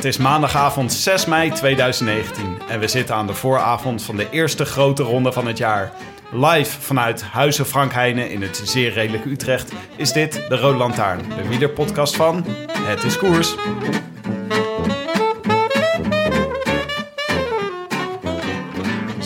Het is maandagavond 6 mei 2019 en we zitten aan de vooravond van de eerste grote ronde van het jaar. Live vanuit Huizen Frank Heijnen in het zeer redelijke Utrecht is dit de Rode Lantaarn, de wielerpodcast van Het is Koers.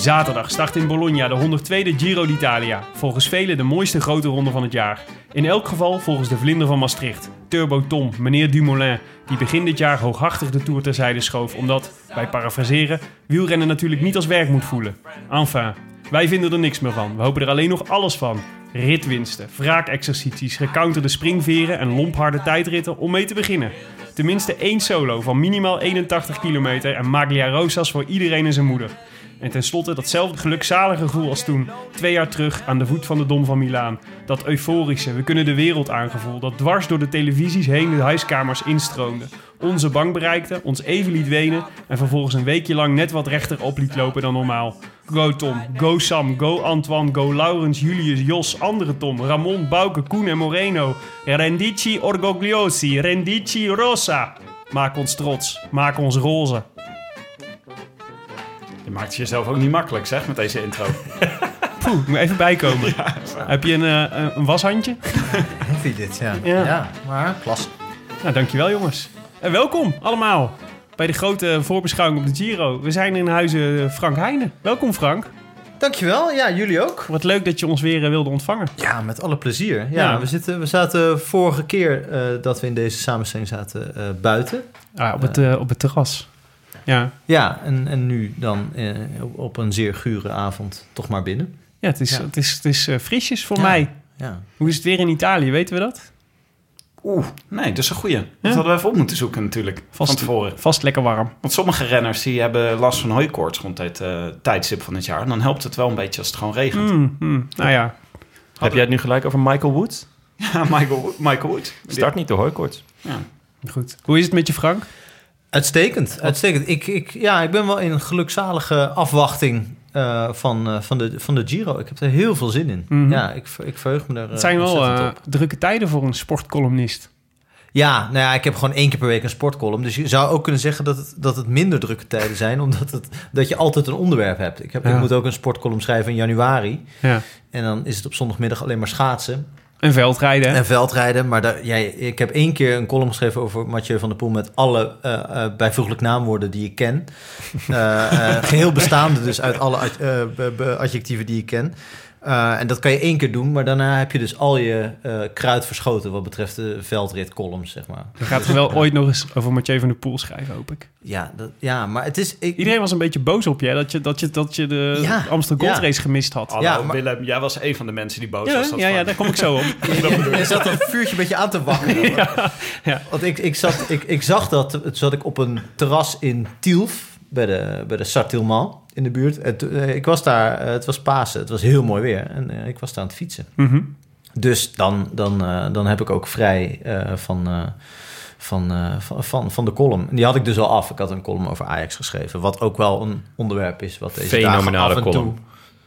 Zaterdag start in Bologna de 102e Giro d'Italia. Volgens velen de mooiste grote ronde van het jaar. In elk geval volgens de vlinder van Maastricht, Turbo Tom, meneer Dumoulin, die begin dit jaar hooghartig de Tour terzijde schoof omdat, bij parafraseren, wielrennen natuurlijk niet als werk moet voelen. Enfin, wij vinden er niks meer van. We hopen er alleen nog alles van. Ritwinsten, wraakexercities, gecounterde springveren en lompharde tijdritten om mee te beginnen. Tenminste één solo van minimaal 81 kilometer en Maglia Rosas voor iedereen en zijn moeder. En tenslotte datzelfde gelukzalige gevoel als toen, twee jaar terug aan de voet van de Dom van Milaan. Dat euforische, we kunnen de wereld aangevoel, dat dwars door de televisies heen de huiskamers instroomde. Onze bank bereikte, ons even liet wenen en vervolgens een weekje lang net wat rechter op liet lopen dan normaal. Go Tom, go Sam, go Antoine, go Laurens, Julius, Jos, andere Tom, Ramon, Bouke, Koen en Moreno. Rendici orgogliosi, rendici rosa. Maak ons trots, maak ons roze. Je maakt het jezelf ook niet makkelijk zeg met deze intro. Poeh, ik moet even bijkomen. Heb je een, eh, een washandje? Heavy dit, ja. Ja. ja. maar klas. Nou, dankjewel jongens. En welkom allemaal bij de grote voorbeschouwing op de Giro. We zijn in huizen Frank Heijnen. Welkom Frank. Dankjewel, ja, jullie ook. Wat leuk dat je ons weer eh, wilde ontvangen. Ja, met alle plezier. Ja, Ja. We, zitten, we zaten vorige keer eh, dat we in deze samenstelling zaten eh, buiten. Ah, op, het, eh, op het terras. Ja. Ja, en, en nu dan eh, op, op een zeer gure avond toch maar binnen. Ja, het is, Ja. Het is, het is eh, frisjes voor Ja. mij. Ja. Hoe is het weer in Italië? Weten we dat? Oeh, nee, dat is een goeie. Dat hadden we even op moeten zoeken natuurlijk, van Vast, tevoren. vast lekker warm. Want sommige renners die hebben last van hooikoorts rond dit eh, tijdstip van het jaar. En dan helpt het wel een beetje als het gewoon regent. Mm, mm. Nou ja, Heb jij het nu gelijk over Michael Woods? Ja, Michael, Michael Wood. Start niet de hooikoorts. Ja. goed. Hoe is het met je Frank? Uitstekend, uitstekend. Ik, ik, ja, ik ben wel in een gelukzalige afwachting eh, van, eh, van, de, van de Giro. Ik heb er heel veel zin in. Mhm. Ja, ik, ik verheug me er Het zijn eh, wel drukke tijden voor een sportcolumnist. Ja, nou ja, ik heb gewoon één keer per week een sportcolumn. Dus je zou ook kunnen zeggen dat het, dat het minder drukke tijden zijn... omdat het, dat je altijd een onderwerp hebt. Ik, heb, Ja. ik moet ook een sportcolumn schrijven in januari. Ja. En dan is het op zondagmiddag alleen maar schaatsen En veldrijden. hè? en veldrijden. Maar daar, jij, ik heb één keer een column geschreven over Mathieu van der Poel... met alle eh, bijvoeglijk naamwoorden die ik ken. Eh, geheel bestaande dus uit alle adjectieven die ik ken. Eh, en dat kan je één keer doen, maar daarna heb je dus al je eh, kruid verschoten... wat betreft de veldritcolumns, zeg maar. Je gaat er wel ooit nog eens over Mathieu van der Poel schrijven, hoop ik. Ja, dat, ja maar het is... Ik, Iedereen was een beetje boos op je, dat je, dat je, dat je de Ja, Amsterdam Gold ja. Race gemist had. Hallo Ja, maar- Willem, jij was een van de mensen die boos Ja, was. dat ja, ja, daar kom ik zo op. Je zat een vuurtje een beetje aan te wakkeren. ja. Want ik, ik, zat, ik, ik zag dat, het zat ik op een terras in Tielf, bij de, bij de Sartilman in de buurt. Toen, eh, ik was daar, eh, het was Pasen, het was heel mooi weer. En eh, ik was daar aan het fietsen. Mhm. Dus dan, dan, eh, dan heb ik ook vrij eh, van, eh, van, eh, van, van, van de column. En die had ik dus al af. Ik had een column over Ajax geschreven. Wat ook wel een onderwerp is wat deze dagen Fenomenale af en toe... column.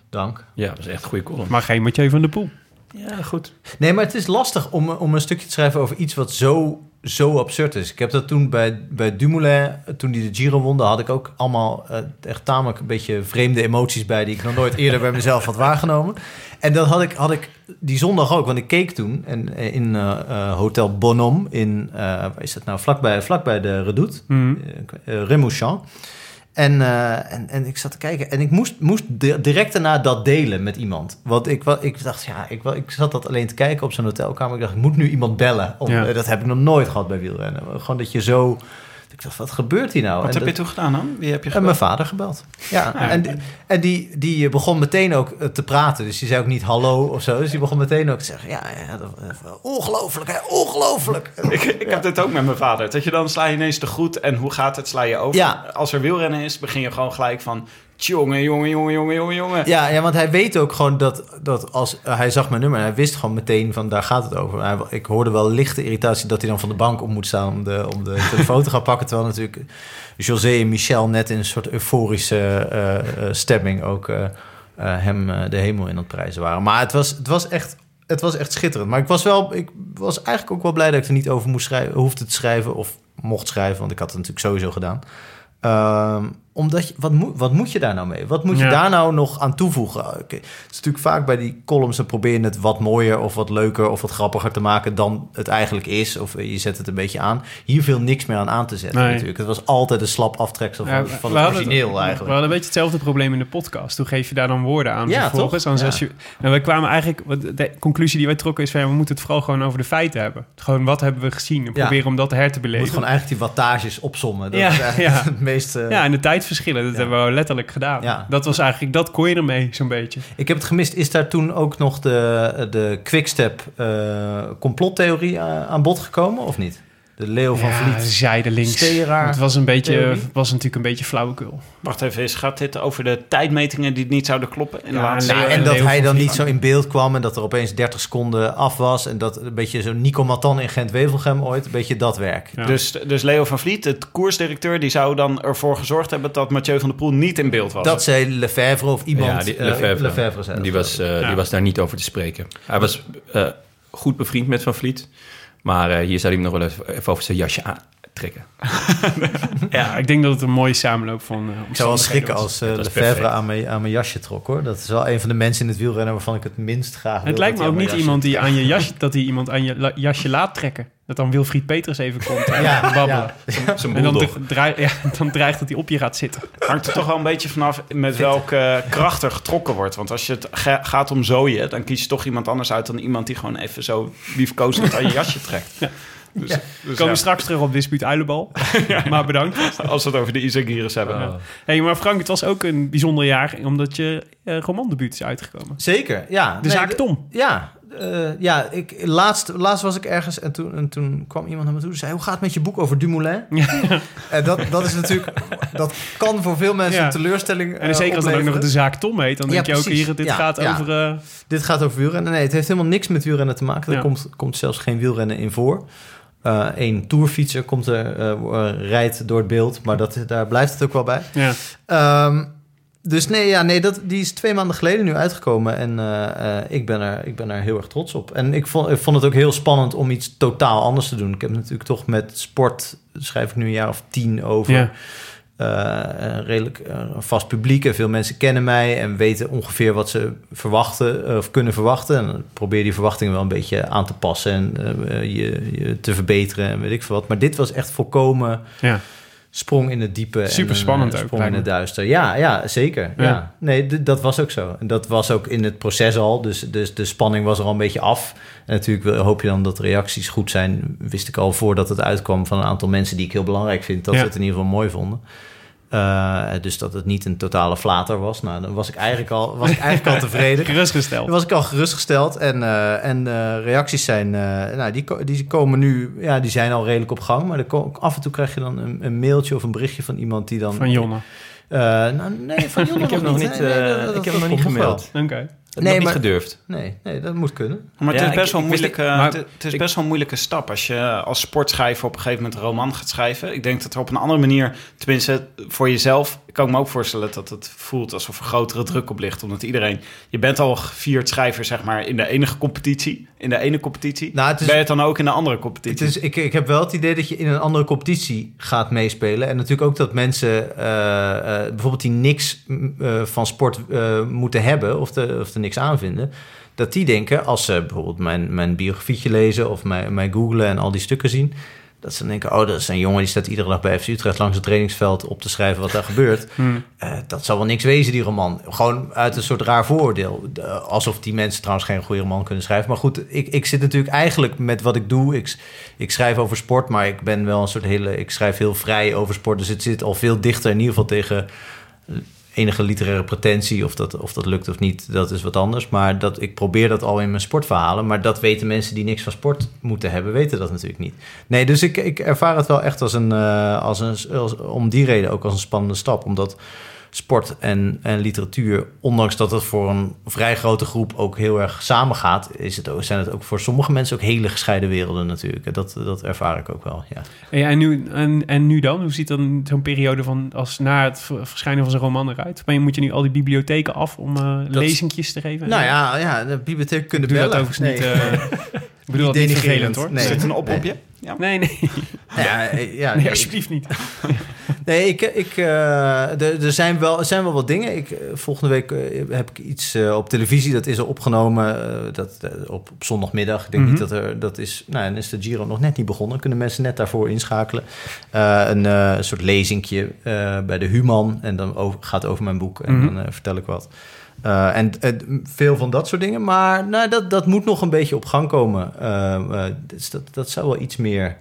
Dank. Ja, dat is echt een goede column. Maar geen Mathieu van der Poel. Ja, goed. Nee, maar het is lastig om, om een stukje te schrijven over iets wat zo zo absurd is. Ik heb dat toen bij, bij Dumoulin, toen die de Giro won, had ik ook allemaal eh, echt tamelijk een beetje vreemde emoties bij die ik nog nooit eerder bij mezelf had waargenomen. En dat had ik, had ik die zondag ook, want ik keek toen en, eh, in eh, Hotel Bonhomme in, waar is dat nou, vlakbij, vlakbij de Redoute, uh, Remouchamp. En, eh, en, en ik zat te kijken en ik moest, moest di- direct daarna dat delen met iemand. Want ik, ik dacht, ja, ik, ik zat dat alleen te kijken op zo'n hotelkamer. Ik dacht, ik moet nu iemand bellen. Om, Ja. Dat heb ik nog nooit gehad bij wielrennen. Gewoon dat je zo... Ik dacht, wat gebeurt hier nou? Wat En heb je toen gedaan dan? Wie heb je en gebeld? mijn vader gebeld. Ja, en, die- en die, die begon meteen ook eh, te praten. Dus die zei ook niet hallo of zo. Dus die begon meteen ook te zeggen... Ja, ja dat, eh, ongelooflijk, hè, ongelooflijk. Ik, ik heb dit ook met mijn vader. Dat je dan sla je ineens te goed en hoe gaat het, sla je over. Als er wielrennen is, begin je gewoon gelijk van... Jongen, jongen, jongen, jongen, jongen, jongen. Ja, ja, want hij weet ook gewoon dat, dat als eh, hij zag mijn nummer... en hij wist gewoon meteen van daar gaat het over. Hij, ik hoorde wel lichte irritatie dat hij dan van de bank op moet staan... om de, om de telefoon te gaan pakken. Terwijl natuurlijk José en Michel net in een soort euforische eh, eh, stemming... ook hem de hemel in het prijzen waren. Maar het was, het was echt... Het was echt schitterend. Maar ik was, wel, ik was eigenlijk ook wel blij dat ik er niet over moest schrijven, hoefde te schrijven. Of mocht schrijven, want ik had het natuurlijk sowieso gedaan. Ehm, omdat je, wat, moet, wat moet je daar nou mee? Wat moet je Ja. daar nou nog aan toevoegen? Oké, Het is natuurlijk vaak bij die columns... dan probeer je het wat mooier of wat leuker... of wat grappiger te maken dan het eigenlijk is. Of je zet het een beetje aan. Hier viel niks meer aan aan te zetten Nee. natuurlijk. Het was altijd een slap aftreksel van, Ja, van we het origineel We eigenlijk. hadden een beetje hetzelfde probleem in de podcast. Hoe geef je daar dan woorden aan Ja, vervolgens? toch? Als je, en wij kwamen eigenlijk... wat De conclusie die wij trokken is van... ja, we moeten het vooral gewoon over de feiten hebben. Gewoon wat hebben we gezien? En proberen om dat her te Je beleven. moet gewoon eigenlijk die wattages opsommen. Dat Ja, is eigenlijk ja. het meeste... Ja, en de tijdverschillen, dat Ja. hebben we letterlijk gedaan. Ja. Dat was eigenlijk, dat kon je ermee zo'n beetje. Ik heb het gemist. Is daar toen ook nog de, de quickstep eh complottheorie aan aan bod gekomen of niet? De Leo van ja, Vliet. zijdelings. Steraar Het was, een beetje, was natuurlijk een beetje flauwekul. Wacht even, eens, gaat dit over de tijdmetingen die niet zouden kloppen? In de Ja, laatste Nou, en dat Leo hij dan niet zo in beeld kwam en dat er opeens 30 seconden af was. En dat een beetje zo Nico Matan in Gent-Wevelgem ooit, een beetje dat werk. Ja. Dus, dus Leo van Vliet, het koersdirecteur, die zou dan ervoor gezorgd hebben dat Mathieu van der Poel niet in beeld was. Dat zei Lefebvre of iemand. ja, die, eh, Lefebvre, Lefebvre zei die, was, eh, Ja. die was daar niet over te spreken. Hij was eh, goed bevriend met Van Vliet. Maar eh, hier zou hij hem nog wel even, even over zijn jasje aantrekken. Ja, ik denk dat het een mooie samenloop van uh, Ik zou wel schrikken als eh, Dat is Lefebvre aan mijn, aan mijn jasje trok hoor. Dat is wel een van de mensen in het wielrennen waarvan ik het minst graag wil Het lijkt me ook niet iemand die aan je jasje, dat hij iemand aan je la- jasje laat trekken. Dat dan Wilfried Peters even komt en Ja, babbelen. Zijn En dan, de- ja, dan dreigt dat hij op je gaat zitten. hangt er toch wel een beetje vanaf met welke kracht er getrokken wordt. Want als je het ga- gaat om zooien, dan kies je toch iemand anders uit dan iemand die gewoon even zo liefkozend aan je jasje trekt. Dus, We dus komen ja, straks terug op dispuut Uilenbal. Maar bedankt. als we het over de Isagiris hebben. Oh. Hey, maar Frank, het was ook een bijzonder jaar omdat je uh, romandebuut is uitgekomen. Zeker, ja. De Nee, zaak de- Tom. Ja, eh, ja ik, laatst, laatst was ik ergens en toen, en toen kwam iemand naar me toe en zei... hoe gaat het met je boek over Dumoulin? En dat, dat is natuurlijk... Dat kan voor veel mensen Ja. een teleurstelling En zeker als het ook nog de zaak Tom heet, dan Ja, denk je ook hier, dit gaat over... eh, Dit gaat over wielrennen. Nee, het heeft helemaal niks met wielrennen te maken. Er komt, komt zelfs geen wielrennen in voor. Eén tourfietser komt er, eh, eh, rijdt door het beeld. Maar dat, daar blijft het ook wel bij. ja. Ehm, dus nee, ja, nee dat, die is twee maanden geleden nu uitgekomen. En eh, eh, ik, ben er, ik ben er heel erg trots op. En ik vond, ik vond het ook heel spannend om iets totaal anders te doen. Ik heb natuurlijk toch met sport, schrijf ik nu een jaar of tien over. Ja. Eh, een redelijk een vast publiek en veel mensen kennen mij en weten ongeveer wat ze verwachten of kunnen verwachten. En dan probeer die verwachtingen wel een beetje aan te passen en je, je te verbeteren en weet ik veel wat. Maar dit was echt volkomen ja. Sprong in het diepe. Super spannend eh, ook, Sprong in het duister. Ja, ja zeker. Ja. Ja. Nee, dat was ook zo. En dat was ook in het proces al. Dus, dus de spanning was er al een beetje af. En natuurlijk hoop je dan dat de reacties goed zijn. Wist ik al voordat het uitkwam van een aantal mensen die ik heel belangrijk vind. Dat Ja. ze het in ieder geval mooi vonden. Eh, dus dat het niet een totale flater was. Nou, dan was ik eigenlijk al, was ik eigenlijk al tevreden. Gerustgesteld. Dan was ik al gerustgesteld. En, eh, en eh, reacties zijn, nou, die, die komen nu, ja, die zijn al redelijk op gang. Maar er af en toe krijg je dan een, een mailtje of een berichtje van iemand die dan. Van Jonne. Nou, nee, van Jonne Ik heb nog niet, Nee, nee, dat- dat- ik heb nog niet gemaild. Oké. Dat Nee, maar- niet gedurfd. Nee, nee, dat moet kunnen. Maar het Ja, is best ik- wel moeilijke, maar- het, het is ik- best wel een moeilijke stap als je als sportschrijver op een gegeven moment een roman gaat schrijven. Ik denk dat er op een andere manier, tenminste voor jezelf, kan me ook voorstellen dat het voelt alsof er grotere druk op ligt. Omdat iedereen... Je bent al gevierd schrijver, zeg maar, in de enige competitie. In de ene competitie. Nou, het is- ben je het dan ook in de andere Het competitie? is, ik, ik heb wel het idee dat je in een andere competitie gaat meespelen. En natuurlijk ook dat mensen eh, eh, bijvoorbeeld die niks mm, eh, van sport moeten hebben of, de, of er niks aan vinden. Dat die denken, als ze bijvoorbeeld mijn, mijn biografietje lezen of mij, mij googlen en al die stukken zien. Dat ze dan denken, oh, dat is een jongen die staat iedere dag bij FC Utrecht langs het trainingsveld op te schrijven wat daar gebeurt. Eh, dat zal wel niks wezen, die roman. Gewoon uit een soort raar vooroordeel. De- alsof die mensen trouwens geen goede roman kunnen schrijven. Maar goed, ik, ik zit natuurlijk eigenlijk met wat ik doe. Ik, ik schrijf over sport, maar ik ben wel een soort hele... Ik schrijf heel vrij over sport. Dus het zit al veel dichter in ieder geval tegen enige literaire pretentie. Of dat, of dat lukt of niet, dat is wat anders. Maar dat, ik probeer dat al in mijn sportverhalen. Maar dat weten mensen die niks van sport moeten hebben, weten dat natuurlijk niet. Nee, dus ik, ik ervaar het wel echt als een, eh, als een als, om die reden ook als een spannende stap. Omdat sport en, en literatuur, ondanks dat het voor een vrij grote groep ook heel erg samengaat, is het ook, zijn het ook voor sommige mensen ook hele gescheiden werelden natuurlijk. Dat, dat ervaar ik ook wel, ja. En, ja, en, nu, en, en nu dan? Hoe ziet dan zo'n periode van als na het verschijnen van zijn roman eruit? Ben je, moet je nu al die bibliotheken af om eh lezingjes te geven? Nou ja, ja de bibliotheek kunnen doe dat bellen. overigens Nee. niet. eh, ik bedoel dat niet denigrerend. vervelend hoor. Nee. Is dit een oproepje? Ja. Nee, nee, Ja, eh, ja, nee, nee, alsjeblieft niet. Nee, ik, ik, eh, er, er, zijn wel, er zijn wel wat dingen. Ik, eh, volgende week heb ik iets op televisie. Dat is er opgenomen dat, op, op zondagmiddag. Ik denk Mhm. niet dat er... Dat is, nou, dan is de Giro nog net niet begonnen. Kunnen mensen net daarvoor inschakelen. Eh, een eh, soort lezingje eh, bij de Human. En dan over, gaat het over mijn boek. En Mhm. dan vertel ik wat. Eh, en eh, veel van dat soort dingen. Maar nou, dat, dat moet nog een beetje op gang komen. Eh, dus dat, dat zou wel iets meer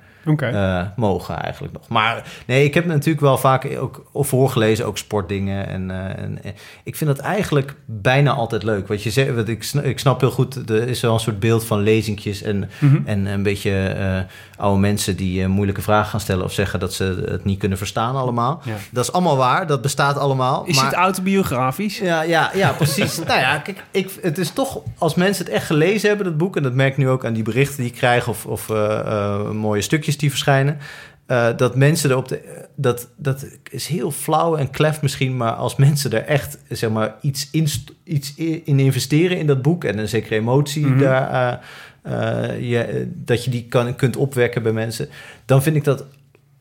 Eh, mogen eigenlijk nog. Maar nee, ik heb natuurlijk wel vaak ook voorgelezen, ook sportdingen. En, eh, en, en ik vind dat eigenlijk bijna altijd leuk. Wat je zegt, wat ik, ik snap heel goed, er is wel een soort beeld van lezingjes en, Mhm. en een beetje eh, oude mensen die eh, moeilijke vragen gaan stellen of zeggen dat ze het niet kunnen verstaan allemaal. Ja. Dat is allemaal waar, dat bestaat allemaal. Is maar... het autobiografisch? Ja, ja, ja, precies. nou ja, kijk, ik, het is toch, als mensen het echt gelezen hebben, dat boek, en dat merk ik nu ook aan die berichten die ik krijg of, of eh, eh, mooie stukjes die verschijnen, eh, dat mensen erop de, dat, dat is heel flauw en klef misschien, maar als mensen er echt, zeg maar, iets in, iets in investeren in dat boek en een zekere emotie Mhm. daar, eh, eh, je, dat je die kan, kunt opwekken bij mensen, dan vind ik dat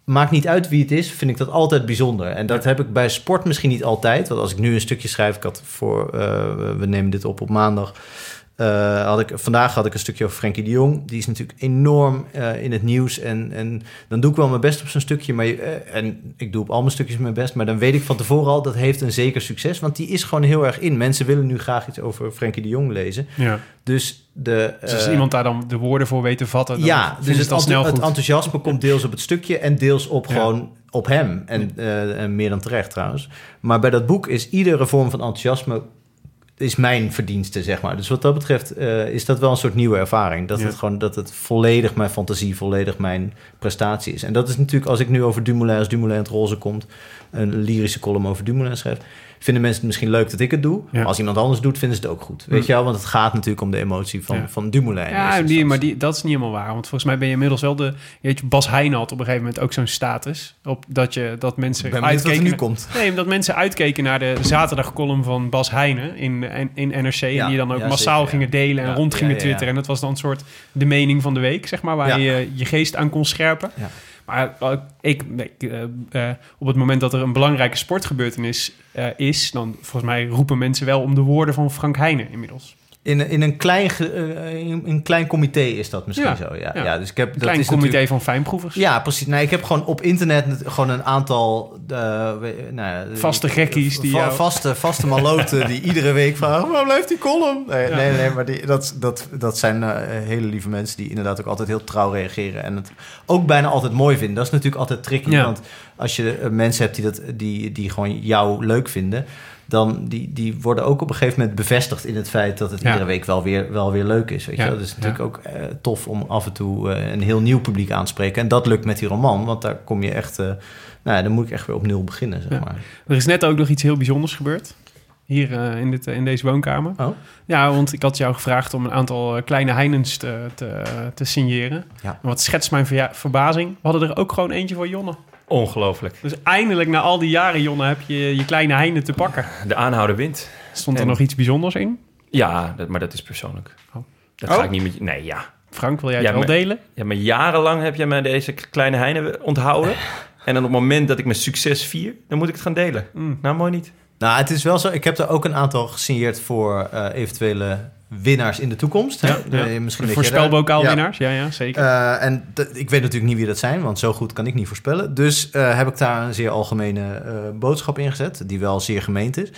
maakt niet uit wie het is, vind ik dat altijd bijzonder. En dat heb ik bij sport misschien niet altijd. Want als ik nu een stukje schrijf, ik had voor, we nemen dit op op maandag. Eh, had ik, vandaag had ik een stukje over Frenkie de Jong. Die is natuurlijk enorm eh, in het nieuws. En, en dan doe ik wel mijn best op zo'n stukje. Maar, eh, en ik doe op al mijn stukjes mijn best. Maar dan weet ik van tevoren al, dat heeft een zeker succes. Want die is gewoon heel erg in. Mensen willen nu graag iets over Frenkie de Jong lezen. Ja. Dus de... Dus als iemand daar dan de woorden voor weet te vatten, dan ja, dus het het, al snel enthou- goed. het enthousiasme komt deels op het stukje en deels op Ja. gewoon op hem. En, en meer dan terecht trouwens. Maar bij dat boek is iedere vorm van enthousiasme is mijn verdienste, zeg maar. Dus wat dat betreft eh, is dat wel een soort nieuwe ervaring. Dat Ja. het gewoon dat het volledig mijn fantasie, volledig mijn prestatie is. En dat is natuurlijk als ik nu over Dumoulin, als Dumoulin in het roze komt, een lyrische column over Dumoulin schrijf, vinden mensen het misschien leuk dat ik het doe. Ja. Maar als iemand anders doet, vinden ze het ook goed. Weet Mm. je wel? Want het gaat natuurlijk om de emotie van, Ja. van Dumoulin. in Ja, die, maar die, dat is niet helemaal waar. Want volgens mij ben je inmiddels wel de... Weet je, Bas Heijnen had op een gegeven moment ook zo'n status. Op dat, je, dat mensen ben uitkeken... nu naar- komt. Nee, omdat mensen uitkeken naar de zaterdagcolumn van Bas Heijnen in, in, in NRC. Ja, en die dan ook ja, massaal zeker, ja. gingen delen en Ja, rond gingen ja, ja. twitteren. En dat was dan een soort de mening van de week, zeg maar. Waar Ja. je je geest aan kon scherpen. Ja. Maar eh, ik, eh, eh, op het moment dat er een belangrijke sportgebeurtenis is... dan volgens mij roepen mensen wel om de woorden van Frank Heijnen inmiddels. In, in, een klein, ge- eh, in een klein comité is dat misschien Ja, zo. Ja, ja. ja. dus ik heb, Een dat klein is comité van fijnproevers. Ja, precies. Nee, ik heb gewoon op internet net- gewoon een aantal... eh, nou Vaste gekkies die va- jou- Vaste, vaste maloten die iedere week vragen... Waar blijft die column? Nee, Ja. nee, nee, maar die, dat, dat, dat zijn eh, hele lieve mensen... die inderdaad ook altijd heel trouw reageren... en het ook bijna altijd mooi vinden. Dat is natuurlijk altijd tricky. Want als je eh, mensen hebt die, dat, die, die gewoon jou leuk vinden... dan die, die worden ook op een gegeven moment bevestigd in het feit... dat het Ja. iedere week wel weer, wel weer leuk is. Weet Ja. je? wel? Dat is natuurlijk Ja. ook eh, tof om af en toe eh, een heel nieuw publiek aan te spreken. En dat lukt met die roman, want daar kom je echt... eh, nou dan moet ik echt weer op nul beginnen, zeg maar. Er is net ook nog iets heel bijzonders gebeurd. Hier in, dit, in deze woonkamer. Oh. Ja, want ik had jou gevraagd om een aantal kleine Heinens te, te, te signeren. En wat schetst mijn verbazing? We hadden er ook gewoon eentje voor Jonne. Ongelooflijk. Dus eindelijk na al die jaren, Jonne, heb je je kleine heine te pakken. De aanhouder wint. Stond er En- nog iets bijzonders in? Ja, dat, maar dat is persoonlijk. Oh. Dat Oh? ga ik niet met je... Nee, ja. Frank, wil jij Ja, het wel maar- delen? Ja, maar jarenlang heb jij mij deze kleine heine onthouden. En dan op het moment dat ik mijn succes vier, dan moet ik het gaan delen. Mm. Nou, mooi niet. Nou, het is wel zo. Ik heb er ook een aantal gesigneerd voor eh, eventuele winnaars in de toekomst. hè. Ja, Eh, ja. misschien Voorspelbokaalwinnaars? Ja, ja, zeker. Ja. Eh, en ik weet natuurlijk niet wie dat zijn, want zo goed kan ik niet voorspellen. Dus eh, heb ik daar een zeer algemene boodschap in gezet, die wel zeer gemeend is.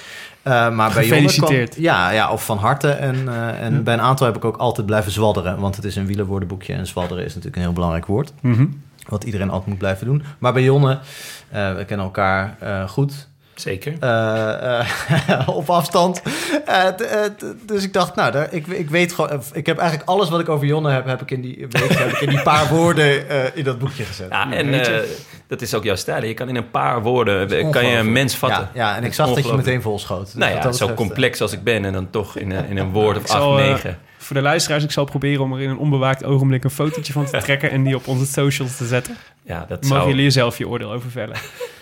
Maar bij Gefeliciteerd. kwam- ja, ja, of van harte. En, en Ja. bij een aantal heb ik ook altijd blijven zwadderen, want het is een wielerwoordenboekje en zwadderen is natuurlijk een heel belangrijk woord. Mhm. Wat iedereen altijd moet blijven doen. Maar bij Jonne, we kennen elkaar goed. Zeker. eh, eh, op afstand. Eh, t- t- dus ik dacht, nou, daar, ik, ik weet gewoon... Ik heb eigenlijk alles wat ik over Jonne heb, heb ik in die, week, heb ik in die paar woorden eh, in dat boekje gezet. Ja, en eh, dat is ook jouw stijl. Je kan in een paar woorden kan je een mens vatten. Ja, ja, en ik zag dat je meteen volschoot. Dus Nou wat ja, dat zo betreft, complex als ik ben en dan toch in, een- in een woord of acht, negen. Voor de luisteraars, ik zal proberen om er in een onbewaakt ogenblik een fotootje van te trekken en die op onze socials te zetten. Ja, dat mogen zou... jullie zelf je oordeel over vellen.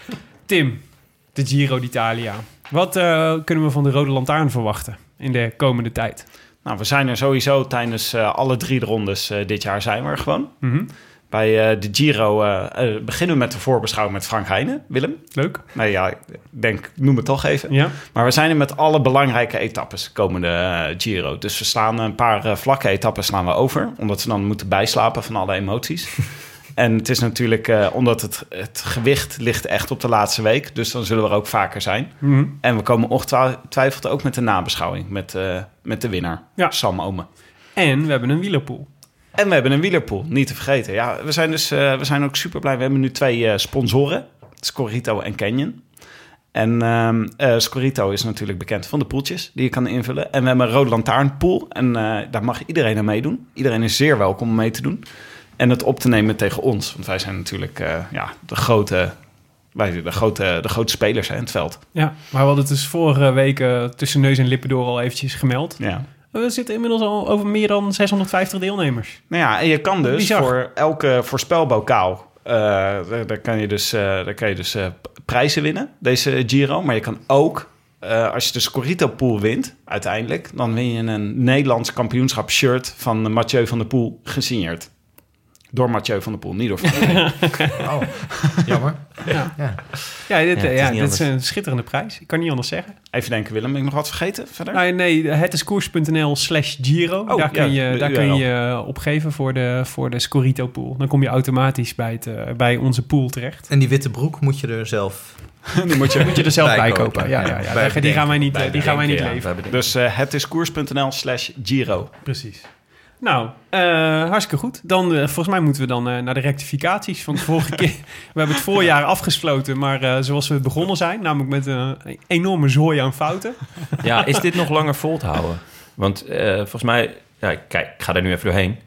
Tim, de Giro d'Italia. Wat eh, kunnen we van de Rode Lantaarn verwachten in de komende tijd? Nou, we zijn er sowieso tijdens eh, alle drie de rondes eh, dit jaar zijn we er gewoon. Mhm. Bij de Giro beginnen we met de voorbeschouwing met Frank Heijnen. Willem? Leuk. Nou ja, ik denk, noem het toch even. Ja. Maar we zijn er met alle belangrijke etappes komende Giro. Dus we slaan een paar vlakke etappes slaan we over. Omdat ze dan moeten bijslapen van alle emoties. en het is natuurlijk, eh, omdat het, het gewicht ligt echt op de laatste week. Dus dan zullen we er ook vaker zijn. Mhm. En we komen ongetwijfeld ook met de nabeschouwing. Met, eh, met de winnaar, Ja. Sam Omen. En we hebben een wielerpool. En we hebben een wielerpool, niet te vergeten. Ja, we zijn dus eh, we zijn ook super blij. We hebben nu twee sponsoren, Scorito en Canyon. En ehm eh, Scorito is natuurlijk bekend van de poeltjes die je kan invullen. En we hebben een Rode Lantaarnpool en daar mag iedereen aan meedoen. Iedereen is zeer welkom om mee te doen. En het op te nemen tegen ons. Want wij zijn natuurlijk eh, ja, de, grote, wij, de, grote, de grote spelers in het veld. Ja, maar we hadden het dus vorige week eh, tussen neus en lippen door al eventjes gemeld. Ja. We zitten inmiddels al over meer dan 650 deelnemers. Nou ja, en je kan dus Bizar. voor elke voorspelbokaal... eh, daar, daar kan je dus, daar kan je dus prijzen winnen, deze Giro. Maar je kan ook, als je de Scorito Pool wint, uiteindelijk... dan win je een Nederlands kampioenschap shirt van Mathieu van der Poel gesigneerd. Door Mathieu van der Poel, niet door Van der Poel. Oh, jammer. Ja, Ja. ja, dit, Ja, het is ja, niet dit is een schitterende prijs. Ik kan niet anders zeggen. Even denken, Willem, ben ik nog wat vergeten verder? Nou, nee, het is koers.nl slash Giro. Oh, daar kun ja, je, daar kun je eh, opgeven voor de, voor de Scorito pool. Dan kom je automatisch bij, het, eh, bij onze pool terecht. En die witte broek moet je er zelf... Die moet je, Moet je er zelf bij kopen. kopen, Ja, ja. ja, ja. Bij Die- gaan wij niet, die gaan wij niet leveren. dus eh, het is koers.nl slash Giro. Precies. Nou, eh, hartstikke goed. Dan, eh, volgens mij moeten we dan eh, naar de rectificaties van de vorige keer. We hebben het voorjaar afgesloten, maar zoals we begonnen zijn, namelijk met een enorme zooi aan fouten. Ja, is dit nog langer vol te houden? Want volgens mij... Ja, kijk, ik ga daar nu even doorheen.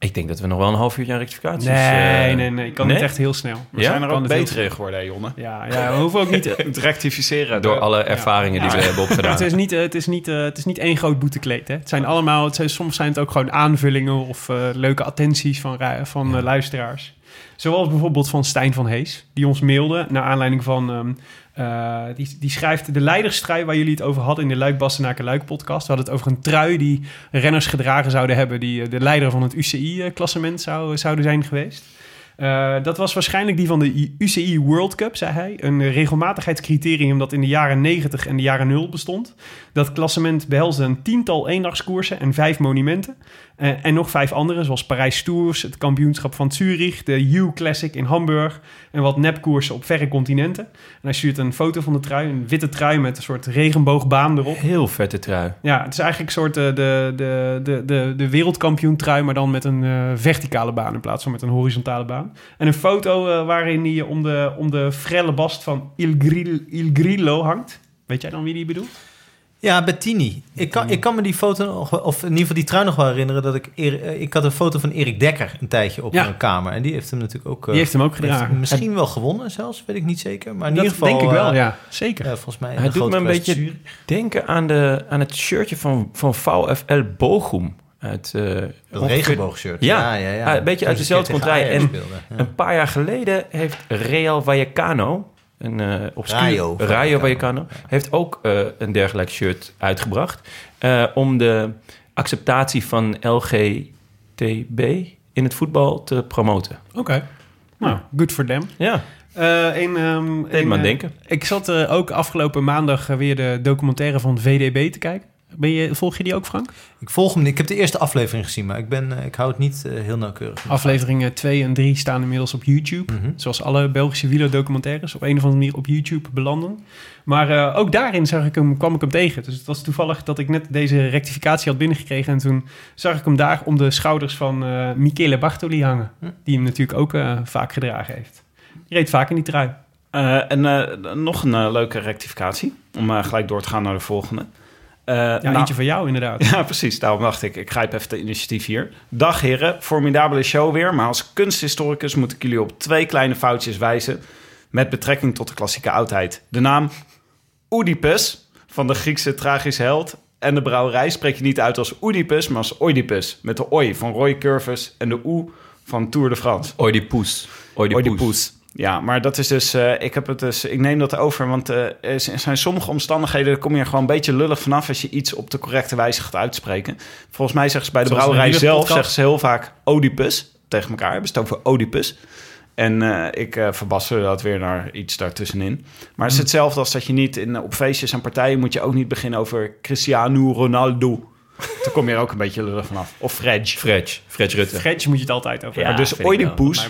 Ik denk dat we nog wel een half uurtje aan rectificaties... Nee, eh, nee, nee. Ik kan nee? niet echt heel snel. We Ja? zijn er Kan ook beter in geworden, hè, Jonne. Ja, ja, we hoeven ook niet... Het rectificeren. Door alle ervaringen die Ja. we hebben opgedaan. Het is niet, eh, het is niet, eh, het is niet één groot boetekleed. Hè? Het zijn allemaal, het zijn, soms zijn het ook gewoon aanvullingen of leuke attenties van, van luisteraars. Zoals bijvoorbeeld van Stijn van Hees, die ons mailde naar aanleiding van. ehm, eh, die, die schrijft de leiderstrui waar jullie het over hadden in de Luik Bastenaken Luik podcast. We hadden het over een trui die renners gedragen zouden hebben die eh, de leider van het UCI-klassement zou, zouden zijn geweest. Eh, dat was waarschijnlijk die van de UCI World Cup, zei hij. Een regelmatigheidscriterium dat in de jaren 90 en de jaren 0 bestond. Dat klassement behelsde een tiental eendagskoersen en vijf monumenten. Eh, en nog vijf andere, zoals Parijs Tours, het kampioenschap van Zurich, de U Classic in Hamburg en wat nepkoersen op verre continenten. En hij stuurt een foto van de trui, een witte trui met een soort regenboogbaan erop. Heel vette trui. Ja, het is eigenlijk een soort eh, de, de, de, de, de wereldkampioen trui, maar dan met een eh, verticale baan in plaats van met een horizontale baan. En een foto eh, waarin hij om de, om de frelle bast van Il, Grillo, Il Grillo hangt. Weet jij dan wie die bedoelt? Ja, Bettini. Ik kan, ik kan me die foto nog, wel- of in ieder geval die trui nog wel herinneren dat ik, eh, ik had een foto van Erik Dekker een tijdje op Ja. mijn kamer. En die heeft hem natuurlijk ook, eh, Die heeft hem ook heeft gedragen. misschien wel gewonnen zelfs, weet ik niet zeker. Maar in Dat ieder geval, denk ik wel, eh, ja. Zeker. volgens mij Hij een doet me een beetje denken aan, de, aan het shirtje van, van VfL Bochum. Uit, eh, Dat ongeveer- regenboogshirt. Ja. ja, ja. Een beetje Toen uit dezelfde. Ajax En. Een paar jaar geleden heeft Real Vallecano, een eh obscuur, Rayo Rayo Vallecano. Vallecano, heeft ook eh, een dergelijk shirt uitgebracht. eh, om de acceptatie van LGTB in het voetbal te promoten. Oké. Nou, good for them. Ja, Eh een, ehm, deed een, me aan eh, denken. Ik zat eh, ook afgelopen maandag weer de documentaire van VDB te kijken. Ben je, volg je die ook, Frank? Ik volg hem niet. Ik heb de eerste aflevering gezien, maar ik, ben, eh, ik hou het niet eh, heel nauwkeurig. Afleveringen 2 en 3 staan inmiddels op YouTube. Mhm. Zoals alle Belgische wielerdocumentaires op een of andere manier op YouTube belanden. Maar eh, ook daarin zag ik hem, kwam ik hem tegen. Dus het was toevallig dat ik net deze rectificatie had binnengekregen. En toen zag ik hem daar om de schouders van eh Michele Bartoli hangen. Hm. Die hem natuurlijk ook eh, vaak gedragen heeft. Die reed vaak in die trui. Eh, en eh, nog een leuke rectificatie, om eh, gelijk door te gaan naar de volgende. Eh, Ja, nou- eentje van jou inderdaad. Ja, precies. Daarom dacht ik, ik grijp even de initiatief hier. Dag heren, formidabele show weer. Maar als kunsthistoricus moet ik jullie op twee kleine foutjes wijzen... met betrekking tot de klassieke oudheid. De naam Oedipus van de Griekse tragische held... en de brouwerij spreek je niet uit als Oedipus, maar als Oedipus. Met de oi van Roy Curvus en de oe van Tour de France. Oedipus. Oedipus. Oedipus. Ja, maar dat is dus, eh, ik heb het dus, ik neem dat over, want eh, er zijn sommige omstandigheden, daar kom je er gewoon een beetje lullig vanaf als je iets op de correcte wijze gaat uitspreken. Volgens mij zeggen ze bij de Zoals brouwerij zelf, zeggen ze heel vaak Oedipus tegen elkaar, hebben ze het over Oedipus. En eh, ik uh, verbaster dat weer naar iets daartussenin. Maar het is hetzelfde als dat je niet in, op feestjes en partijen moet je ook niet beginnen over Cristiano Ronaldo. Dan kom je er ook een beetje lullig vanaf. Of Fred. Fred. Fred Rutte. Fredje moet je het altijd over Ja, maar dus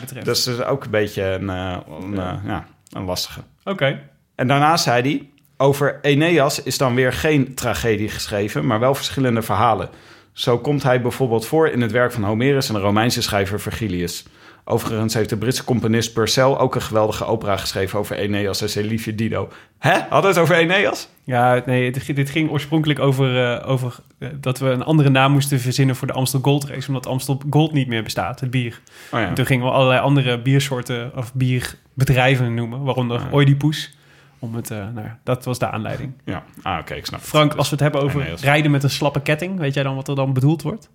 betreft. dat is dus ook een beetje een, eh, een, eh, ja, een lastige. Oké. En daarna zei hij... Over Aeneas is dan weer geen tragedie geschreven... maar wel verschillende verhalen. Zo komt hij bijvoorbeeld voor in het werk van Homerus... en de Romeinse schrijver Virgilius. Overigens heeft de Britse componist Purcell... ook een geweldige opera geschreven over Aeneas en zijn liefje Dido. Hè? Had het over Aeneas? Ja, nee, dit, ging oorspronkelijk over, eh, over eh, dat we een andere naam moesten verzinnen voor de Amstel Gold Race, omdat Amstel Gold niet meer bestaat, het bier. Oh ja. En toen gingen we allerlei andere biersoorten of bierbedrijven noemen, waaronder Ja. Oedipus. Om het, eh, nou, ja, dat was de aanleiding. ja. Ah, oké, ik snap het. Frank, als we het hebben over Aeneas. rijden met een slappe ketting, weet jij dan wat er dan bedoeld wordt?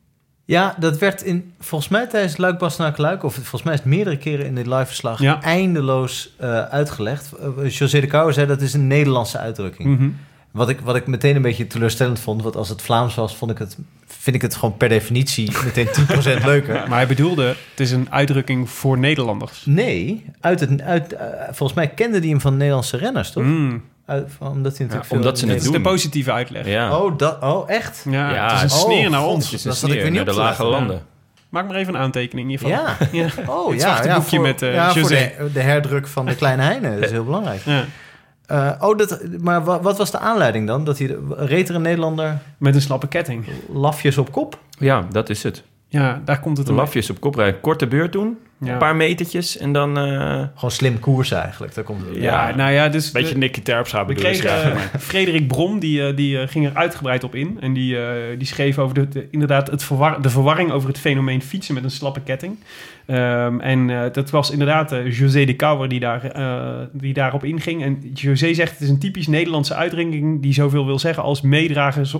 Ja, dat werd in, volgens mij tijdens Luik Bastenaak Luik, of volgens mij is het meerdere keren in dit live-verslag, Ja. eindeloos eh, uitgelegd. Eh, José de Kouwer zei dat is een Nederlandse uitdrukking. Mhm. Wat, ik, wat ik meteen een beetje teleurstellend vond, want als het Vlaams was, vond ik het, vind ik het gewoon per definitie meteen 10% leuker. Maar hij bedoelde, het is een uitdrukking voor Nederlanders. Nee, uit het, uit, eh, volgens mij kende die hem van Nederlandse renners, toch? Mm. Uit, van- omdat hij natuurlijk Ja, omdat veel- ze Dat is de doen. positieve uitleg. Ja. Oh, dat, oh, echt? Ja, Ja, het is een oh, sneer naar ons. Het is een dat zat ik sneer weer niet naar de lage landen. Maak maar even een aantekening hiervan. Ja. ja. Oh, Het ja. ja, boekje voor, met, eh, ja, voor de, de herdruk van de Kleine Heine. Dat is heel belangrijk. Ja. Eh, oh, dat, maar wa- wat was de aanleiding dan? Dat hij reed er een Nederlander Met een slappe ketting. lafjes op kop? Ja, dat is het. Ja, daar komt het lafjes op kop rijden. Korte beurt doen. Ja. Een paar metertjes. En dan... eh, Gewoon slim koersen eigenlijk. Daar komt het op. Ja, nou ja, dus... Beetje de- Nicky Terpstra we kregen Ja. eh, Frederik Brom, die, eh, die ging er uitgebreid op in. En die, die schreef over de, de- inderdaad het verwar, de verwarring over het fenomeen fietsen met een slappe ketting. Ehm, en eh, dat was inderdaad eh, José de Kouwer die, daar, eh, die daarop inging. En José zegt het is een typisch Nederlandse uitdrukking die zoveel wil zeggen als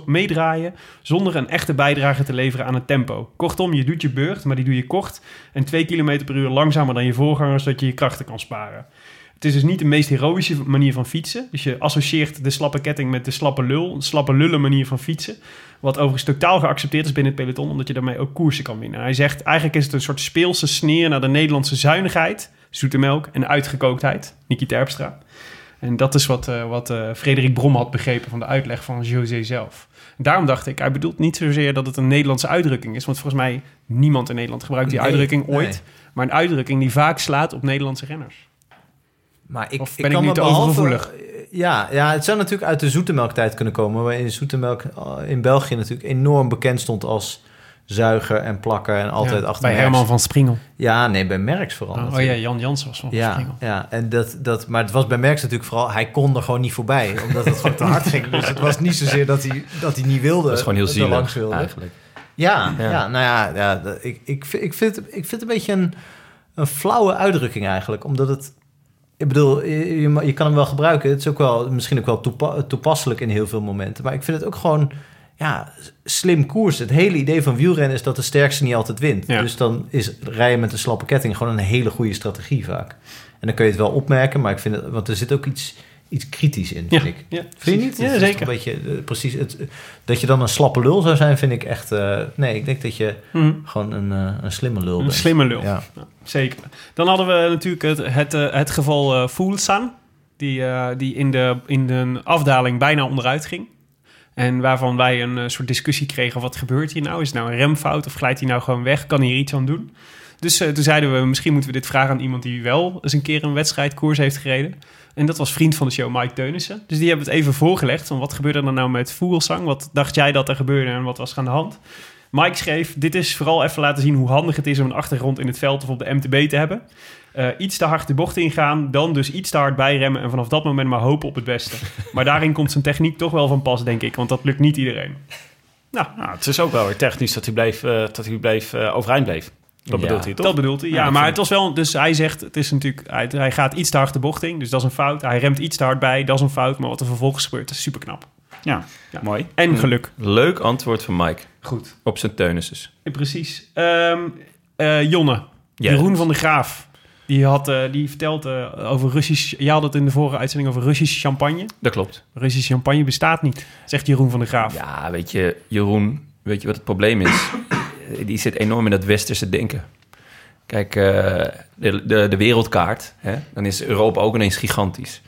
meedraaien zonder een echte bijdrage te leveren aan het tempo. Kortom, je doet je beurt, maar die doe je kort en twee kilometer per uur langzamer dan je voorgangers, zodat je je krachten kan sparen. Het is dus niet de meest heroïsche manier van fietsen. Dus je associeert de slappe ketting met de slappe lul, een slappe lullen manier van fietsen. Wat overigens totaal geaccepteerd is binnen het peloton, omdat je daarmee ook koersen kan winnen. Hij zegt eigenlijk is het een soort speelse sneer naar de Nederlandse zuinigheid, zoete melk en uitgekooktheid. Niki Terpstra. En dat is wat, eh, wat eh, Frederik Brom had begrepen van de uitleg van José zelf. Daarom dacht ik, hij bedoelt niet zozeer dat het een Nederlandse uitdrukking is. Want volgens mij niemand in Nederland gebruikt die Nee, uitdrukking ooit. nee. Maar een uitdrukking die vaak slaat op Nederlandse renners. Maar ik, Of ik ben ik kan te behalve- overgevoelig? Ja, ja, het zou natuurlijk uit de zoetemelktijd kunnen komen. Waar in zoetemelk eh, in België natuurlijk enorm bekend stond als zuiger en plakker en altijd Ja, achter Bij. Herman van Springel. Ja, nee, bij Merckx vooral. Oh, oh ja. Jan Jansen was van Ja, Springel. ja, en dat, dat, maar het was bij Merckx natuurlijk vooral... hij kon er gewoon niet voorbij, omdat het gewoon te hard ging. Dus het was niet zozeer dat hij, dat hij niet wilde. dat is gewoon heel er langs zielig wilde. eigenlijk. Ja, Ja. ja. nou ja, ja ik, ik, vind- ik, vind, het- ik vind het een beetje een, een flauwe uitdrukking eigenlijk. Omdat het... Ik bedoel, je, je, kan hem wel gebruiken. Het is ook wel, misschien ook wel toepa- toepasselijk in heel veel momenten. Maar ik vind het ook gewoon ja, slim koers. Het hele idee van wielrennen is dat de sterkste niet altijd wint. Ja. Dus dan is rijden met een slappe ketting gewoon een hele goede strategie vaak. En dan kun je het wel opmerken, maar ik vind het, want er zit ook iets, iets kritisch in, vind Ja, ik. ja, Vind je niet? Ja, zeker. Een beetje, eh, precies. Het, dat je dan een slappe lul zou zijn, vind ik echt... eh, nee, ik denk dat je Mhm. gewoon een, eh, een slimme lul Een bent. slimme lul. Ja. Zeker. Dan hadden we natuurlijk het, het, eh, het geval eh Fulsan, die, eh, die in, de, in de afdaling bijna onderuit ging. En waarvan wij een eh, soort discussie kregen, wat gebeurt hier nou? Is het nou een remfout of glijdt hij nou gewoon weg? Kan hij hier iets aan doen? Dus eh, toen zeiden we, misschien moeten we dit vragen aan iemand die wel eens een keer een wedstrijdkoers heeft gereden. En dat was vriend van de show Mike Teunissen. Dus die hebben het even voorgelegd van wat gebeurde er nou met Fuglsang? Wat dacht jij dat er gebeurde en wat was er aan de hand? Mike schreef, dit is vooral even laten zien hoe handig het is om een achtergrond in het veld of op de MTB te hebben. Eh, iets te hard de bocht ingaan, dan dus iets te hard bijremmen en vanaf dat moment maar hopen op het beste. Maar daarin komt zijn techniek toch wel van pas, denk ik, want dat lukt niet iedereen. Nou, Nou, het is ook wel weer technisch dat hij, bleef, eh, dat hij bleef, overeind bleef. Dat Ja. bedoelt hij toch? dat bedoelt hij. Ja, maar het was wel, dus hij zegt, het is natuurlijk, hij, hij gaat iets te hard de bocht in, dus dat is een fout. Hij remt iets te hard bij, dat is een fout, maar wat er vervolgens gebeurt, is super knap. Ja, Ja. mooi. En geluk. Leuk antwoord van Mike Goed. op zijn teunisses. Ja, precies. Ehm, eh, Jonne. Jeroen van der Graaf. Die, had, eh, die vertelt eh, over Russisch... Je had het in de vorige uitzending over Russisch champagne. Dat klopt. Russisch champagne bestaat niet, zegt Jeroen van der Graaf. Ja, weet je, Jeroen, weet je wat het probleem is? Die zit enorm in dat westerse denken. Kijk, eh, de, de, de wereldkaart, hè, dan is Europa ook ineens gigantisch.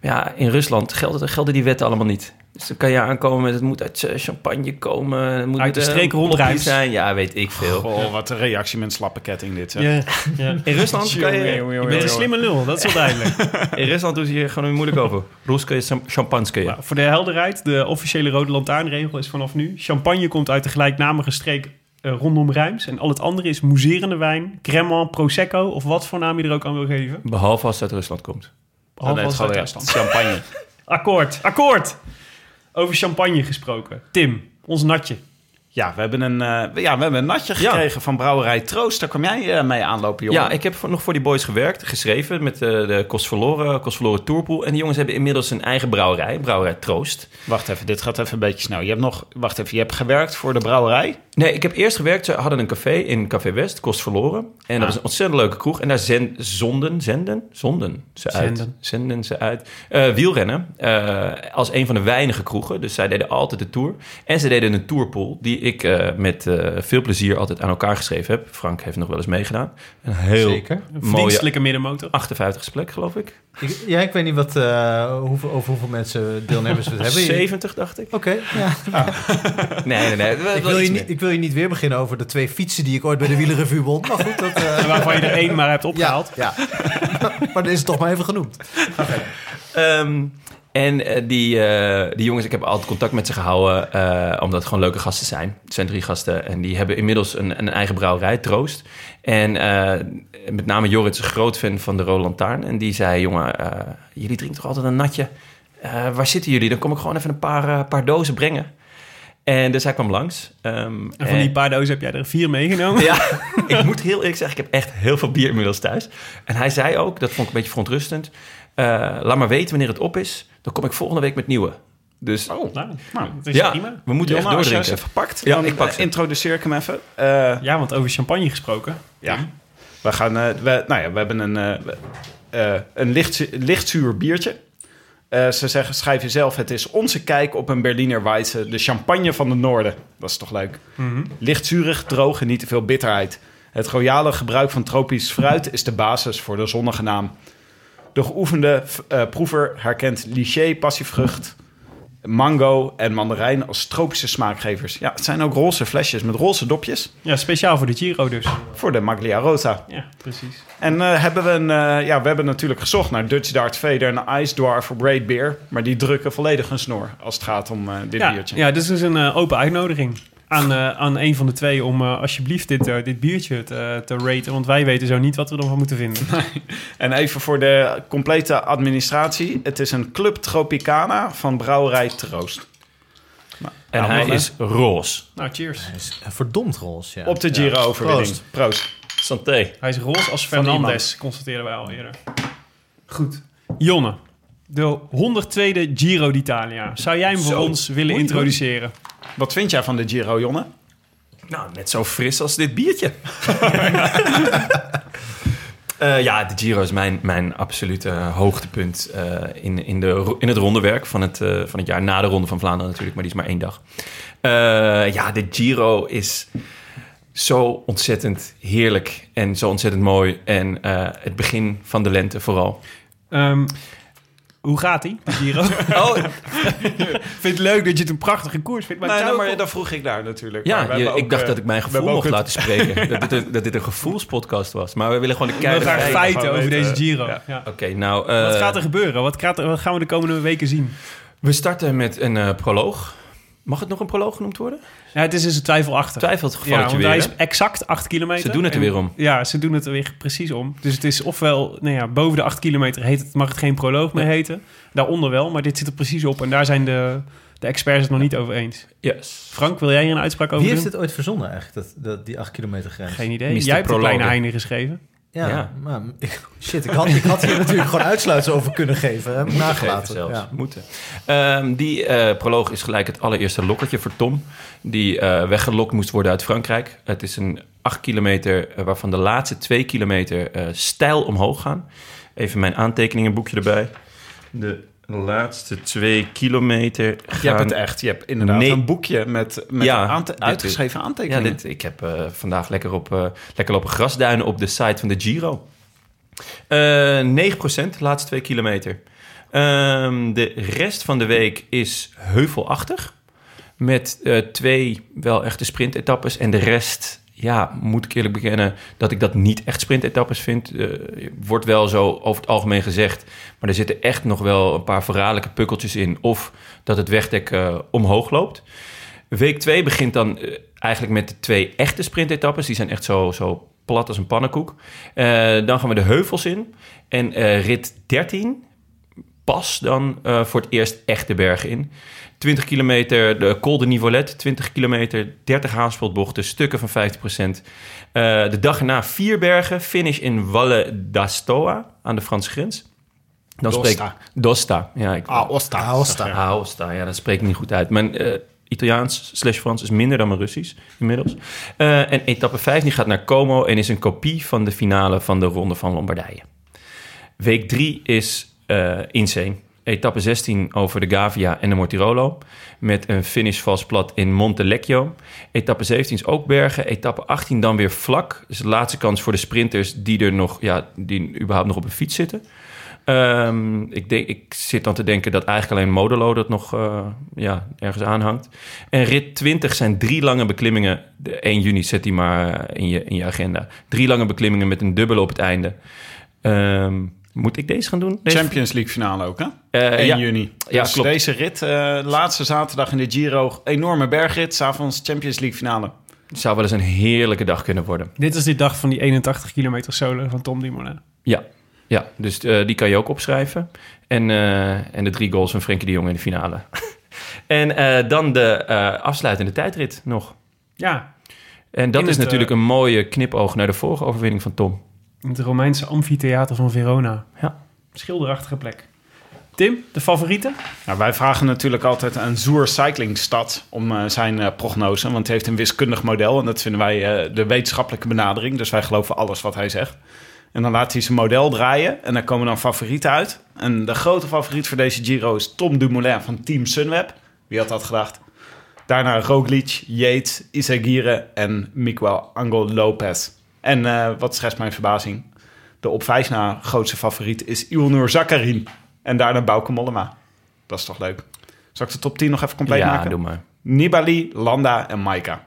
Maar ja, in Rusland gelden, gelden die wetten allemaal niet. Dus dan kan je aankomen met het moet uit eh, champagne komen. Het moet Uit de eh, streek rond plopjes Rijms. zijn. Ja, weet ik veel. Goh, wat een reactie met een slappe ketting dit. Ja. In Rusland kan je... Je bent een slimme lul, dat is wel duidelijk. In Rusland doen ze hier gewoon weer moeilijk over. Ruske champagne. Nou, voor de helderheid, de officiële rode lantaarnregel is vanaf nu... champagne komt uit de gelijknamige streek eh, rondom Rijms... en al het andere is mousserende wijn, cremant, prosecco... of wat voor naam je er ook aan wil geven. Behalve als het uit Rusland komt. Behalve Dan als het uit Duitsland. champagne. Akkoord, akkoord! Over champagne gesproken. Tim, ons natje. Ja, we hebben een, eh, ja, we hebben een natje Ja. gekregen van Brouwerij Troost. Daar kwam jij eh, mee aanlopen, jongen. Ja, ik heb voor- nog voor die boys gewerkt, geschreven met eh, de Kost Verloren, Kost Verloren Tourpool. En die jongens hebben inmiddels een eigen brouwerij, Brouwerij Troost. Wacht even, dit gaat even een beetje snel. Je hebt nog, wacht even, je hebt gewerkt voor de brouwerij. Nee, ik heb eerst gewerkt, ze hadden een café in Café West, Kost Verloren. En dat Ah. was een ontzettend leuke kroeg. En daar zen, zonden, zenden, zonden ze uit. Zenden. Zenden ze uit. Eh, wielrennen, eh, als een van de weinige kroegen. Dus zij deden altijd de tour. En ze deden een tourpool, die ik eh, met eh, veel plezier altijd aan elkaar geschreven heb. Frank heeft nog wel eens meegedaan. Een heel Zeker. Een mooie middenmotor. 58 plek, geloof ik. Ik, ja, ik weet niet wat, eh, hoeveel, over hoeveel mensen deelnemers we het hebben. 70, dacht ik. Oké, ja. Nee, nee, nee. Ik wil, je niet, ik wil je niet weer beginnen over de twee fietsen die ik ooit bij de wielerrevue won. Maar goed, dat... eh, Waarvan je er één maar hebt opgehaald. ja. maar dan is het toch maar even genoemd. Ehm, en eh, die, eh, die jongens, ik heb altijd contact met ze gehouden, eh, omdat het gewoon leuke gasten zijn. Het zijn drie gasten en die hebben inmiddels een, een eigen brouwerij, Troost. En eh, met name Jorrit is een groot fan van de Roland Taarn. En die zei, jongen, eh, jullie drinken toch altijd een natje? Eh, waar zitten jullie? Dan kom ik gewoon even een paar, paar dozen brengen. En dus hij kwam langs. Ehm, En van die paar dozen heb jij er vier meegenomen. ja, ik moet heel eerlijk zeggen, ik heb echt heel veel bier inmiddels thuis. En hij zei ook, dat vond ik een beetje verontrustend... eh, laat maar weten wanneer het op is, dan kom ik volgende week met nieuwe. Dus Oh, Nou, Nou, dat is ja, prima. we moeten Jonna, echt als doordrinken. even pakt, Ja, dan ik pak ze. introduceer ik hem even. Eh, Ja, want over champagne gesproken. Ja, we gaan. eh, we, nou ja, we hebben een, een licht, lichtzuur biertje. Eh, ze zeggen, schrijf jezelf, het is onze kijk op een Berliner Weisse, de champagne van het noorden. Dat is toch leuk? Lichtzurig, droog en niet te veel bitterheid. Het royale gebruik van tropisch fruit is de basis voor de zonnige naam. De geoefende eh, proever herkent liché, passievrucht, mango en mandarijn als tropische smaakgevers. Ja, het zijn ook roze flesjes met roze dopjes Ja, speciaal voor de Giro dus. voor de Maglia Rosa. Ja, precies. En eh, hebben we, een, eh, ja, we hebben natuurlijk gezocht naar Dutch Dart Vader en Ice Dwarf voor Great Beer. Maar die drukken volledig een snor als het gaat om eh, dit Ja, biertje. ja, dit is dus een open uitnodiging aan, eh, aan een van de twee om eh, alsjeblieft dit, eh, dit biertje te, te raten. Want wij weten zo niet wat we ervan moeten vinden. En even voor de complete administratie. Het is een Club Tropicana van Brouwerij Troost. En Nou, hij mannen. is roze. nou, cheers. Hij is verdomd roze, ja. Op de Giro-overwinning. Proost. Proost. Santé. Hij is roze als Fernandes, iemand. constateerden wij al eerder. Goed. Jonne, de 102e Giro d'Italia. Zou jij hem voor Zo. ons willen introduceren? Wat vind jij van de Giro, Jonne? Nou, net zo fris als dit biertje. Eh, ja, de Giro is mijn, mijn absolute hoogtepunt eh, in, in, de, in het rondewerk van het, eh, van het jaar. Na de Ronde van Vlaanderen natuurlijk, maar die is maar één dag. Eh, ja, de Giro is zo ontzettend heerlijk en zo ontzettend mooi. En eh, het begin van de lente vooral. Ehm, hoe gaat die, de Giro? Oh, vind het leuk dat je het een prachtige koers vindt. Maar nee, het nou, maar ook- dat vroeg ik daar natuurlijk. Maar ja, we je- hebben ik ook, dacht eh, dat ik mijn we gevoel mocht ook laten spreken. dat, dit een, dat dit een gevoelspodcast was. Maar we willen gewoon de keiharde graag feiten. over weten. deze Giro. Ja. Ja. Oké, nou... eh, Wat gaat er gebeuren? Wat, gaat er- wat gaan we de komende weken zien? We starten met een eh, proloog. Mag het nog een proloog genoemd worden? Ja, het is dus een twijfelachtig. Twijfelt Ja, gevalletje want weer. hij is exact 8 kilometer. Ze doen het er En- weer om. Ja, ze doen het er weer precies om. Dus het is ofwel, nou ja, boven de 8 kilometer heet het, mag het geen proloog meer heten. Daaronder wel, maar dit zit er precies op. En daar zijn de, de experts het nog niet over eens. Yes. Frank, wil jij hier een uitspraak over Wie heeft dit ooit verzonnen eigenlijk, dat, dat, die 8 kilometer grens? Geen idee. Mr. Jij hebt de kleine Heine geschreven. Ja, Ja. maar ik- shit, ik had, ik had hier natuurlijk gewoon uitsluitsel over kunnen geven. Nagelaten. zelfs. Ja. Moeten. Ehm, die eh, proloog is gelijk het allereerste lokkertje voor Tom. Die eh, weggelokt moest worden uit Frankrijk. Het is een 8 kilometer eh, waarvan de laatste 2 kilometer stijl omhoog gaan. Even mijn aantekeningenboekje erbij. De laatste 2 kilometer gaan... Je hebt het echt. Je hebt inderdaad Nee. een boekje met, met Ja, aante- dit- uitgeschreven Ja, aantekeningen. dit, ik heb eh, vandaag lekker, op, eh, lekker lopen grasduinen op de site van de Giro. Eh 9% de laatste twee kilometer. Ehm, de rest van de week is heuvelachtig. Met twee wel echte sprintetappes. En de rest, ja, moet ik eerlijk bekennen... dat ik dat niet echt sprintetappes vind. Eh, wordt wel zo over het algemeen gezegd. Maar er zitten echt nog wel een paar verraderlijke pukkeltjes in. Of dat het wegdek eh, omhoog loopt. Week 2 begint dan eh, eigenlijk met de twee echte sprintetappes. Die zijn echt zo, zo plat als een pannenkoek. Dan gaan we de heuvels in. En rit 13 pas dan voor het eerst echt de bergen in. 20 kilometer de Col de Nivolet, 20 kilometer, 30 haanspeldbochten, stukken van 50% Eh, de dag erna vier bergen, finish in Valle d'Astoa aan de Franse grens. Dan Dosta. spreek- Dosta. Ja, ik, Aosta. Aosta. Aosta, ja, dat spreek ik niet goed uit. Mijn eh, Italiaans slash Frans is minder dan mijn Russisch inmiddels. Eh, en etappe 5 die gaat naar Como en is een kopie van de finale van de Ronde van Lombardije. Week 3 is eh insane. Etappe 16 over de Gavia en de Mortirolo. Met een finish vast plat in Montelecchio. Etappe 17 is ook bergen. Etappe 18 dan weer vlak. Dus de laatste kans voor de sprinters die er nog, ja, die überhaupt nog op een fiets zitten. Ehm, ik, denk, ik zit dan te denken dat eigenlijk alleen Modelo dat nog eh, ja, ergens aanhangt. En rit 20 zijn drie lange beklimmingen. De 1 juni zet die maar in je, in je agenda. Drie lange beklimmingen met een dubbele op het einde. Ehm, moet ik deze gaan doen? Deze? Champions League finale ook, hè? Eh, 1 ja. juni. Ja, dus klopt. deze rit, eh, laatste zaterdag in de Giro, enorme bergrit. S'avonds Champions League finale. Zou wel eens een heerlijke dag kunnen worden. Dit is die dag van die 81 kilometer solo van Tom Dumoulin. Ja, ja dus eh, die kan je ook opschrijven. En, eh, en de drie goals van Frenkie de Jong in de finale. en eh, dan de eh, afsluitende tijdrit nog. Ja, En dat In is het, natuurlijk eh, een mooie knipoog naar de vorige overwinning van Tom. In het Romeinse amfitheater van Verona. Ja. Schilderachtige plek. Tim, de favorieten? Nou, wij vragen natuurlijk altijd aan Zoer Cyclingstad om eh, zijn eh, prognose. Want hij heeft een wiskundig model en dat vinden wij eh, de wetenschappelijke benadering. Dus wij geloven alles wat hij zegt. En dan laat hij zijn model draaien en daar komen dan favorieten uit. En de grote favoriet voor deze Giro is Tom Dumoulin van Team Sunweb. Wie had dat gedacht? Daarna Roglic, Yates, Isagire en Miguel Angel Lopez. En eh, wat schetst mijn verbazing? De op vijf na grootste favoriet is Ilnur Zakarin. En daarna Bauke Mollema. Dat is toch leuk? Zal ik de top 10 nog even compleet ja, maken? doe maar. Nibali, Landa en Maika.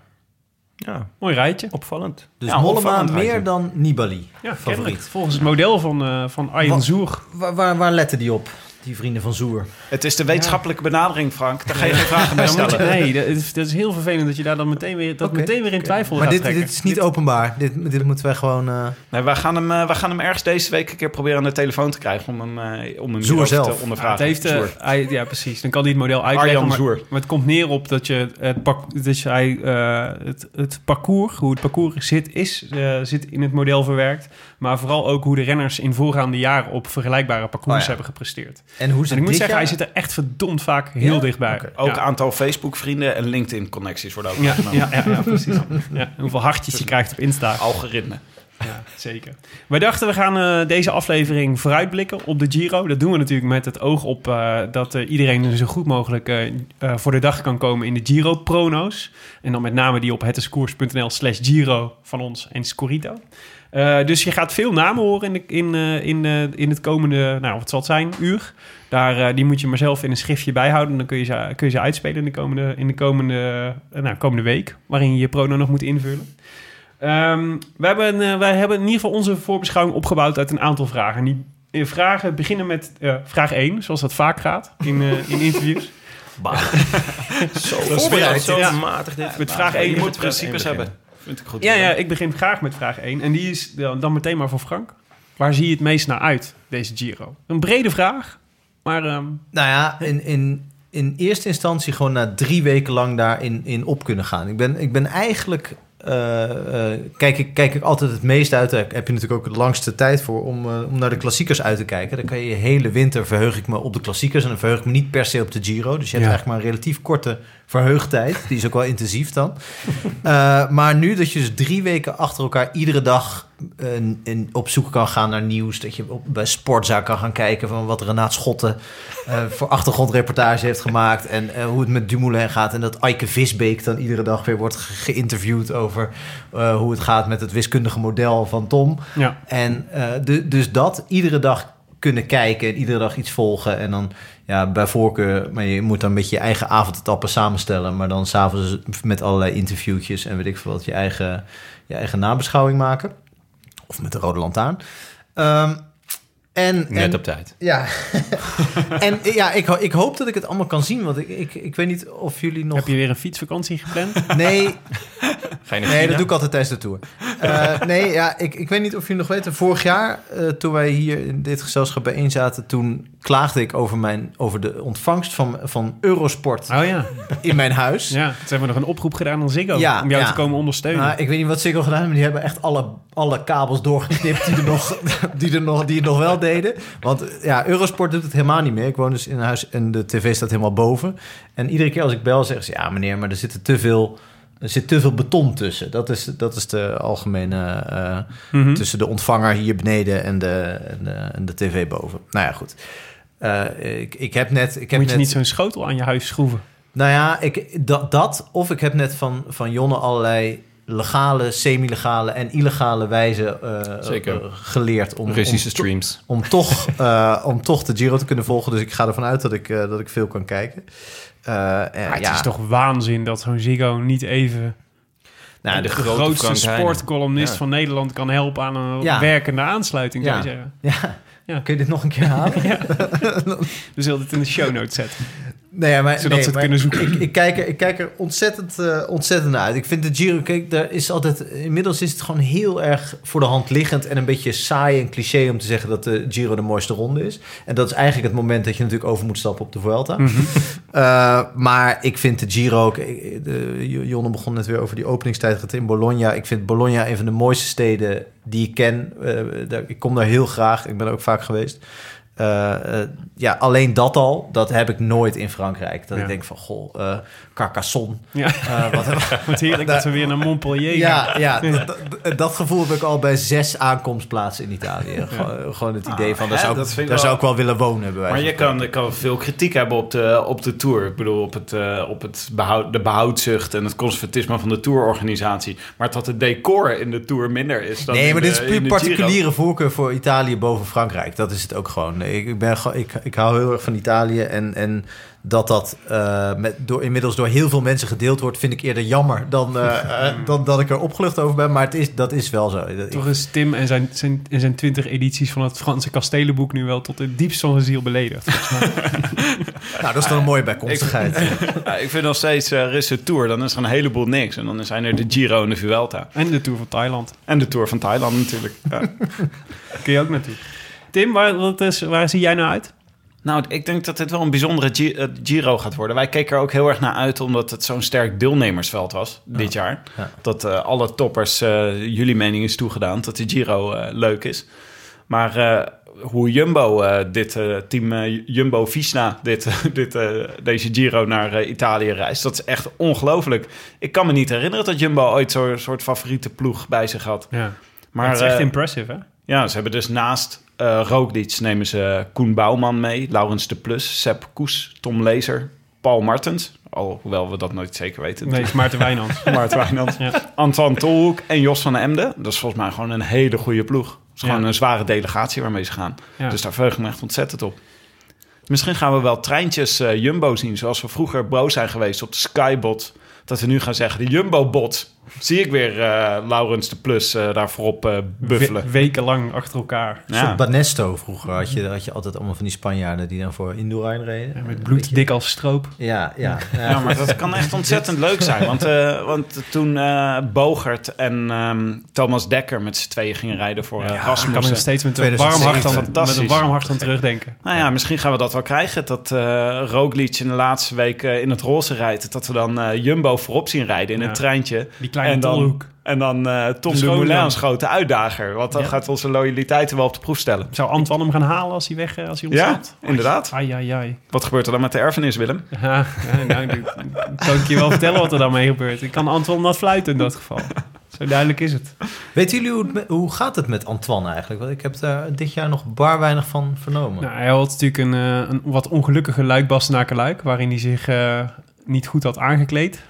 Ja, Mooi rijtje. opvallend. Dus Ja, Mollema opvallend meer rijtje. dan Nibali. Ja, favoriet. kennelijk. Volgens het model van, eh van Arjen Zoer. Waar, waar, waar letten die op, die vrienden van Zoer? Het is de wetenschappelijke benadering, Frank. Daar ga je geen vragen bij stellen. nee, dat is, dat is heel vervelend dat je daar dan meteen weer, dat meteen weer in twijfel Maar gaat dit, trekken. dit is niet openbaar. Dit, dit moeten wij gewoon... eh, Nee, wij, gaan hem, eh, wij gaan hem ergens deze week een keer proberen aan de telefoon te krijgen... om hem, eh, om hem Zoer zelf. te Ja, ondervragen. het heeft, Zoer. hij, ja, precies. Dan kan hij het model uitleggen. Arjan maar, Zoer. maar het komt neer op dat je het, pak, dus hij, eh, het, het parcours, hoe het parcours zit, is, eh, zit in het model verwerkt. Maar vooral ook hoe de renners in voorgaande jaren op vergelijkbare parcours Oh ja. hebben gepresteerd. En hoe En het ik moet zeggen, hij zit er echt verdomd vaak heel Ja? dichtbij. Ook ja. aantal Facebook-vrienden en LinkedIn-connecties worden ook Ja, ja, ja, ja, precies. Hoeveel hartjes je krijgt op Insta. Algoritme. Ja, zeker. Wij dachten, we gaan eh, deze aflevering vooruitblikken op de Giro. Dat doen we natuurlijk met het oog op eh, dat eh, iedereen zo goed mogelijk voor de dag kan komen in de Giro-prono's. En dan met name die op hetdiscours.nl slash Giro van ons en Scorito. Eh, dus je gaat veel namen horen in, de, in, eh, in, eh, in het komende, nou wat zal het zijn, uur. Daar, eh, die moet je maar zelf in een schriftje bijhouden. Dan kun je ze, kun je ze uitspelen in de komende, in de komende, nou, komende week. Waarin je je prono nog moet invullen. Ehm, we hebben, wij hebben in ieder geval onze voorbeschouwing opgebouwd uit een aantal vragen. En die vragen beginnen met eh, vraag 1, zoals dat vaak gaat in, eh, in interviews. Bah. zo voorbereid, Zo ja. matig dit. Met vraag Je 1 moet principes hebben. Vind ik goed. Ja, ja, ik begin graag met vraag 1. En die is dan, dan meteen maar voor Frank. Waar zie je het meest naar uit, deze Giro? Een brede vraag, maar ehm, Nou ja, in, in, in eerste instantie gewoon na drie weken lang daarin in op kunnen gaan. Ik ben, ik ben eigenlijk... eh, eh, kijk, ik, kijk ik altijd het meest uit. Daar heb je natuurlijk ook de langste tijd voor om, eh, om naar de klassiekers uit te kijken. Dan kan je de hele winter verheug ik me op de klassiekers. En dan verheug ik me niet per se op de Giro. Dus je hebt Ja. eigenlijk maar een relatief korte verheugtijd. Die is ook wel intensief dan. Eh, maar nu dat je dus drie weken achter elkaar iedere dag eh, in, op zoek kan gaan naar nieuws. Dat je op, bij Sportzaak kan gaan kijken van wat Renaat Schotten eh, voor achtergrondreportage heeft gemaakt. En hoe het met Dumoulin gaat. En dat Eike Visbeek dan iedere dag weer wordt ge- geïnterviewd over hoe het gaat met het wiskundige model van Tom. ja. En de, dus dat iedere dag kunnen kijken en iedere dag iets volgen. En dan ja, bij voorkeur, maar je moet dan beetje je eigen avondetappen samenstellen. Maar dan s'avonds met allerlei interviewtjes en weet ik veel wat, je eigen, je eigen nabeschouwing maken. Of met de rode lantaarn. Ehm, en, Net en- op tijd. ja. en ja, ik, ik hoop dat ik het allemaal kan zien. Want ik, ik, ik weet niet of jullie nog... Heb je weer een fietsvakantie gepland? Nee, naar Nee, dat doe ik altijd tijdens de tour. Eh, nee, ja, ik, ik weet niet of jullie nog weten. Vorig jaar, eh, toen wij hier in dit gezelschap bijeen zaten... toen klaagde ik over, mijn, over de ontvangst van, van Eurosport Oh ja. in mijn huis. ja. Toen hebben we nog een oproep gedaan aan Ziggo Ja, om jou ja. te komen ondersteunen. Nou, ik weet niet wat Ziggo gedaan maar die hebben echt alle, alle kabels doorgeknipt die er, nog, die, er nog, die het nog wel deden. Want ja, Eurosport doet het helemaal niet meer. Ik woon dus in een huis en de tv staat helemaal boven. En iedere keer als ik bel, zeggen ze... ja meneer, maar er zit te veel, er zit te veel beton tussen. Dat is, dat is de algemene... eh, Mhm. tussen de ontvanger hier beneden en de, en de, en de tv boven. Nou ja, goed. Eh, ik, ik heb net... Ik heb Moet je net niet zo'n schotel aan je huis schroeven? nou ja, ik, dat, dat of ik heb net van, van Jonne allerlei legale, semi-legale en illegale wijze eh, Zeker. eh, geleerd om, Russische om, streams. om, toch, eh, om toch de Giro te kunnen volgen. Dus ik ga ervan uit dat ik, dat ik veel kan kijken. Maar het ja, is toch waanzin dat zo'n Ziggo niet even nou, de, de, grote grootste sportcolumnist Ja. van Nederland kan helpen aan een Ja. werkende aansluiting, zou Ja. je zeggen. ja, Ja. Kun je dit nog een keer halen? We zullen het in de show notes zetten. Nee, maar, Zodat nee, ze het maar kunnen zoeken. Ik, ik, kijk er, ik kijk er ontzettend, eh, ontzettend naar uit. Ik vind de Giro, kijk, daar is altijd... Inmiddels is het gewoon heel erg voor de hand liggend... en een beetje saai en cliché om te zeggen dat de Giro de mooiste ronde is. En dat is eigenlijk het moment dat je natuurlijk over moet stappen op de Vuelta. Mhm. Eh, maar ik vind de Giro... ook- De, Jonne begon net weer over die openingstijd in Bologna. Ik vind Bologna een van de mooiste steden die ik ken. Eh, daar, ik kom daar heel graag. Ik ben er ook vaak geweest. Eh, eh, ja, alleen dat al, dat heb ik nooit in Frankrijk. Dat Ja. ik denk van, goh, eh Carcassonne. Ja, eh, wat, wat heerlijk dat we weer naar Montpellier gaan. ja, ja dat, gevoel heb ik al bij zes aankomstplaatsen in Italië. Gewoon, gewoon het idee van, daar, hè, zou, dat ik- daar wel- zou ik wel willen wonen. bij wijze Maar je kan, kan veel kritiek hebben op de, op de Tour. Ik bedoel, op, het, eh, op het behoud, de behoudzucht en het conservatisme van de Tourorganisatie. Maar dat het decor in de Tour minder is dan Nee, maar de- dit is puur Giro. particuliere voorkeur voor Italië boven Frankrijk. Dat is het ook gewoon. Ik, ik, ben, gewoon- ik, ik hou heel erg van Italië. En, en dat dat eh, met, door, inmiddels door heel veel mensen gedeeld wordt... vind ik eerder jammer dan, eh, eh, dan dat ik er opgelucht over ben. Maar het is, dat is wel zo. Toch is Tim en zijn, zijn, en zijn 20 edities van het Franse kastelenboek nu wel tot het diepst van zijn ziel beledigd. nou, dat is dan een mooie bijkomstigheid. Ja, ik vind nog steeds, is de Tour, dan is er een heleboel niks. En dan zijn er de Giro en de Vuelta. En de Tour van Thailand. En de Tour van Thailand natuurlijk. Ja. Kun je ook naartoe. Tim, waar, wat is, waar zie jij nou uit? Nou, ik denk dat dit wel een bijzondere eh, Giro gaat worden. Wij keken er ook heel erg naar uit, omdat het zo'n sterk deelnemersveld was dit jaar. Ja. Dat eh, alle toppers, eh, jullie mening is toegedaan, dat de Giro leuk is. Maar hoe Jumbo, dit team eh, Jumbo-Visma, dit, dit, deze Giro naar Italië reist. Dat is echt ongelooflijk. Ik kan me niet herinneren dat Jumbo ooit zo'n soort favoriete ploeg bij zich had. Ja. Maar het is echt impressive, hè? Ja, ze hebben dus naast eh Roglic nemen ze Koen Bouwman mee, Laurens de Plus, Sepp Koes, Tom Lezer, Paul Martens. Alhoewel we dat nooit zeker weten. Nee, Maarten Wijnands. Maarten Wijnand, Ja. Antoine Tolhoek en Jos van Emden. Dat is volgens mij gewoon een hele goede ploeg. Het is gewoon Ja. een zware delegatie waarmee ze gaan. Ja. Dus daar verheug ik me echt ontzettend op. Misschien gaan we wel treintjes eh, Jumbo zien, zoals we vroeger boos zijn geweest op de Skybot. Dat we nu gaan zeggen, de Jumbo-bot. Zie ik weer eh, Laurens de Plus eh, daar voorop eh, buffelen. We- wekenlang achter elkaar. Ja. soort Banesto vroeger had je, had je altijd allemaal van die Spanjaarden die dan voor Indurain reden. Ja, met bloed dik als stroop. Ja, ja. ja. Ja, maar dat kan echt ontzettend leuk zijn. Want, eh, want toen eh, Bogert en ehm, Thomas Dekker met z'n tweeën gingen rijden voor uh, Ik kan er nog Rasmussen. steeds met een, warm 2007. hart aan, met een warm hart aan terugdenken. Nou ja, misschien gaan we dat wel krijgen. Dat eh Roglic in de laatste week in het roze rijdt. Dat we dan eh, Jumbo voorop zien rijden in Ja. een treintje. Die kleine En dan- tolhoek. En dan eh, Tom De grote uitdager. Want dan Ja. gaat onze loyaliteiten wel op de proef stellen. Zou Antoine hem gaan halen als hij weg eh, als hij Ja, ontsnapt? inderdaad. Ai, ai, ai. Wat gebeurt er dan met de erfenis, Willem? Ja, ja, nou, ik- kan ik je wel vertellen wat er dan mee gebeurt. Ik kan Antoine nat fluiten in dat geval. Zo duidelijk is het. Weten jullie hoe, het hoe gaat het met Antoine eigenlijk? Want ik heb daar dit jaar nog bar weinig van vernomen. Nou, hij had natuurlijk een, eh, een wat ongelukkige luik-Bastenaken-luik... waarin hij zich eh, niet goed had aangekleed.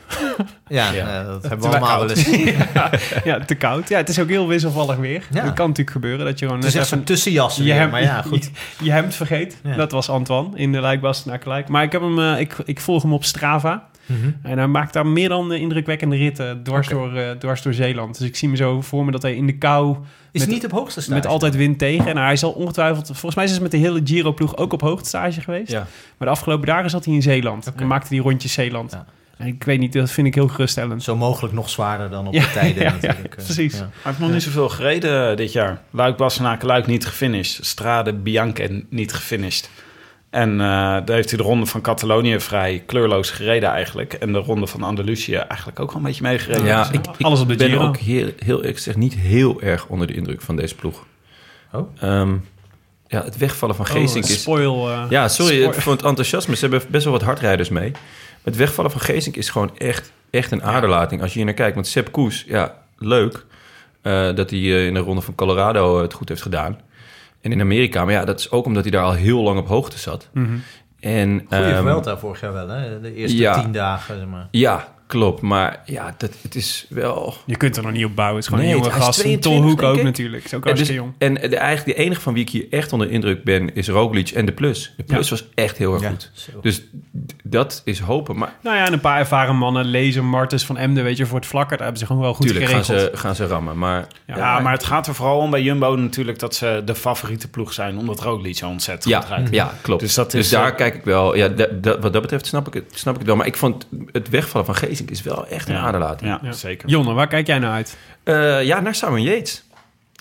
ja, Ja. eh, dat hebben we Te allemaal wel koud. eens. ja, ja, te koud. Ja, het is ook heel wisselvallig weer. Ja. Dat kan natuurlijk gebeuren dat je gewoon Het is net echt even zo'n tussenjas je, weer, hem, maar ja, goed. je, je hemd vergeet. Ja. Dat was Antoine in de luik-Bastenaken-luik. Maar ik, heb hem, eh, ik, ik volg hem op Strava... Mhm. En hij maakt daar meer dan eh, indrukwekkende ritten dwars, door, eh, dwars door Zeeland. Dus ik zie me zo voor me dat hij in de kou Is Met- niet op hoogste stage. met altijd wind tegen. En hij zal ongetwijfeld... Volgens mij is het met de hele Giro-ploeg ook op hoogtestage geweest. Ja. Maar de afgelopen dagen zat hij in Zeeland. En maakte die rondjes Zeeland. Ja. En ik weet niet, dat vind ik heel geruststellend. Zo mogelijk nog zwaarder dan op Ja, de tijden ja, natuurlijk. eh, precies. ja. Hij heeft nog niet zoveel gereden dit jaar. Luik, Bastenaken, Luik niet gefinished. Strade, Bianca niet gefinished. En eh, daar heeft hij de ronde van Catalonië vrij kleurloos gereden eigenlijk. En de ronde van Andalusië eigenlijk ook wel een beetje meegereden. Ja, Dus, ik, ik Alles op de ben Giro. ook heel, heel, ik zeg niet heel erg onder de indruk van deze ploeg. Oh. Ehm, ja, het wegvallen van Geesink Oh, is... spoil. eh, Ja, sorry spoil- voor het enthousiasme. Ze hebben best wel wat hardrijders mee. Het wegvallen van Geesink is gewoon echt, echt een aderlating als je hier naar kijkt. Want Sepp Koes, ja, leuk eh, dat hij eh, in de ronde van Colorado eh, het goed heeft gedaan. En in Amerika, maar ja, dat is ook omdat hij daar al heel lang op hoogte zat. Mhm. En, Goeie Vuelta vorig jaar wel, hè? De eerste ja. tien dagen, zeg maar. Ja, klopt. Maar ja, dat, het is wel... Je kunt er nog niet op bouwen. Het is gewoon Nee, een jonge gast. Een 22, tolhoek ook ik. natuurlijk. Is ook En, dus, jong. en de, eigenlijk de enige van wie ik hier echt onder de indruk ben, is Roglic en de Plus. De Plus was echt heel erg Ja, goed. zo. Dus dat is hopen. Maar Nou ja, en een paar ervaren mannen. Lezer, Martens van Emden, weet je, voor het vlakker. Daar hebben ze gewoon wel goed natuurlijk gaan geregeld. ze, gaan ze rammen. Maar Ja, Ja, maar het gaat er vooral om bij Jumbo natuurlijk dat ze de favoriete ploeg zijn. Omdat Roglic zo ontzettend ja, goed rijdt. ja, klopt. Dus Dus, dat is, daar eh, kijk ik wel. Ja, wat dat betreft snap ik, het, snap ik het wel. Maar ik vond het wegvallen van Is wel echt een Ja. aderlating. Ja, Ja. zeker. Jonne, waar kijk jij naar uit? Eh, ja, naar Simon Yates.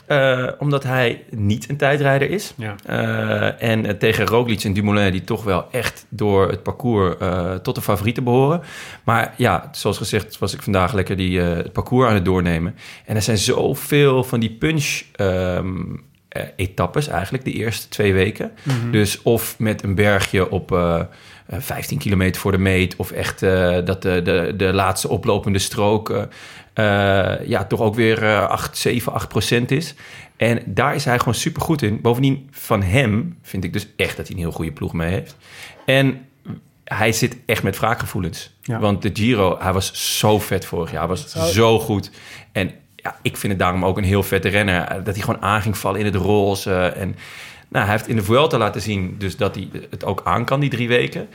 Eh, omdat hij niet een tijdrijder is. Ja. Eh, en tegen Roglic en Dumoulin, die toch wel echt door het parcours eh, tot de favorieten behoren. Maar ja, zoals gezegd was ik vandaag lekker die, eh, het parcours aan het doornemen. En er zijn zoveel van die punch... ehm, eh, etappes eigenlijk, de eerste twee weken. Mhm. Dus of met een bergje op eh, eh, 15 kilometer voor de meet... of echt eh, dat de, de, de laatste oplopende strook... eh, ja, toch ook weer eh 8, 7, 8 procent is. En daar is hij gewoon super goed in. Bovendien van hem vind ik dus echt dat hij een heel goede ploeg mee heeft. En hij zit echt met wraakgevoelens. Ja. Want de Giro, hij was zo vet vorig jaar. Hij was zo goed. En ja, ik vind het daarom ook een heel vette renner. Dat hij gewoon aan ging vallen in het roze. En nou, hij heeft in de Vuelta laten zien dus dat hij het ook aan kan, die drie weken.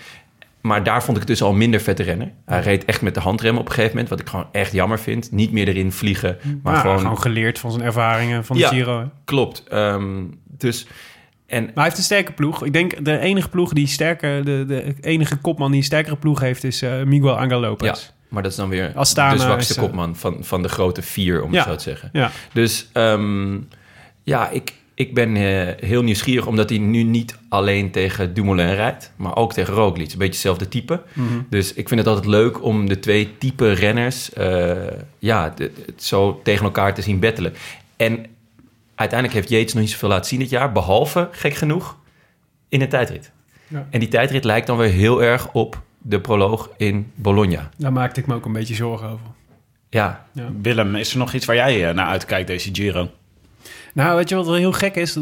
Maar daar vond ik het dus al minder vette renner. Hij reed echt met de handrem op een gegeven moment. Wat ik gewoon echt jammer vind. Niet meer erin vliegen. Maar Maar gewoon, gewoon, geleerd van zijn ervaringen van de Ja. Giro. hè. Klopt. Ehm, dus... En Maar hij heeft een sterke ploeg. Ik denk de enige ploeg die sterker, de, de enige kopman die een sterkere ploeg heeft, is eh, Miguel Angel Lopez. Ja, maar dat is dan weer Astana de zwakste is, eh, kopman van, van de grote vier, om Ja. het zo te zeggen. Ja. Dus ehm, ja, ik, ik ben eh, heel nieuwsgierig... omdat hij nu niet alleen tegen Dumoulin rijdt... maar ook tegen Roglic. Een beetje hetzelfde type. Mhm. Dus ik vind het altijd leuk om de twee type renners... eh, ja, de- het zo tegen elkaar te zien battelen. En uiteindelijk heeft Yates nog niet zoveel laten zien dit jaar, behalve, gek genoeg, in een tijdrit. Ja. En die tijdrit lijkt dan weer heel erg op de proloog in Bologna. Daar maakte ik me ook een beetje zorgen over. Ja, Willem, is er nog iets waar jij eh, naar uitkijkt deze Giro? Nou, weet je wat wel heel gek is?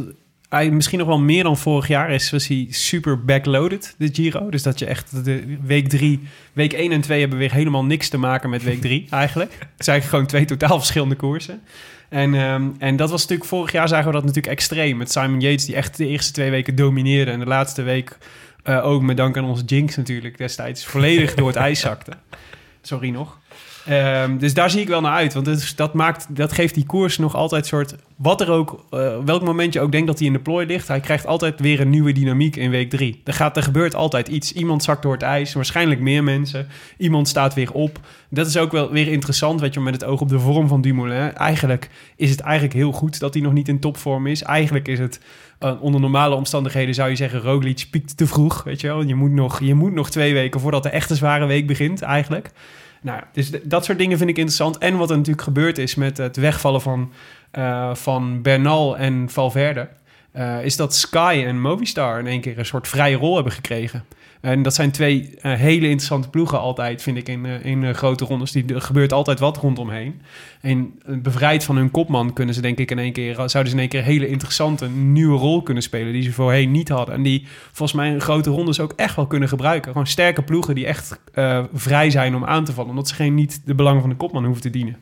Hij misschien nog wel meer dan vorig jaar is, was hij super backloaded, de Giro. Dus dat je echt de week drie, week 1 en 2 hebben weer helemaal niks te maken met week 3 eigenlijk. Het zijn gewoon twee totaal verschillende koersen. En, ehm, en dat was natuurlijk, vorig jaar zagen we dat natuurlijk extreem. Met Simon Yates, die echt de eerste twee weken domineerde. En de laatste week eh, ook met dank aan onze Jinx natuurlijk destijds volledig door het ijs zakte. Sorry nog. Ehm, dus daar zie ik wel naar uit. Want dat, maakt, dat geeft die koers nog altijd soort... Wat er ook, eh, welk moment je ook denkt dat hij in de plooi ligt... hij krijgt altijd weer een nieuwe dynamiek in week drie. Er, gaat, er gebeurt altijd iets. Iemand zakt door het ijs, waarschijnlijk meer mensen. Iemand staat weer op. Dat is ook wel weer interessant, weet je, met het oog op de vorm van Dumoulin. Eigenlijk is het eigenlijk heel goed dat hij nog niet in topvorm is. Eigenlijk is het... eh, onder normale omstandigheden zou je zeggen... Roglic piekt te vroeg, weet je wel. Je moet nog, je moet nog twee weken voordat de echte zware week begint, eigenlijk. Nou, dus dat soort dingen vind ik interessant. En wat er natuurlijk gebeurd is met het wegvallen van, eh, van Bernal en Valverde... eh, is dat Sky en Movistar in één keer een soort vrije rol hebben gekregen. En dat zijn twee eh, hele interessante ploegen altijd, vind ik, in, eh, in eh, grote rondes. Die, er gebeurt altijd wat rondomheen. En bevrijd van hun kopman kunnen ze denk ik in één keer... zouden ze in één keer een hele interessante nieuwe rol kunnen spelen... die ze voorheen niet hadden. En die volgens mij in grote rondes ook echt wel kunnen gebruiken. Gewoon sterke ploegen die echt vrij zijn om aan te vallen. Omdat ze geen niet de belangen van de kopman hoeven te dienen.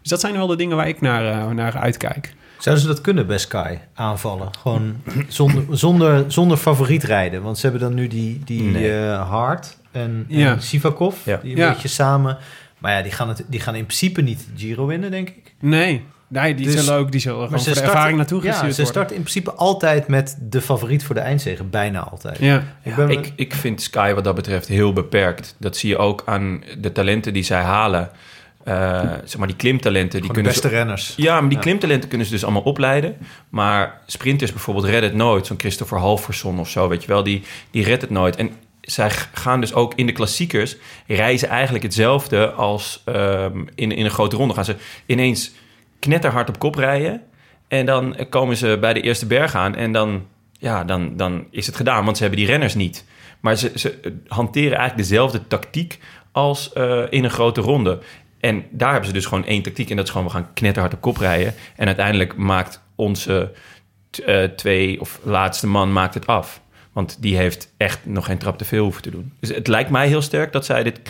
Dus dat zijn wel de dingen waar ik naar, naar uitkijk. Zouden ze dat kunnen bij Sky aanvallen? Gewoon zonder, zonder, zonder favoriet rijden. Want ze hebben dan nu die, die Nee. eh, Hart en, Ja. en Sivakov. Ja. Die een Ja. beetje samen. Maar ja, die gaan, het, die gaan in principe niet Giro winnen, denk ik. Nee, nee die Dus- zullen ook die zullen gewoon voor de starten- ervaring naartoe Ja, gestuurd ze worden. starten in principe altijd met de favoriet voor de eindzege. Bijna altijd. Ja, Ik ben, ik, ik vind Sky wat dat betreft heel beperkt. Dat zie je ook aan de talenten die zij halen. Eh, zeg maar die klimtalenten. Die gewoon kunnen beste ze, renners. ja, maar die Ja. klimtalenten kunnen ze dus allemaal opleiden. Maar sprinters bijvoorbeeld redden het nooit. Zo'n Christopher Halverson of zo, weet je wel. Die, die redt het nooit. En zij gaan dus ook in de klassiekers... reizen eigenlijk hetzelfde als ehm, in, in een grote ronde. Gaan ze ineens knetterhard op kop rijden... En dan komen ze bij de eerste berg aan en dan, ja, dan, dan is het gedaan, want ze hebben die renners niet. Maar ze, ze hanteren eigenlijk dezelfde tactiek als eh, in een grote ronde. En daar hebben ze dus gewoon één tactiek en dat is gewoon we gaan knetterhard op kop rijden. En uiteindelijk maakt onze eh, twee of laatste man maakt het af. Want die heeft echt nog geen trap te veel hoeven te doen. Dus het lijkt mij heel sterk dat zij dit,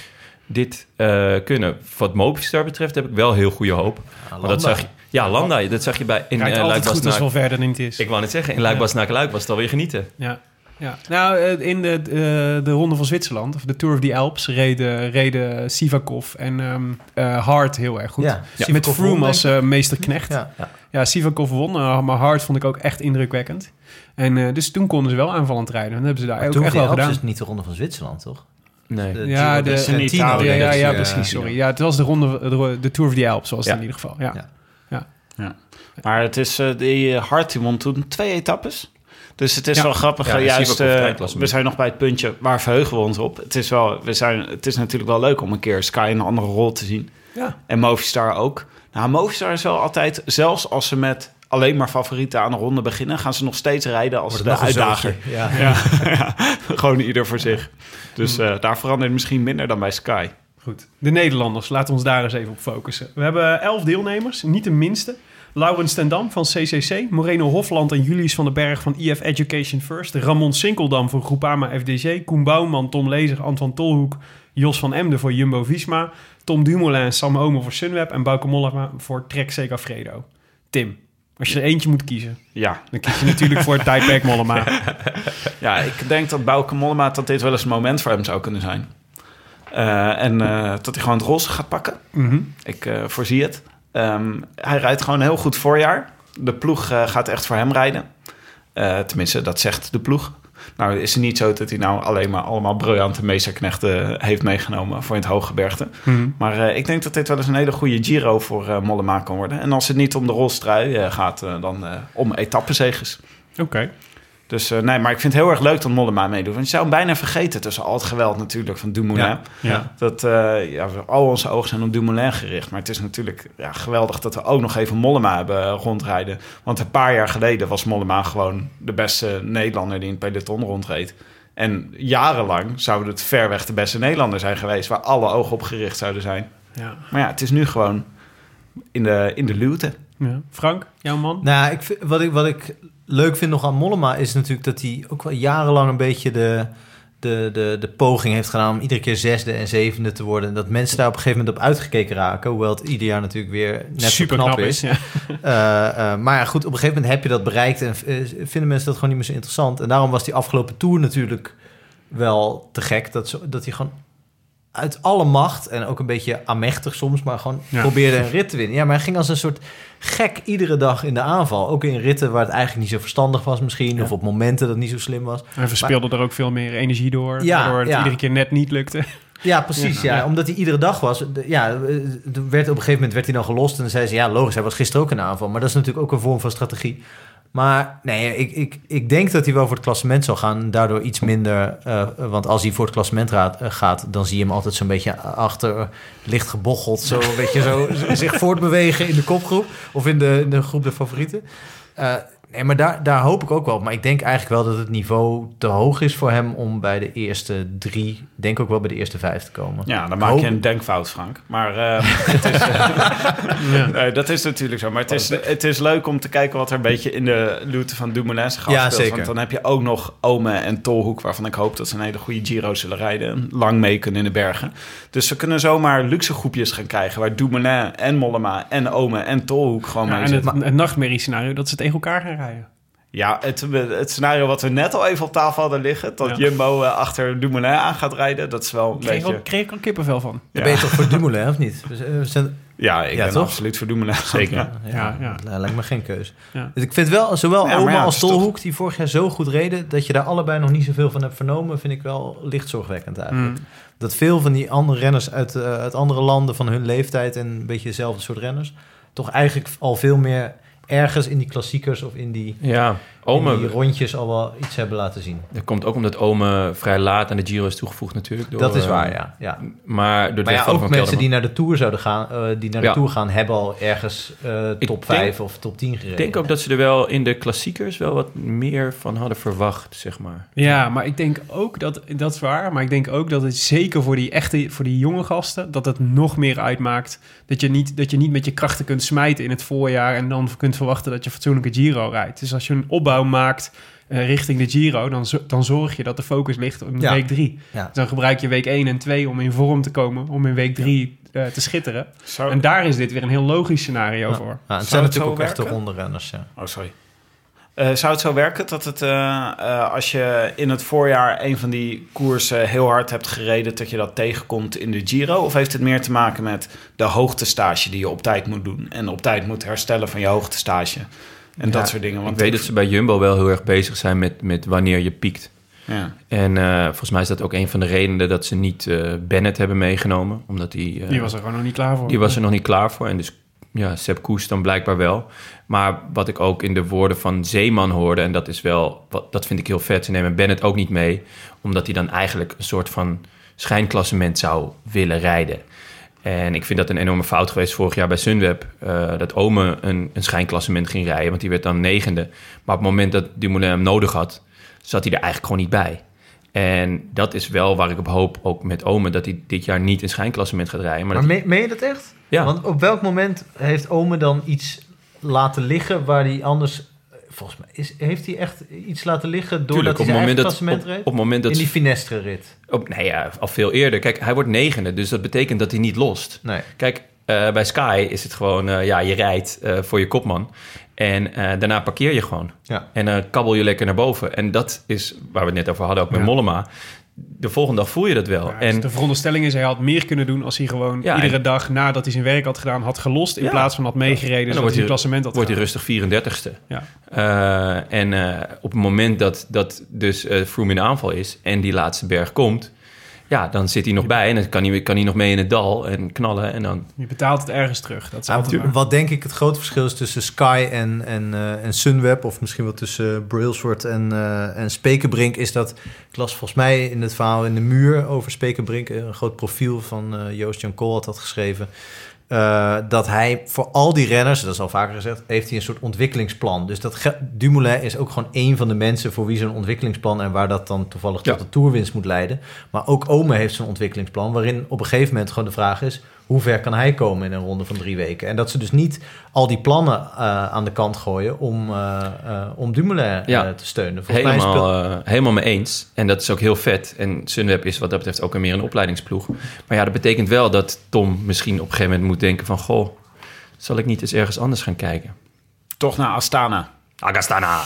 dit eh, kunnen. Wat Movistar betreft heb ik wel heel goede hoop. Want dat zag je, ja, Landa, dat zag je bij in altijd goed als het wel verder niet is. Ik wou net zeggen, in Luik was Luik was het alweer genieten. Ja. Ja. Nou, eh, in de, eh, de Ronde van Zwitserland, of de Tour of the Alps, reden, reden Sivakov en ehm eh, Hart heel erg goed. Ja, Met Sivakov Froome won, als eh, meesterknecht. Ja, Ja. ja Sivakov won, maar Hart vond ik ook echt indrukwekkend. En eh, dus toen konden ze wel aanvallend rijden. En dat hebben ze daar Maar ook Tour echt of the wel Alps gedaan. is niet de ronde van Zwitserland, toch? Nee. De Ja, de- Trentino, Italië, Ja, ja, ja, precies, sorry. ja. Ja, het was de, ronde, de, de Tour of the Alps, zoals Ja. het in ieder geval. Ja. Ja. Maar het is, eh, die Hart die won toen twee etappes. Dus het is Ja. wel grappig. Ja, juist, eh, we zijn nog bij het puntje waar verheugen we ons op. Het is, wel, we zijn, het is natuurlijk wel leuk om een keer Sky in een andere rol te zien. Ja. En Movistar ook. Nou, Movistar is wel altijd, zelfs als ze met alleen maar favorieten aan de ronde beginnen, gaan ze nog steeds rijden als de uitdager. Ja, ja, gewoon ieder voor zich. Dus eh, daar verandert misschien minder dan bij Sky. Goed. De Nederlanders, laten we ons daar eens even op focussen. We hebben elf deelnemers, niet de minste. Laurens Stendam van CCC, Moreno Hofland en Julius van den Berg van IF Education First, Ramon Sinkeldam voor Groupama FDG, Koen Bouwman, Tom Lezer, Anton Tolhoek, Jos van Emden voor Jumbo-Visma, Tom Dumoulin en Sam Omen voor Sunweb en Bauke Mollema voor Trek Segafredo. Tim, als je er eentje moet kiezen, Ja, dan kies je natuurlijk voor Typek Mollema. Ja, ik denk dat Bouke Mollema dat dit wel eens een moment voor hem zou kunnen zijn. Eh, en eh, dat hij gewoon het roze gaat pakken. Mhm. Ik eh, voorzie het. Ehm, hij rijdt gewoon een heel goed voorjaar. De ploeg eh, gaat echt voor hem rijden. Eh, tenminste, dat zegt de ploeg. Nou, is het niet zo dat hij nou alleen maar allemaal briljante meesterknechten heeft meegenomen voor in het hooggebergte. Mhm. Maar eh, ik denk dat dit wel eens een hele goede Giro voor eh, Mollema kan worden. En als het niet om de rolstrui gaat, dan om etappezeges. Oké. Dus nee, maar ik vind het heel erg leuk dat Mollema meedoet. Want je zou hem bijna vergeten tussen al het geweld natuurlijk van Dumoulin. Ja. Ja. Dat eh, ja, al onze ogen zijn op Dumoulin gericht. Maar het is natuurlijk ja, geweldig dat we ook nog even Mollema hebben eh, rondrijden. Want een paar jaar geleden was Mollema gewoon de beste Nederlander die in het peloton rondreed. En jarenlang zou het ver weg de beste Nederlander zijn geweest... waar alle ogen op gericht zouden zijn. Ja. Maar ja, het is nu gewoon in de, in de luwte. Ja. Frank, jouw man? Nou, ik, vind- wat, ik, wat ik leuk vind nog aan Mollema is natuurlijk dat hij ook wel jarenlang een beetje de, de, de, de poging heeft gedaan om iedere keer zesde en zevende te worden. En dat mensen daar op een gegeven moment op uitgekeken raken. Hoewel het ieder jaar natuurlijk weer net Super knap, knap is. is. Ja. Eh, eh, maar ja, goed, op een gegeven moment heb je dat bereikt en eh, vinden mensen dat gewoon niet meer zo interessant. En daarom was die afgelopen tour natuurlijk wel te gek. Dat, dat hij gewoon uit alle macht en ook een beetje amechtig soms, maar gewoon Ja. probeerde een rit te winnen. Ja, maar hij ging als een soort gek iedere dag in de aanval. Ook in ritten waar het eigenlijk niet zo verstandig was misschien, Ja. of op momenten dat het niet zo slim was. Hij verspeelde er ook veel meer energie door. Ja, waardoor het ja. iedere keer net niet lukte. Ja, precies. Ja. Omdat hij iedere dag was. Ja, eh, er werd, op een gegeven moment werd hij dan gelost. En dan zei ze, ja, logisch, hij was gisteren ook in de aanval. Maar dat is natuurlijk ook een vorm van strategie. Maar nee, ik, ik, ik denk dat hij wel voor het klassement zal gaan. Daardoor iets minder. eh, want als hij voor het klassement raad- eh, gaat, dan zie je hem altijd zo'n beetje achter, eh, licht gebocheld. Zo een beetje zo zich voortbewegen in de kopgroep. Of in de, in de groep de favorieten. Eh, nee, maar daar, daar hoop ik ook wel. op. Maar ik denk eigenlijk wel dat het niveau te hoog is voor hem om bij de eerste drie, denk ook wel bij de eerste vijf te komen. Ja, dan Ik maak hoop- je een denkfout, Frank. Maar eh, het is, Ja. nee, dat is natuurlijk zo. Maar het is, het is leuk om te kijken wat er een beetje in de luwte van Dumoulin zich Ja, zeker. Want dan heb je ook nog Ome en Tolhoek... waarvan ik hoop dat ze een hele goede Giro zullen rijden... en lang mee kunnen in de bergen. Dus ze kunnen zomaar luxe groepjes gaan krijgen... waar Dumoulin en Mollema en Ome en Tolhoek gewoon Ja, mee en zitten. het, het nachtmerriescenario dat ze tegen elkaar gaan rijden. Ja, het, het scenario wat we net al even op tafel hadden liggen... dat Ja. Jumbo eh, achter Dumoulin aan gaat rijden... dat is wel een Kreeg, beetje... ook, kreeg ik al kippenvel van. Dan ben je toch voor Dumoulin, of niet? We zijn- we zijn- Ja, ik Ja, ben toch? absoluut voor Dumoulin. Zeker. Ja, Ja, ja. lijkt me geen keus. Ja. Dus ik vind wel, zowel Ja, Oma ja, als toch- Tolhoek, die vorig jaar zo goed reden, dat je daar allebei nog niet zoveel van hebt vernomen, vind ik wel licht zorgwekkend eigenlijk. Mm. Dat veel van die andere renners uit, eh, uit andere landen van hun leeftijd en een beetje dezelfde soort renners, toch eigenlijk al veel meer ergens in die klassiekers of in die, Ja, Ome, die rondjes al wel iets hebben laten zien. dat komt ook omdat Ome vrij laat aan de Giro is toegevoegd natuurlijk. Door, dat is eh, waar, ja. ja. Maar door de Maar ja, ook van mensen die naar de Tour zouden gaan, eh, die naar de Ja. Tour gaan, hebben al ergens eh, Ik top denk- 5 of top 10 gereden. Ik denk ook dat ze er wel in de klassiekers wel wat meer van hadden verwacht, zeg maar. Ja, maar ik denk ook dat, dat is waar, maar ik denk ook dat het zeker voor die echte, voor die jonge gasten, dat het nog meer uitmaakt. Dat je niet, dat je niet met je krachten kunt smijten in het voorjaar en dan kunt verwachten dat je fatsoenlijke Giro rijdt. Dus als je een opbouw maakt eh, richting de Giro, dan, dan zorg je dat de focus ligt op Ja. week 3. Ja. Dan gebruik je week 1 en 2 om in vorm te komen, om in week 3 te schitteren. Zo. En daar is dit weer een heel logisch scenario Ja. voor. Ja, het zijn natuurlijk ook echte werken? ronde renners, ja. Oh, sorry. Eh, zou het zo werken dat het, eh, eh, als je in het voorjaar een van die koersen heel hard hebt gereden, dat je dat tegenkomt in de Giro? Of heeft het meer te maken met de hoogtestage die je op tijd moet doen en op tijd moet herstellen van je hoogtestage en dat soort dingen? ik weet dat ze bij Jumbo wel heel erg bezig zijn met, met wanneer je piekt. ja. En eh, volgens mij is dat ook een van de redenen dat ze niet eh, Bennett hebben meegenomen. Omdat die, eh, Die was er gewoon nog niet klaar voor. die was er nog niet klaar voor. En dus ja, Sepp Koes dan blijkbaar wel. Maar wat ik ook in de woorden van Zeeman hoorde... en dat is wel, wat, dat vind ik heel vet. Ze nemen Bennett ook niet mee. Omdat hij dan eigenlijk een soort van schijnklassement zou willen rijden. En ik vind dat een enorme fout geweest vorig jaar bij Sunweb. eh, dat Ome een, een schijnklassement ging rijden. Want die werd dan negende. Maar op het moment dat Dumoulin hem nodig had... zat hij er eigenlijk gewoon niet bij. En dat is wel waar ik op hoop, ook met Ome... dat hij dit jaar niet een schijnklassement gaat rijden. Maar, Maar dat meen je dat echt? Ja. Want op welk moment heeft Ome dan iets laten liggen waar hij anders... Volgens mij is, heeft hij echt iets laten liggen doordat Tuurlijk, hij zijn eigen dat, klassement op, reed? op het moment dat in die Finestre-rit. Op, nee, ja, al veel eerder. Kijk, hij wordt negende, dus dat betekent dat hij niet lost. Nee. Kijk, eh, bij Sky is het gewoon, eh, ja, je rijdt eh, voor je kopman. En daarna parkeer je gewoon. Ja. En dan kabbel je lekker naar boven. En dat is waar we het net over hadden, ook met Ja. Mollema. De volgende dag voel je dat wel. Ja, dus en de veronderstelling is, hij had meer kunnen doen als hij gewoon Ja, iedere en- dag nadat hij zijn werk had gedaan, had gelost. In Ja. plaats van had meegereden, dan wordt hij klassement had wordt hij rustig 34ste. Ja. Eh, en eh, op het moment dat, dat dus eh Froome in aanval is en die laatste berg komt... ja, dan zit hij nog bij en dan kan hij, kan hij nog mee in het dal en knallen. En dan, Je betaalt het ergens terug. Dat is altijd waar. wat denk ik het grote verschil is tussen Sky en, en, eh, en Sunweb... of misschien wel tussen uh, Brailsford en, eh, en Spekerbrink... is dat, ik las volgens mij in het verhaal in de muur over Spekerbrink... een groot profiel van eh, Joost Jan Kool had dat geschreven... eh, dat hij voor al die renners, dat is al vaker gezegd... heeft hij een soort ontwikkelingsplan. Dus dat Dumoulin is ook gewoon één van de mensen... voor wie zo'n ontwikkelingsplan... en waar dat dan toevallig Ja. tot de toerwinst moet leiden. Maar ook Ome heeft zo'n ontwikkelingsplan... waarin op een gegeven moment gewoon de vraag is... hoe ver kan hij komen in een ronde van drie weken? En dat ze dus niet al die plannen eh, aan de kant gooien... om, eh, eh, om Dumoulin Ja. eh, te steunen. Volgens mij helemaal, helemaal mee eens. En dat is ook heel vet. En Sunweb is wat dat betreft ook meer een opleidingsploeg. Maar ja, dat betekent wel dat Tom misschien op een gegeven moment moet denken van... Goh, zal ik niet eens ergens anders gaan kijken? Toch naar Astana. Agastana!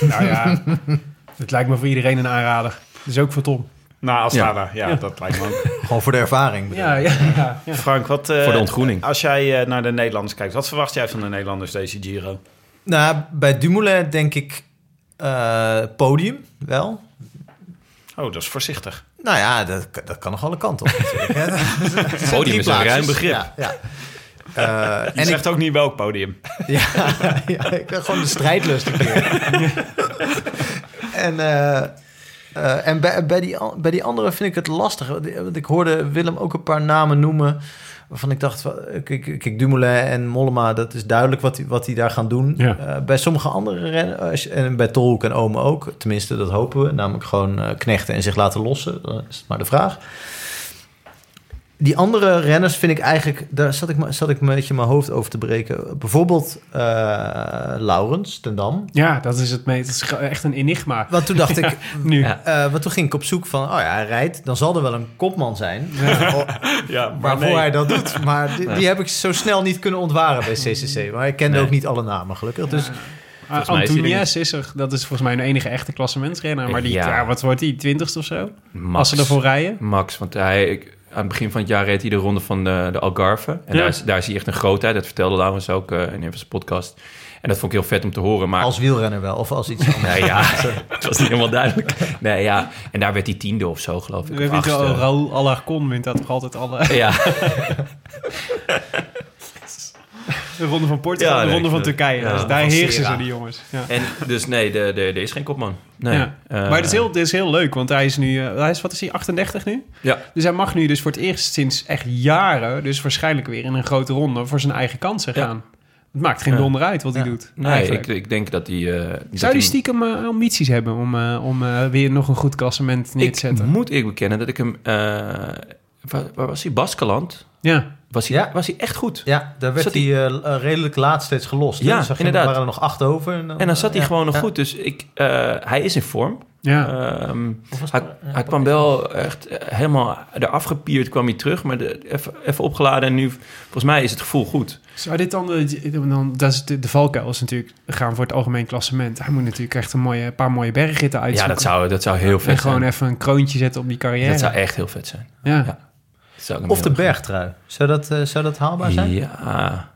Nou ja, het lijkt me voor iedereen een aanrader. Dus ook voor Tom. Naar Astana, ja, dat lijkt me ook. Gewoon voor de ervaring. Ja, ja, ja. ja. Frank, wat... eh, Voor de ontgroening. Als jij eh, naar de Nederlanders kijkt, wat verwacht jij van de Nederlanders deze Giro? Nou, bij Dumoulin denk ik eh, podium wel. Oh, dat is voorzichtig. Nou ja, dat, dat kan nog alle kanten op natuurlijk. hè. Podium is een ruim begrip. Ja, ja. Eh, Je en ik, zegt ook niet welk podium. ja, ja, ik wil gewoon de strijdlust een keer. en eh, eh, en bij, bij, die, bij die andere vind ik het lastig. Want ik hoorde Willem ook een paar namen noemen... waarvan ik dacht, wa- kijk, kijk Dumoulin en Mollema... dat is duidelijk wat die, wat die daar gaan doen. Ja. Eh, bij sommige andere renners, en bij Tolhoek en Ome ook... tenminste, dat hopen we, namelijk gewoon eh, knechten en zich laten lossen. Dat is maar de vraag. Die andere renners vind ik eigenlijk... daar zat ik, zat ik een beetje mijn hoofd over te breken. Bijvoorbeeld eh Laurens ten Dam. ja, dat is het mee. Het is ge- echt een enigma. Want toen dacht ik... Nu. Ja. eh, want toen ging ik op zoek van... oh ja, hij rijdt, dan zal er wel een kopman zijn... Oh, Ja, waarvoor hij dat doet. Maar die, die heb ik zo snel niet kunnen ontwaren bij CCC. Maar ik kende Nee. ook niet alle namen, gelukkig. Dus Uh, mij is er is er. Dat is volgens mij een enige echte klassementsrenner. Maar die, ja. Ja. wat wordt die? Twintigste of zo? Max. Als ze ervoor rijden? Max, want hij, ik- aan het begin van het jaar reed hij de ronde van de, de Algarve. En Ja. daar, is, daar is hij echt een grootheid. Dat vertelde Laurens ook eh, in een van zijn podcast. En dat vond ik heel vet om te horen. Maar als wielrenner wel, of als iets anders. Nee, ja, het was niet helemaal duidelijk. Nee, ja. En daar werd hij tiende of zo, geloof ik. We of weten wel, achtste. Raoul Alarcon wint dat toch altijd alle... Ja, De ronde van Portugal Ja, de nee, ronde van ik Turkije. ja, dus daar heersen ze, die jongens. Ja. en dus nee, de, de, er is geen kopman. Nee. Ja. Eh, maar het is, heel, het is heel leuk, want hij is nu... eh, hij is, wat is hij, 38 nu? Ja, Dus hij mag nu dus voor het eerst sinds echt jaren... dus waarschijnlijk weer in een grote ronde... voor zijn eigen kansen gaan. Het maakt geen donder uit wat hij doet. nee, ik, ik denk dat hij... eh, dat Zou hij- die stiekem ambities hebben om, om weer nog een goed klassement neer te Ik zetten? moet ik bekennen dat ik hem... waar, waar was hij? Baskeland? Ja, Was hij, Ja. was hij echt goed. Ja, daar werd Zat hij eh, eh, redelijk laat steeds gelost. hè? Ja, je, inderdaad. Er waren er nog acht over. En dan, En dan zat hij ja, gewoon nog ja. goed. Dus ik, eh, hij is in vorm. ja. Ehm, hij, ja, kwam wel echt eh, helemaal eraf gepierd, kwam hij terug. Maar de- even, even opgeladen en nu, volgens mij is het gevoel goed. Zou dit dan, de, dan dat is de, de valkuil is natuurlijk gaan voor het algemeen klassement. Hij moet natuurlijk echt een, mooie, een paar mooie bergritten Ja, uitzoeken. dat zou, dat zou heel en vet gewoon zijn. even een kroontje zetten op die carrière. Dat zou echt heel vet zijn. ja. Of de bergtrui. Zou dat, eh, zou dat haalbaar zijn? Ja,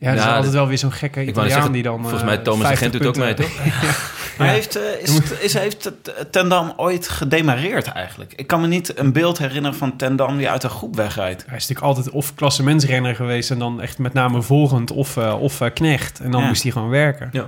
Ja, er is Ja, altijd dat- wel weer zo'n gekke ik wou Italiaan zeggen, die dan... volgens eh, mij Thomas de 50 Gent doet ook mee, toch? Maar heeft, eh, is, is, heeft het Tendam ooit gedemareerd eigenlijk? Ik kan me niet een beeld herinneren van Tendam die uit een groep wegrijdt. Hij is natuurlijk altijd of klassementsrenner geweest en dan echt met name volgend of, eh, of knecht. En dan Ja. moest hij gewoon werken. Ja.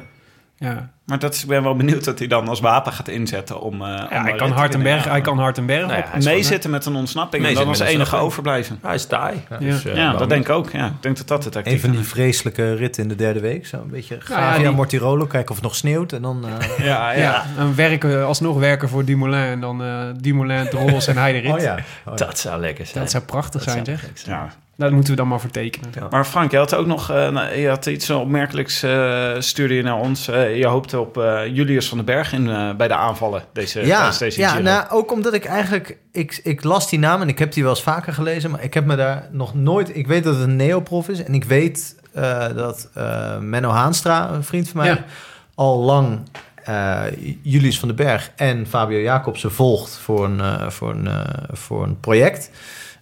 Ja, Maar dat is, ik ben wel benieuwd dat hij dan als wapen gaat inzetten om... eh, om ja hij, rit kan te hard en winnen. berg, hij kan hard en berg Nou ja, Meezitten met een ontsnapping en dan als enige overblijven. Hij is taai. Ja. Dus, eh, Ja, dat denk ik ook. Ja. Ik denk dat dat het tactiek Een van die vreselijke ritten in de derde week. Zo een beetje Nou ja, Gavia die- Mortirolo. Kijken of het nog sneeuwt. En dan... eh, Ja, Ja, ja. en werken, alsnog werken voor Dumoulin en dan eh Dumoulin, de Rolls en hij de rit. Oh ja. Oh ja. Dat zou lekker zijn. Dat zou prachtig Dat zijn, zou zeg. zijn. ja. Dat moeten we dan maar voor tekenen. Ja. Maar Frank, je had ook nog eh, nou, je had iets opmerkelijks uh, stuurde je naar ons. Eh, je hoopte op eh, Julius van den Berg in, eh, bij de aanvallen deze, Ja, deze ja nou, ook omdat ik eigenlijk... Ik, ik las die naam en ik heb die wel eens vaker gelezen... maar ik heb me daar nog nooit... Ik weet dat het een neoprof is... en ik weet eh, dat eh, Menno Haanstra, een vriend van mij... Ja. al lang eh, Julius van den Berg en Fabio Jacobsen volgt voor een, voor een, voor een project.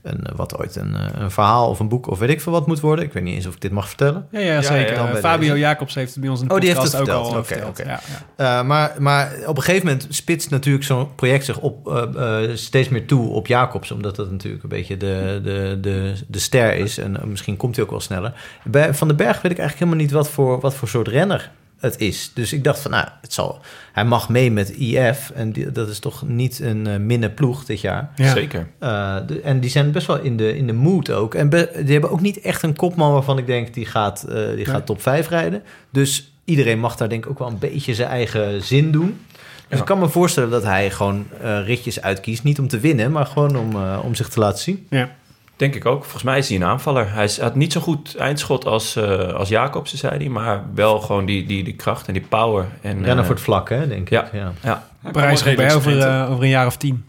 Een, eh, wat ooit een, eh, een verhaal of een boek of weet ik veel wat moet worden. Ik weet niet eens of ik dit mag vertellen. Ja, ja, zeker. Eh, Fabio deze. Jacobs heeft het bij ons in de Oh, die heeft podcast het ook al verteld. verteld. Ja. Eh, maar, maar op een gegeven moment spitst natuurlijk zo'n project zich op, steeds meer toe op Jacobs. Omdat dat natuurlijk een beetje de, de, de, de ster is. En misschien komt hij ook wel sneller. Bij Van den Berg weet ik eigenlijk helemaal niet wat voor, wat voor soort renner het is. Dus ik dacht van, nou, het zal, hij mag mee met IF. En die, dat is toch niet een eh, minne ploeg dit jaar. Ja. Zeker. Eh, de- en die zijn best wel in de, in de mood ook. En be- die hebben ook niet echt een kopman waarvan ik denk... die gaat, eh, die gaat top 5 rijden. Dus iedereen mag daar denk ik ook wel een beetje zijn eigen zin doen. Dus Ja. ik kan me voorstellen dat hij gewoon ritjes uitkiest. Niet om te winnen, maar gewoon om, om zich te laten zien. Ja. Denk ik ook. Volgens mij is hij een aanvaller. Hij is- had niet zo goed eindschot als, eh als Jacobsen, zei hij. Maar wel gewoon die, die, die kracht en die power. En, Rennen eh, voor het vlak, hè, denk ja. ik. Ja. Ja, Parijs redelijk over, eh, over een jaar of tien.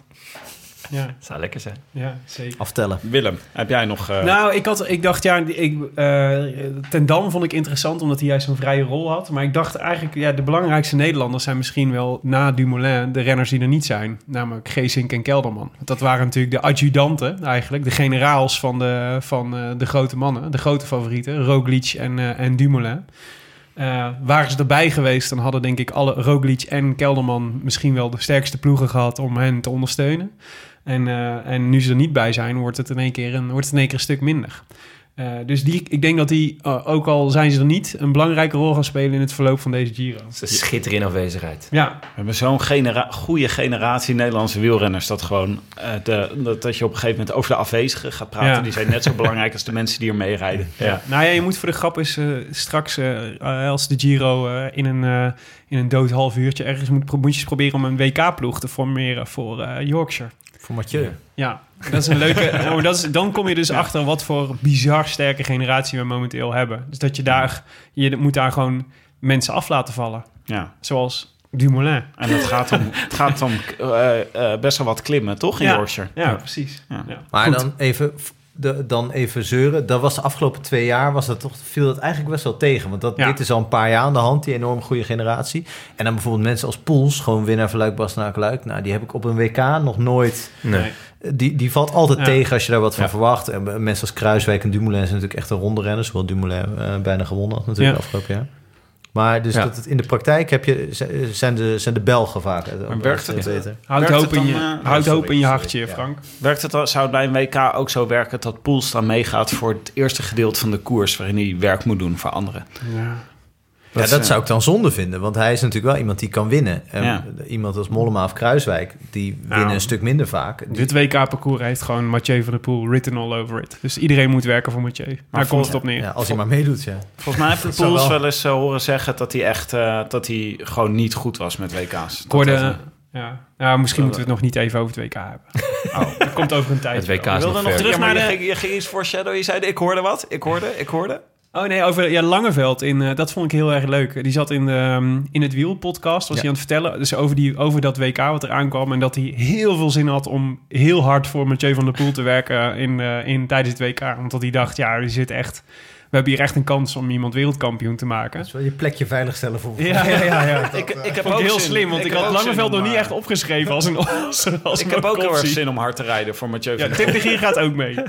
Ja, het zou lekker zijn. ja zeker. Aftellen. Willem, heb jij nog... eh, Nou, ik, had, ik dacht, ja, ik, eh, Ten Dam vond ik interessant omdat hij juist zo'n vrije rol had. Maar ik dacht eigenlijk, ja, de belangrijkste Nederlanders zijn misschien wel na Dumoulin de renners die er niet zijn. Namelijk Geesink en Kelderman. Dat waren natuurlijk de adjudanten eigenlijk, de generaals van de, van, eh, de grote mannen. De grote favorieten, Roglic en, eh, en Dumoulin. Eh, waren ze erbij geweest, dan hadden denk ik alle Roglic en Kelderman misschien wel de sterkste ploegen gehad om hen te ondersteunen. En, eh, en nu ze er niet bij zijn, wordt het in één keer een, wordt het in één keer een stuk minder. Eh, dus die, ik denk dat die, eh, ook al zijn ze er niet, een belangrijke rol gaan spelen in het verloop van deze Giro. Ze schitteren in afwezigheid. Ja, We hebben zo'n genera goede generatie Nederlandse wielrenners... dat, gewoon, eh, de, dat, dat je op een gegeven moment over de afwezigen gaat praten. Ja. Die zijn net zo belangrijk als de mensen die er mee rijden. Ja. nou ja, je moet voor de grap eens eh, straks, als de Giro eh, in, een, in een dood half uurtje ergens moet, moet je eens proberen om een WK-ploeg te formeren voor eh, Yorkshire. Voor Mathieu. Ja, dat is een leuke. nou, maar dat is, dan kom je dus achter wat voor bizar sterke generatie we momenteel hebben. Dus dat je daar, je moet daar gewoon mensen af laten vallen. Ja. Zoals Dumoulin. En het gaat om, het gaat om eh, eh, best wel wat klimmen, toch, in Ja. Yorkshire? Ja, precies. Ja. Ja. Maar Goed. dan even, de, dan even zeuren. Dat was de afgelopen twee jaar, was dat toch, viel dat eigenlijk best wel tegen. Want dat, Ja. dit is al een paar jaar aan de hand, die enorm goede generatie. En dan bijvoorbeeld mensen als Poels, gewoon winnaar van Luik, Bastenaken, Luik. Nou, die heb ik op een WK nog nooit... Nee. Die, die valt altijd Ja. tegen als je daar wat van Ja. verwacht. En mensen als Kruiswijk en Dumoulin zijn natuurlijk echt een ronde renners. Hoewel Dumoulin eh, bijna gewonnen had natuurlijk afgelopen jaar. Maar dus Ja. dat het in de praktijk heb je, zijn, de, zijn de Belgen vaak. eh, Maar werkt het? beter. Houd Werkt hoop, het in je, eh, houd sorry, hoop in je sorry, hartje, ja. Frank. Werkt het, al- zou het bij een WK ook zo werken dat Poels dan meegaat voor het eerste gedeelte van de koers... waarin hij werk moet doen voor anderen? Ja. Ja, is, dat eh, zou ik dan zonde vinden. Want hij is natuurlijk wel iemand die kan winnen. En Ja. Iemand als Mollema of Kruiswijk, die winnen Nou, een stuk minder vaak. Dit WK-parcours heeft gewoon Mathieu van der Poel written all over it. Dus iedereen moet werken voor Mathieu. Daar komt het op neer. ja, als hij maar meedoet, ja. Volgens mij heeft Dat zou Poels wel- wel eens eh, horen zeggen dat hij echt ik dat hij gewoon niet goed was met WK's. Ik hoorde... Dat ja. Nou, misschien moeten we het nog niet even over het WK hebben. Oh, dat komt over een tijd. Het WK is nog ver. terug naar de... je, ging, je ging iets foreshadow. Je zei, ik hoorde wat. Ik hoorde, ik hoorde. Oh nee, over ja, Langeveld. In, eh, dat vond ik heel erg leuk. Die zat in, de, ehm, in het Wiel podcast, was Ja. hij aan het vertellen. Dus over, die, over dat WK wat er aankwam. En dat hij heel veel zin had om heel hard voor Mathieu van der Poel te werken in, eh, in, tijdens het WK. Omdat hij dacht, ja, er zit echt, we hebben hier echt een kans om iemand wereldkampioen te maken. Is wel je plekje veiligstellen voor... Ja, ja, ja. ja. Ik, ik heb Vond ik ook heel zin- slim, want ik, heb had Langeveld nog niet eh, echt opgeschreven als een als, als Ik een heb ook heel erg zin om hard te rijden voor Mathieu Ja, van Tim de Gier gaat ook mee.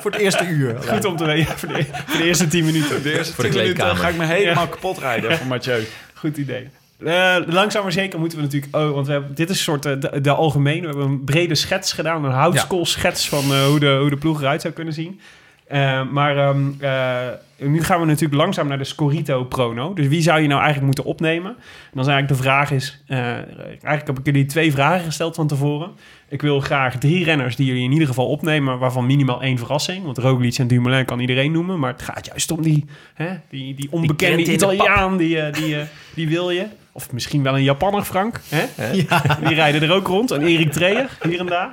Voor het eerste uur. Goed om te weten, voor de, voor de eerste 10 minuten. De eerste Voor de 10 minuten ga ik me helemaal kapot rijden voor Mathieu. Goed idee. Eh, langzaam maar zeker moeten we natuurlijk... Oh, want we hebben, dit is een soort eh, de, de algemeen. We hebben een brede schets gedaan. Een houtskoolschets van eh, hoe, de, hoe de ploeg eruit zou kunnen zien. Eh, maar ehm, eh, nu gaan we natuurlijk langzaam naar de Scorito Prono. Dus wie zou je nou eigenlijk moeten opnemen? En dan is eigenlijk de vraag is... eh, eigenlijk heb ik jullie twee vragen gesteld van tevoren. Ik wil graag drie renners die jullie in ieder geval opnemen... waarvan minimaal één verrassing. Want Roglic en Dumoulin kan iedereen noemen. Maar het gaat juist om die, hè, die, die onbekende. Italiaan. Die, die, die wil je. Of misschien wel een Japanner, Frank. Hè? Die rijden er ook rond. Een Erik Treyer, hier en daar.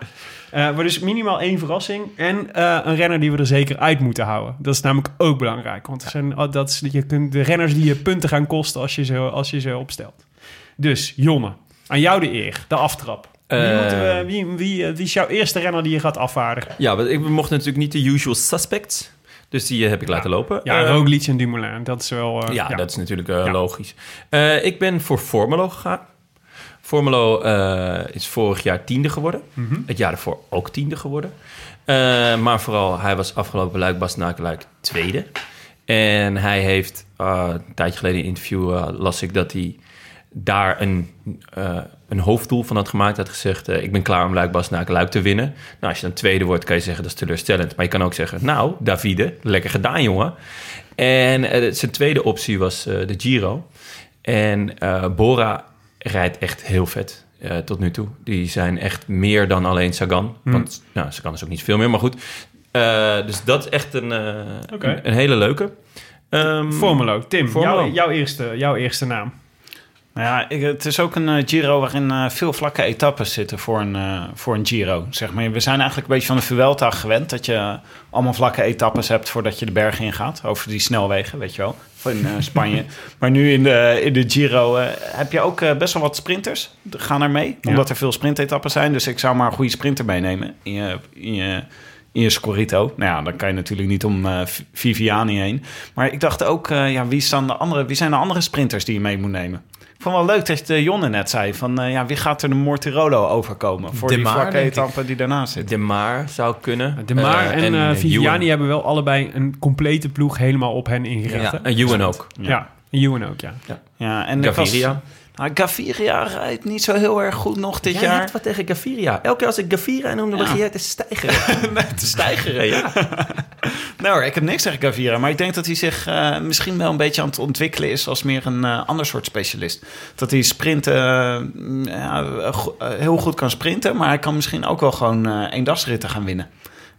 Eh, maar dus minimaal één verrassing. En eh, een renner die we er zeker uit moeten houden. Dat is namelijk ook belangrijk. Want er zijn, dat is, je kunt de renners die je punten gaan kosten als je ze, als je ze opstelt. Dus, Jonne, aan jou de eer. De aftrap. Wie, Eh. we, wie, wie, eh, wie is jouw eerste renner die je gaat afvaardigen? Ja, want ik- we mochten natuurlijk niet de usual suspects. Dus die eh, heb ik laten lopen. Ja, Eh, Roglic en Dumoulin, dat is wel... eh, ja, dat is natuurlijk eh, Ja. logisch. Eh, ik ben voor Formelo gegaan. Formelo eh, is vorig jaar tiende geworden. Mhm. Het jaar ervoor ook tiende geworden. Eh, maar vooral, hij was afgelopen luik tweede. En hij heeft, eh, een tijdje geleden in een interview las ik dat hij daar een, een hoofddoel van had gemaakt. Had gezegd, ik ben klaar om luik Bastenaken-luik te winnen. Nou, als je dan tweede wordt, kan je zeggen dat is teleurstellend. Maar je kan ook zeggen, nou, Davide, lekker gedaan, jongen. En zijn tweede optie was de Giro. En Bora rijdt echt heel vet eh, tot nu toe. Die zijn echt meer dan alleen Sagan. Hmm. Want nou, Sagan is ook niet veel meer, maar goed. Eh, dus dat is echt een, eh, een, een hele leuke. Ehm, Formelo. Tim, Formelo. Jouw, jouw, eerste, jouw eerste naam. Nou ja, ik, het is ook een Giro waarin eh, veel vlakke etappes zitten voor een, eh, voor een Giro. Zeg maar. We zijn eigenlijk een beetje van de Vuelta gewend... dat je allemaal vlakke etappes hebt voordat je de berg ingaat. Over die snelwegen, weet je wel, in eh, Spanje. maar nu in de, in de Giro eh, heb je ook eh, best wel wat sprinters. Gaan er mee, omdat er veel sprintetappes zijn. Dus ik zou maar een goede sprinter meenemen in je... In je in je Scorito. Nou ja, dan kan je natuurlijk niet om Viviani heen. Maar ik dacht ook, ja, wie, staan de andere, wie zijn de andere sprinters die je mee moet nemen? Ik vond wel leuk dat de Jonne net zei van, eh, ja, wie gaat er de Mortirolo overkomen voor De die Maar, ik. etappe die daarnaast zit? De Maar zou kunnen. De Maar Eh, en, eh, Viviani Ewan. hebben wel allebei een complete ploeg helemaal op hen ingericht. Ja. En Ewan ook. Ja, en Ewan ook, ja. Ja, en ik was- Gaviria. Nou, Gaviria rijdt niet zo heel erg goed nog dit Jij jaar. hebt wat tegen Gaviria. Elke keer als ik Gaviria noem, dan begin jij te stijgeren. te stijgeren, ja. Nou hoor, ik heb niks tegen Gaviria, maar ik denk dat hij zich eh, misschien wel een beetje aan het ontwikkelen is als meer een eh, ander soort specialist. Dat hij sprinten mm, eh, heel goed kan sprinten, maar hij kan misschien ook wel gewoon eh eendagsritten gaan winnen.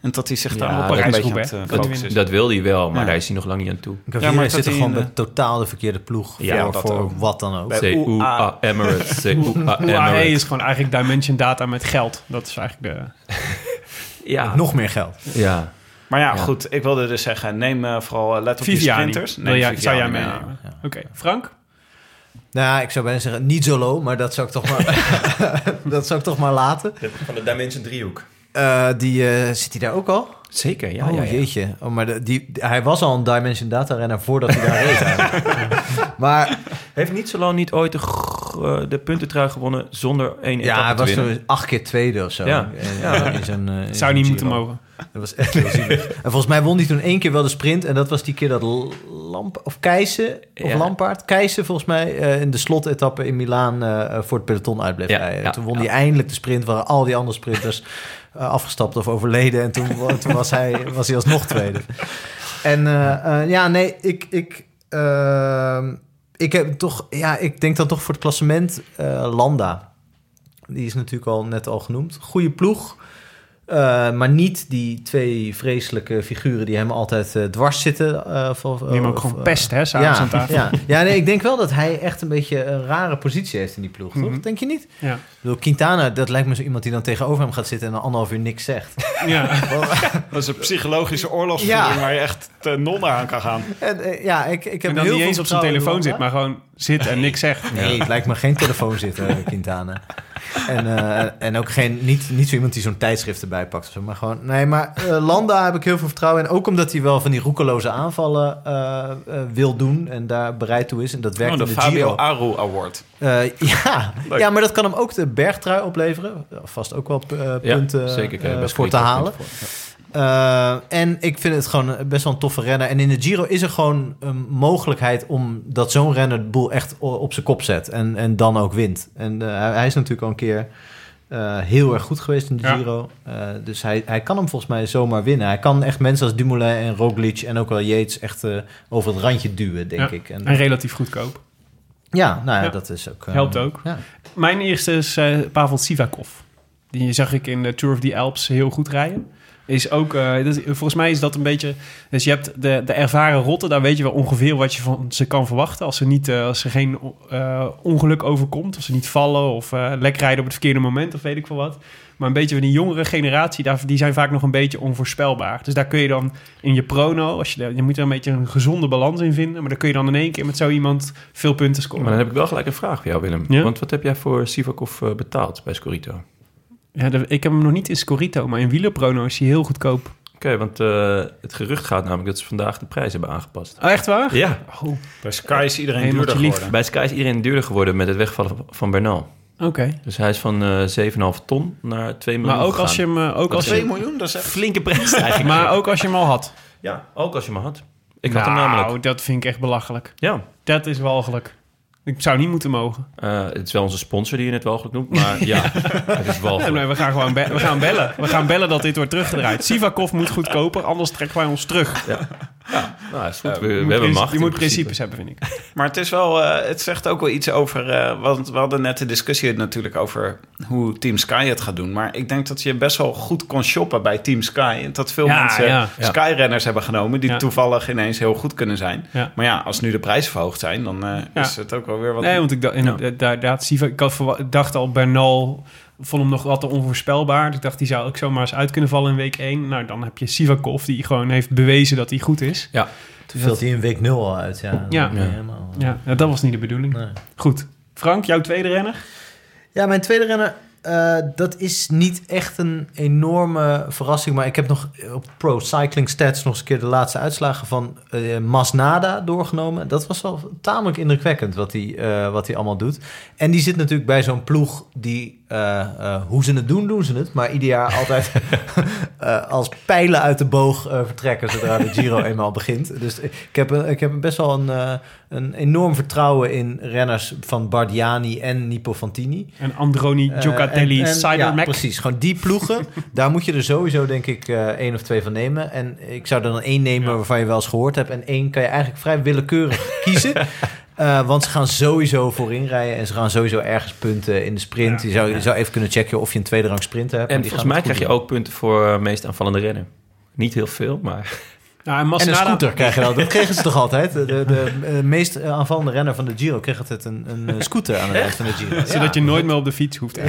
En dat hij zich Ja, daar ook dat wel een is beetje goed, aan het hè? eh, Dat-. Dat wil hij wel, maar Ja. daar is hij nog lang niet aan toe. Gaviria maar zit er gewoon in bij de- totaal de verkeerde ploeg Ja, voor, dat voor ook. wat dan ook. CUA UA. Emirates. UAE is gewoon eigenlijk Dimension Data met geld. Dat is eigenlijk de... Ja. Nog meer geld. Ja. Maar ja, Ja. goed, ik wilde dus zeggen, neem eh, vooral, eh, let op die Viviani. sprinters. Wil Neem jij, zou jij meenemen? Oké, Frank? Nou, ik zou bijna zeggen, niet zo low, maar dat zou ik toch maar, dat zou ik toch maar laten. Van de Dimension driehoek. Eh, die, eh, zit hij daar ook al? Zeker, ja. oh, ja, ja. jeetje. Oh, maar de, die, hij was al een Dimension Data renner voordat hij daar reed. maar Heeft niet zo lang niet ooit de, g- eh, de puntentrui gewonnen zonder één ja, hij etappe was te winnen? zo acht keer tweede of zo. Ja. In, Ja. in zo'n, eh, in Zou niet moeten mogen. Dat was echt heel zielig. En volgens mij won hij toen één keer wel de sprint. En dat was die keer dat Lamp of Keijsen of Ja. Lampaard. Keijsen volgens mij eh, in de slotetappe in Milaan eh, voor het peloton uit bleef Ja, rijden. ja, toen won hij eindelijk de sprint waar al die andere sprinters eh, afgestapt of overleden. En toen, toen was, hij, was hij alsnog tweede. En eh, eh, ja, nee, ik... ik ehm, ik heb toch, ja, ik denk dan toch voor het klassement eh, Landa. Die is natuurlijk al net al genoemd. Goede ploeg. Eh, maar niet die twee vreselijke figuren die hem altijd eh, dwars zitten. eh, van, Die hem ook gewoon pest, hè, s'avonds ja, aan tafel. Ja, ja nee, ik denk wel dat hij echt een beetje een rare positie heeft in die ploeg, toch? Mhm. Denk je niet? Ja. Ik bedoel, Quintana, dat lijkt me zo iemand die dan tegenover hem gaat zitten en dan anderhalf uur niks zegt. ja. Dat is een psychologische oorlogsvoering Ja. waar je echt ten non aan kan gaan. En, ja, ik, ik heb En dan heel niet veel eens op zijn telefoon zit, maar gewoon zit en niks zegt. Nee, het lijkt me geen telefoon zitten, Quintana. En, eh, en ook geen, niet, niet zo iemand die zo'n tijdschrift erbij pakt zo. Maar gewoon, nee, maar eh, Landa heb ik heel veel vertrouwen in. Ook omdat hij wel van die roekeloze aanvallen eh, wil doen en daar bereid toe is. En dat werkt Oh, de in de Fabio Giro. Aru Award. Ja. Leuk. ja, maar dat kan hem ook de bergtrui opleveren. Vast ook wel Ja, punten zeker. voor te halen. Eh, en ik vind het gewoon best wel een toffe renner. En in de Giro is er gewoon een mogelijkheid om dat zo'n renner de boel echt op zijn kop zet. En, en dan ook wint. En eh, hij- is natuurlijk al een keer eh, heel erg goed geweest in de. Giro. Dus hij, hij kan hem volgens mij zomaar winnen. Hij kan echt mensen als Dumoulin en Roglic en ook wel Yates echt over het randje duwen, denk Ja. ik. En, En relatief goedkoop. ja, nou ja, Ja. dat is ook... Helpt ook. Mijn eerste is Pavel Sivakov. Die zag ik in de Tour of the Alps heel goed rijden. Is ook, eh, dat volgens mij is dat een beetje... Dus je hebt de, de ervaren rotten, daar weet je wel ongeveer wat je van ze kan verwachten. Als ze, niet, eh, als er geen eh, ongeluk overkomt, als ze niet vallen of lek rijden op het verkeerde moment of weet ik veel wat. Maar een beetje van die jongere generatie, daar, die zijn vaak nog een beetje onvoorspelbaar. Dus daar kun je dan in je prono, als je, je moet er een beetje een gezonde balans in vinden. Maar dan kun je dan in één keer met zo iemand veel punten scoren. Maar dan heb ik wel gelijk een vraag voor jou, Willem. Ja? Want wat heb jij voor Sivakov betaald bij Scorito? Ja, de- ik heb hem nog niet in Scorito, maar in wielerprono is hij heel goedkoop. Oké, want eh, het gerucht gaat namelijk dat ze vandaag de prijs hebben aangepast. Oh, echt waar? Ja, Oh, Bij Sky is iedereen duurder lief. geworden. bij Sky is iedereen duurder geworden met het wegvallen van Bernal. oké. Dus hij is van eh 7,5 ton naar 2 miljoen Maar ook als je hem, eh, ook als je, 2 miljoen, dat is echt... Flinke prijs eigenlijk. maar ook als je hem al had. Ja, ook als je hem had. Ik had hem nou, namelijk. dat vind ik echt belachelijk. Ja, Dat is walgelijk. Ik zou niet moeten mogen. Eh, het is wel onze sponsor die je net wel noemt, maar ja, het is wel. Ja, nee, we gaan gewoon be- we gaan bellen. We gaan bellen dat dit wordt teruggedraaid. Sivakov moet goedkoper, anders trekken wij ons terug. Nou, is goed. Je we, hebben macht. Je moet principe. principes hebben, vind ik. Maar het is wel, eh, het zegt ook wel iets over. eh, want we hadden net de discussie natuurlijk over hoe Team Sky het gaat doen. Maar ik denk dat je best wel goed kon shoppen bij Team Sky. En dat veel Ja, mensen ja. Sky-renners hebben genomen die Ja. toevallig ineens heel goed kunnen zijn. Ja. Maar ja, als nu de prijzen verhoogd zijn, dan eh, Ja. is het ook wel weer wat. Nee, want ik dacht inderdaad, Siva, ik had dacht al, Bernal vond hem nog wat te onvoorspelbaar. Dus ik dacht, die zou ook zomaar eens uit kunnen vallen in week 1. Nou, dan heb je Sivakov, die gewoon heeft bewezen dat hij goed is. Ja, Toen viel hij in week 0 al uit. Ja, Ja. Helemaal. Ja, dat was niet de bedoeling. Nee. Goed. Frank, jouw tweede renner? Ja, mijn tweede renner, eh, dat is niet echt een enorme verrassing. Maar ik heb nog op Pro Cycling Stats nog eens een keer de laatste uitslagen van eh, Masnada doorgenomen. Dat was wel tamelijk indrukwekkend wat hij, eh, wat hij allemaal doet. En die zit natuurlijk bij zo'n ploeg die, eh, eh, hoe ze het doen, doen ze het. Maar ieder jaar altijd eh, als pijlen uit de boog vertrekken zodra de Giro eenmaal begint. Dus ik heb, een- ik heb best wel een, een enorm vertrouwen in renners van Bardiani en Nipo Fantini. En Androni en- en- Cyber ja, precies. Gewoon die ploegen. daar moet je er sowieso, denk ik, één of twee van nemen. En ik zou er dan één nemen Ja. waarvan je wel eens gehoord hebt. En één kan je eigenlijk vrij willekeurig kiezen. Eh, want ze gaan sowieso voorin rijden. En ze gaan sowieso ergens punten in de sprint. Ja. je, zou, je zou even kunnen checken of je een tweede rang sprinter hebt. en volgens mij krijg je ook punten voor eh, meest aanvallende renner. Niet heel veel, maar Nou, en doen. En een Masnada, scooter krijg je wel. Dat kregen ze toch altijd? De, de, de, eh, meest aanvallende renner van de Giro kreeg altijd een, een scooter aan het eind van de Giro. zodat je nooit meer op de fiets hoeft.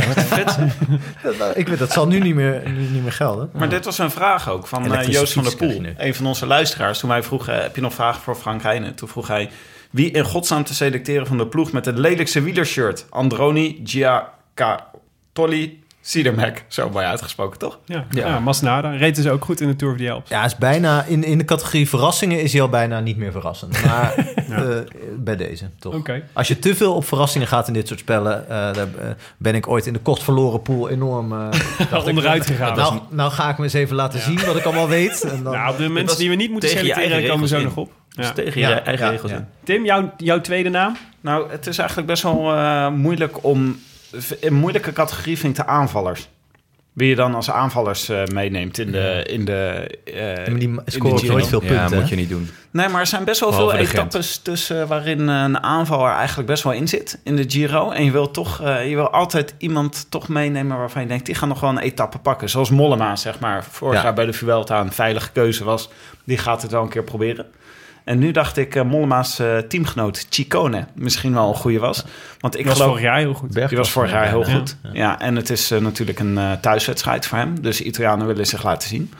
Dat, nou, ik weet, dat zal nu niet meer, nu niet meer gelden. Maar dit was een vraag ook van eh, Joost van der Poel. Een van onze luisteraars. Toen wij vroegen, heb je nog vragen voor Frank Heijnen? Toen vroeg hij, wie in godsnaam te selecteren van de ploeg met het lelijkste wielershirt? Androni Giacottoli Sidermac. Zo mooi uitgesproken, toch? Ja, Ja. ja. Masnada. Reed dus ook goed in de Tour of the Alps. Ja, is bijna, in, in de categorie verrassingen is hij al bijna niet meer verrassend. Maar eh, bij deze, toch. Oké. Als je te veel op verrassingen gaat in dit soort spellen... eh, daar eh, ben ik ooit in de kost verloren pool enorm... eh, Onderuit gegaan. Nou, nou ga ik me eens even laten zien wat ik allemaal weet. En dan, Nou, de was mensen die we niet moeten selecteren, komen we zo nog op. dus Ja. tegen Ja, je eigen ja, regels ja. in. Tim, jouw, jouw tweede naam? Nou, het is eigenlijk best wel eh, moeilijk om... Een moeilijke categorie vind ik de aanvallers. Wie je dan als aanvallers eh, meeneemt in de... In de eh, maar die in de scoren Giro. nooit veel punten. Ja, moet je niet doen. Nee, maar er zijn best wel Behalve veel etappes tussen waarin een aanvaller eigenlijk best wel in zit in de Giro. En je wil toch, eh, je wil altijd iemand toch meenemen waarvan je denkt, die gaan nog wel een etappe pakken. Zoals Mollema, zeg maar, vorig Ja. jaar bij de Vuelta een veilige keuze was. Die gaat het wel een keer proberen. En nu dacht ik, eh, Mollema's eh, teamgenoot Chicone misschien wel een goede was. Want ik was geloof... vorig jaar heel goed. Die was vorig jaar heel Ja. goed. Ja, en het is eh, natuurlijk een eh, thuiswedstrijd voor hem. Dus de Italianen willen zich laten zien.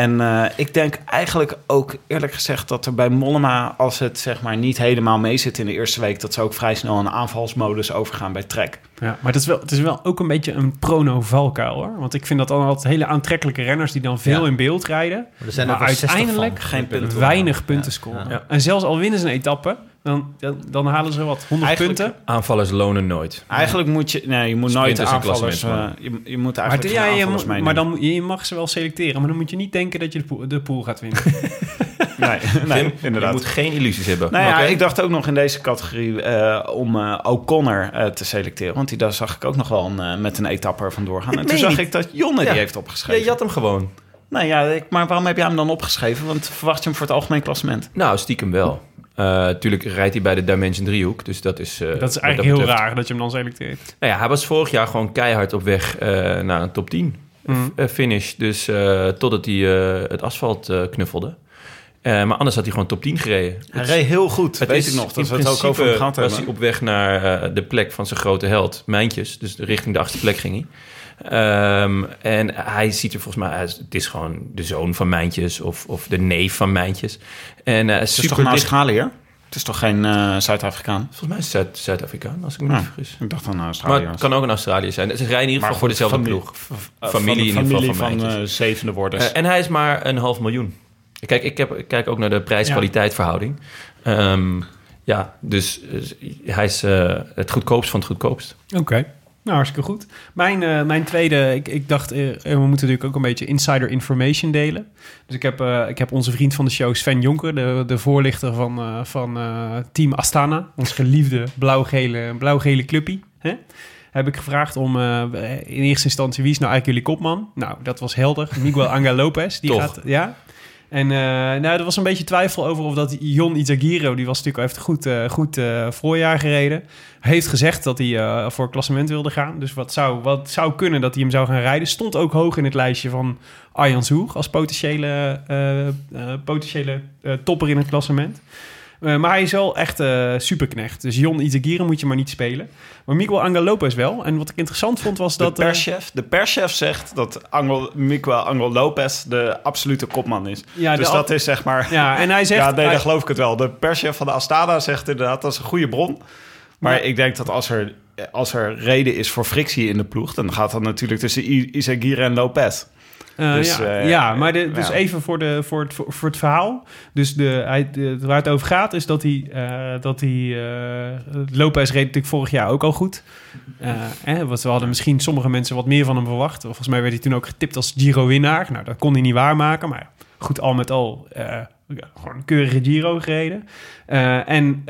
En eh, ik denk eigenlijk ook eerlijk gezegd dat er bij Mollema, als het zeg maar niet helemaal mee zit in de eerste week, dat ze ook vrij snel een aanvalsmodus overgaan bij Trek. Ja, maar het is, wel, het is wel ook een beetje een prono-valkuil hoor. Want ik vind dat dan altijd hele aantrekkelijke renners die dan veel Ja. in beeld rijden. Maar er zijn maar er wel 60 uiteindelijk van. Geen punten. weinig punten scoren. Ja. En zelfs al winnen ze een etappe, dan, dan, dan halen ze wat 100 Eigenlijk- punten. Aanvallers lonen nooit. Eigenlijk moet je, nee, je moet nooit Sprinters aanvallers, eh, klassementsmannen. je, je moet Maar, eigenlijk ja, geen je, maar dan, je mag ze wel selecteren. Maar dan moet je niet denken dat je de pool, de pool gaat winnen. nee, nee, inderdaad. Je moet geen illusies hebben. Nou ja, Oké? ik dacht ook nog in deze categorie eh, om eh, O'Connor eh, te selecteren. Want die daar zag ik ook nog wel een, met een etappe er vandoor gaan. En toen zag niet. ik dat Jonne Ja. die heeft Ja, opgeschreven. je had hem gewoon. Nou ja, ik, maar waarom heb jij hem dan opgeschreven? Want verwacht je hem voor het algemeen klassement? Nou, stiekem wel. Eh tuurlijk rijdt hij bij de Dimension driehoek, dus dat is... eh, dat is eigenlijk heel betreft- raar dat je hem dan selecteert. Nou ja, hij was vorig jaar gewoon keihard op weg eh, naar een top 10 Mhm. eh, finish. Dus eh, totdat hij eh, het asfalt eh, knuffelde. Eh, maar anders had hij gewoon top 10 gereden. Hij reed heel goed, Het weet is ik nog. Dat in we het ook over hem principe gehad was hebben. hij op weg naar eh, de plek van zijn grote held, Mijntjes. Dus richting de achtste plek ging hij. Ehm, en hij ziet er volgens mij uit... Het is gewoon de zoon van Mijntjes of, of de neef van Mijntjes. En eh Het is super toch een Australiër? Het is toch geen eh, Zuid-Afrikaan? Volgens mij is het Zuid- Zuid-Afrikaan, als ik me niet Ah. vergis. Ik dacht dan Maar Australië. het kan ook een Australië zijn. Ze rijden in ieder Maar geval voor dezelfde familie- ploeg. Eh, Familie van, in ieder geval van familie van meisjes. eh, zevende worders. Eh, en hij is maar een half miljoen. Kijk, ik, heb, ik kijk ook naar de prijs-kwaliteit verhouding. Ehm, ja, dus eh, hij is eh, het goedkoopst van het goedkoopst. Oké. Nou, hartstikke goed. Mijn, eh, mijn tweede, ik, ik dacht, eh, we moeten natuurlijk ook een beetje insider information delen. Dus ik heb, eh, ik heb onze vriend van de show, Sven Jonker, de, de voorlichter van, van Team Astana, ons geliefde blauw-gele blauw-gele clubpie. Hè? Heb ik gevraagd om in eerste instantie wie is nou eigenlijk jullie kopman? Nou, dat was helder. Miguel Angel Lopez. Die Toch. gaat, ja. En eh, nou, er was een beetje twijfel over of dat Jon Izagiro, die was natuurlijk heeft een goed, eh, goed eh, voorjaar gereden, heeft gezegd dat hij voor het klassement wilde gaan. Dus wat zou, wat zou kunnen dat hij hem zou gaan rijden. Stond ook hoog in het lijstje van Arjan Zoeg als potentiële, potentiële topper in het klassement. Eh, maar hij is wel echt eh superknecht. Dus Jon Izagiro moet je maar niet spelen. Maar Miguel Angel Lopez wel. En wat ik interessant vond was dat... de, eh, perschef, de perschef zegt dat Angel, Miguel Angel Lopez de absolute kopman is. Ja, dus dat is zeg maar... ja, en hij zegt... ja, nee, dan geloof ik het wel. De perschef van de Astana zegt inderdaad, dat is een goede bron. Maar Ja. ik denk dat als er, als er reden is voor frictie in de ploeg... dan gaat dat natuurlijk tussen Izagirre en Lopez. Eh, Dus, ja, eh, ja, maar de, dus ja. even voor, de, voor, het, voor het verhaal. Dus de, hij, de, waar het over gaat is dat hij... eh, dat hij Lopez reed natuurlijk vorig jaar ook al goed. Eh, hè, we hadden misschien sommige mensen wat meer van hem verwacht. Volgens mij werd hij toen ook getipt als Giro-winnaar. Nou, dat kon hij niet waarmaken. Maar goed, al met al gewoon een keurige Giro gereden. En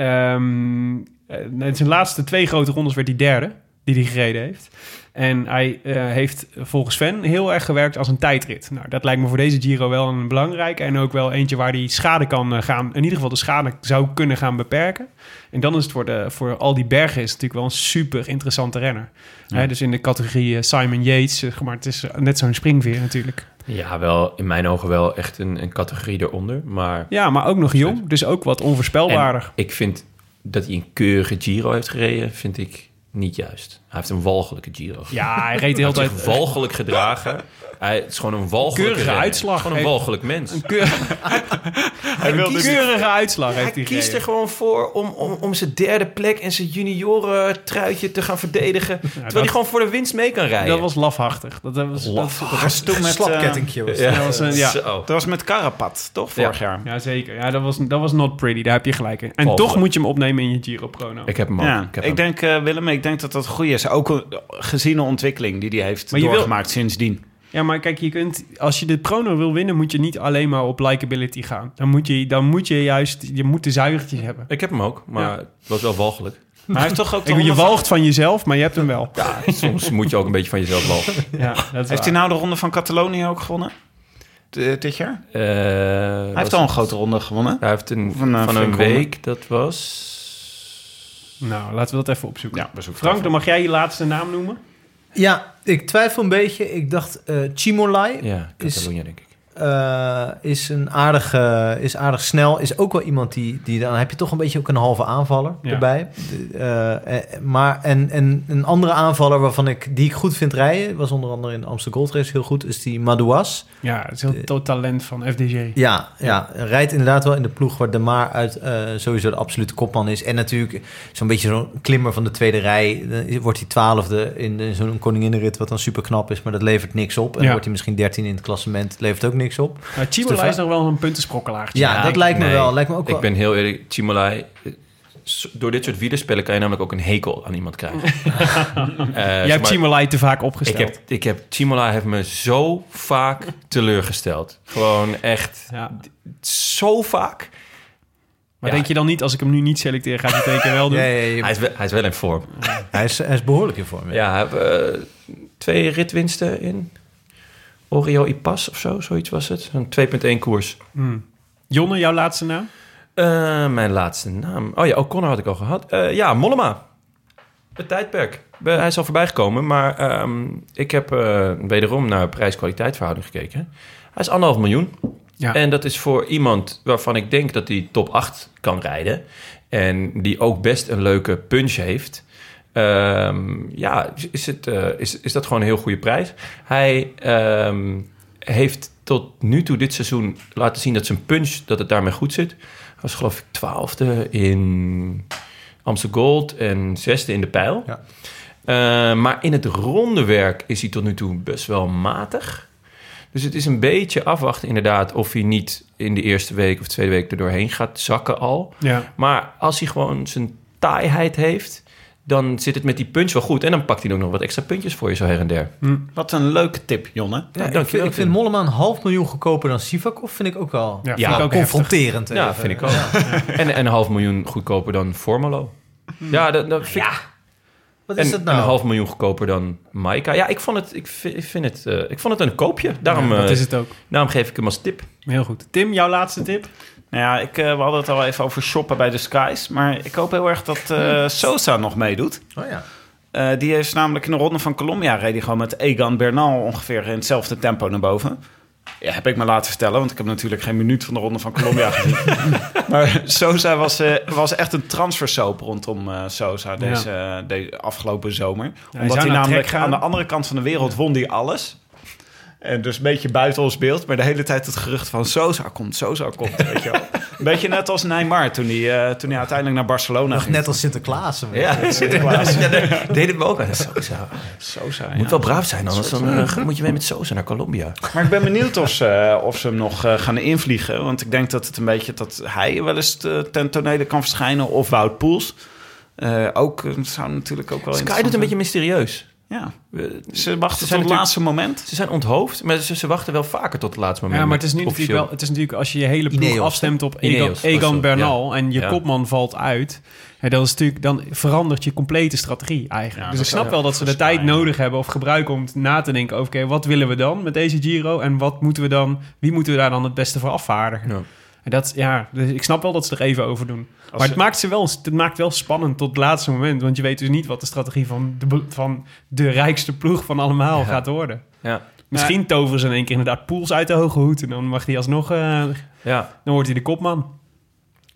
eh, in zijn laatste twee grote rondes werd hij derde, die hij gereden heeft. En hij eh, heeft volgens Sven heel erg gewerkt als een tijdrit. Nou, dat lijkt me voor deze Giro wel een belangrijke. En ook wel eentje waar hij schade kan eh, gaan... in ieder geval de schade zou kunnen gaan beperken. En dan is het voor, de, voor al die bergen is natuurlijk wel een super interessante renner. Hè, dus in de categorie eh, Simon Yates, zeg maar, het is net zo'n springveer natuurlijk. Ja, wel in mijn ogen wel echt een, een categorie eronder. Maar Ja, maar ook nog jong, dus ook wat onvoorspelbaarder. En ik vind dat hij een keurige Giro heeft gereden, vind ik niet juist. Hij heeft een walgelijke Giro. Ja, hij reed de hele tijd... walgelijk gedragen. Hij het is gewoon een walgelijke Keurige renner. uitslag. Gewoon een walgelijk mens. Een keur- Hij wil een dus keurige uitslag heeft Hij hij kiest er gewoon voor om, om, om zijn derde plek en zijn junioren truitje te gaan verdedigen. terwijl hij gewoon voor de winst mee kan rijden. Dat was lafhartig. Dat was, dat, Lafhartig. Dat was toen met... eh, Slapkettingje was ja, dat was een- ja. Dat was met Carapat, toch? Vorig jaar. Ja, zeker. Ja, dat was, dat was not pretty. Daar heb je gelijk in. En toch moet je hem opnemen in je Giro Prono. Ik heb hem ook. Ja, ik ik, heb hem. denk, eh, Willem, ik denk dat dat goed is. Ook eh, gezien de ontwikkeling die hij heeft Maar je wil- doorgemaakt sindsdien. Ja, maar kijk, je kunt, als je de Prono wil winnen, moet je niet alleen maar op likability gaan. Dan moet je, dan moet je juist, je moet de zuigertjes hebben. Ik heb hem ook, maar Ja. het was wel walgelijk. Maar hij heeft toch ook je walgt van jezelf, maar je hebt hem wel. Ja, soms moet je ook een beetje van jezelf walgen. Ja, dat is Heeft waar. hij nou de ronde van Catalonië ook gewonnen? D- dit jaar? Eh, Hij heeft al een grote ronde gewonnen. Hij heeft een, Van, van, eh, een week, dat was... Nou, laten we dat even opzoeken. Ja, bezoek. Frank, dan mag jij je laatste naam noemen. Ja, ik twijfel een beetje. Ik dacht eh Chimolai Ja, Is- Catalonië, denk ik. Eh, is een aardig, is aardig snel. Is ook wel iemand die, die dan heb je toch een beetje ook een halve aanvaller Ja. erbij. Eh, eh, maar en, en een andere aanvaller waarvan ik die ik goed vind rijden, was onder andere in de Amsterdam Gold Race heel goed, is die Madouas. Ja, het is heel tot talent van FDG. Ja, ja, rijdt inderdaad wel in de ploeg waar De Maar uit sowieso de absolute kopman is. En natuurlijk zo'n beetje zo'n klimmer van de tweede rij. Dan wordt hij twaalfde in, de- zo'n koninginnenrit, wat dan super knap is, maar dat levert niks op. En Ja. wordt hij misschien dertien in het klassement, levert ook niks op. Nou, Chimola is nog wel een puntensprokkelaartje. Ja, Ja, dat ik- lijkt me nee. wel. Lijkt me ook wel. Ik ben heel eerlijk, Chimolai... Door dit soort wielerspellen kan je namelijk ook een hekel aan iemand krijgen. Eh, Jij hebt Chimolai te vaak ik opgesteld. heb, ik heb, Chimolai heeft me zo vaak teleurgesteld. Gewoon echt Ja. zo vaak. Maar Ja. denk je dan niet, als ik hem nu niet selecteer, gaat hij het teken wel doen? Ja, ja, ja, Hij is, wel, hij is wel in vorm. hij, is, hij is behoorlijk in vorm. Ja. Ja, hij heeft eh, twee ritwinsten in Oreo Ipas of zo, zoiets was het. Een 2.1 koers. Hmm. Jonne, jouw laatste naam? Eh, mijn laatste naam. Oh ja, O'Connor had ik al gehad. Eh, ja, Mollema. Het tijdperk. Be- Hij is al voorbij gekomen, maar ehm, ik heb eh, wederom naar prijs-kwaliteit verhouding gekeken. Hij is anderhalf miljoen. Ja. En dat is voor iemand waarvan ik denk dat hij top 8 kan rijden. En die ook best een leuke punch heeft. Ehm, ja, is, het, eh, is, is dat gewoon een heel goede prijs. Hij ehm, heeft tot nu toe dit seizoen laten zien dat zijn punch, dat het daarmee goed zit. was geloof ik twaalfde in Amsterdam Gold en zesde in de pijl. Ja. Eh, maar in het ronde werk is hij tot nu toe best wel matig. Dus het is een beetje afwachten inderdaad of hij niet in de eerste week of tweede week er doorheen gaat zakken al. Ja. Maar als hij gewoon zijn taaiheid heeft, dan zit het met die punch wel goed. En dan pakt hij ook nog wat extra puntjes voor je zo her en der. Wat een leuke tip, Jonne. Ja, ik, vind, ik vind. Mollema een half miljoen goedkoper dan Sivakov. Vind ik ook wel Ja, Ja, heftig. confronterend. Ja, vind ik ook. En, en een half miljoen goedkoper dan Formalo. Ja, dat, dat vind ik- Wat en, is dat en nou? een half miljoen goedkoper dan Maika. Ja, ik vond het, ik vind, het, eh, ik vond het een koopje. Daarom, Ja, dat eh, is het ook. daarom geef ik hem als tip. Heel goed. Tim, jouw laatste tip? Nou ja, ik, eh, we hadden het al even over shoppen bij de Skies. Maar ik hoop heel erg dat eh, Sosa nog meedoet. Oh ja. Eh, die is namelijk in de ronde van Colombia... reed hij gewoon met Egan Bernal ongeveer in hetzelfde tempo naar boven. Ja, heb ik me laten vertellen, want ik heb natuurlijk geen minuut van de ronde van Colombia gezien. maar Sosa was, was echt een transfersoap rondom Sosa deze, eh, de afgelopen zomer. hij Omdat hij naar namelijk aan de andere kant van de wereld won hij alles. En dus een beetje buiten ons beeld, maar de hele tijd het gerucht van Sosa komt, Sosa komt. Weet je wel. Een beetje net als Neymar toen hij, eh, toen hij uiteindelijk naar Barcelona Nog ging. net als Sinterklaas. Ja, Sinterklaas. ja, het me ook aan. Sosa. Sosa, Moet ja. wel braaf zijn, anders dan, eh, moet je mee met Sosa naar Colombia. Maar ik ben benieuwd of ze, of ze hem nog eh, gaan invliegen. Want ik denk dat het een beetje dat hij wel eens te- ten tonele kan verschijnen. Of Wout Poels. Eh, ook eh, zou natuurlijk ook wel Sky doet een beetje mysterieus. Ja, ze wachten Ze tot zijn het laatste moment. Ze zijn onthoofd, maar ze, ze wachten wel vaker tot het laatste moment. Ja, maar het is, nu met natuurlijk wel, het is natuurlijk als je je hele ploeg Ineos, afstemt op Egan, Ineos, Egan dat zo, Bernal en je Ja. kopman valt uit. Ja, dan, is natuurlijk, dan verandert je complete strategie eigenlijk. Ja, dus dat ik snap wel dat ze de tijd nodig hebben of gebruiken om na te denken over... oké, wat willen we dan met deze Giro en wat moeten we dan, wie moeten we daar dan het beste voor afvaardigen? En dat, ja, dus ik snap wel dat ze er even over doen. maar ze- het maakt, ze wel, het maakt wel spannend tot het laatste moment. Want je weet dus niet wat de strategie van de, van de rijkste ploeg van allemaal Ja. gaat worden. Ja, Misschien toveren ze in één keer inderdaad Poels uit de hoge hoed. En dan mag hij alsnog... eh, ja. dan wordt hij de kopman.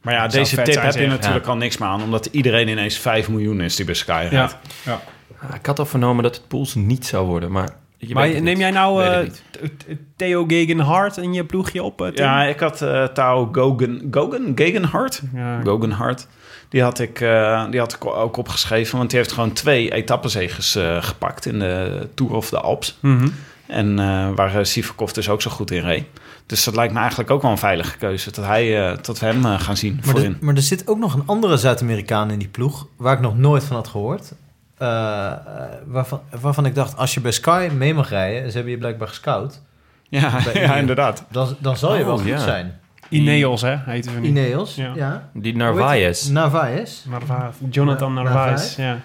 Maar ja, deze tip heb je natuurlijk Ja. al niks meer aan. Omdat iedereen ineens 5 miljoen is die bij Sky Ja. rijdt. Ik had al vernomen dat het Pools niet zou worden, maar... Je maar neem jij nou eh, Theo Gegenhardt in je ploegje op, eh? Ja, ik had eh Tao Gogen, Gogen, Gegenhardt. Ja. Gogenhardt. Die had, ik, eh, die had ik ook opgeschreven, want die heeft gewoon twee etappenzegers gepakt in de Tour of the Alps. Mhm. En eh, waar uh, Sivakov dus ook zo goed in reed. Dus dat lijkt me eigenlijk ook wel een veilige keuze. Dat, hij, eh, dat we hem gaan zien Maar, voorin. er, maar er zit ook nog een andere Zuid-Amerikaan in die ploeg... waar ik nog nooit van had gehoord. Eh, eh, waarvan, waarvan ik dacht, als je bij Sky mee mag rijden... ze hebben je blijkbaar gescout... Ja, Bij ja, inderdaad. dan, dan zal je Oh, wel goed ja. zijn. Ineos, hè, heten we nu. Ineos, Ja. ja. Die Narvaez. Narvaez. Narvaez. Jonathan Na- Narvaez, Narvaez? ja.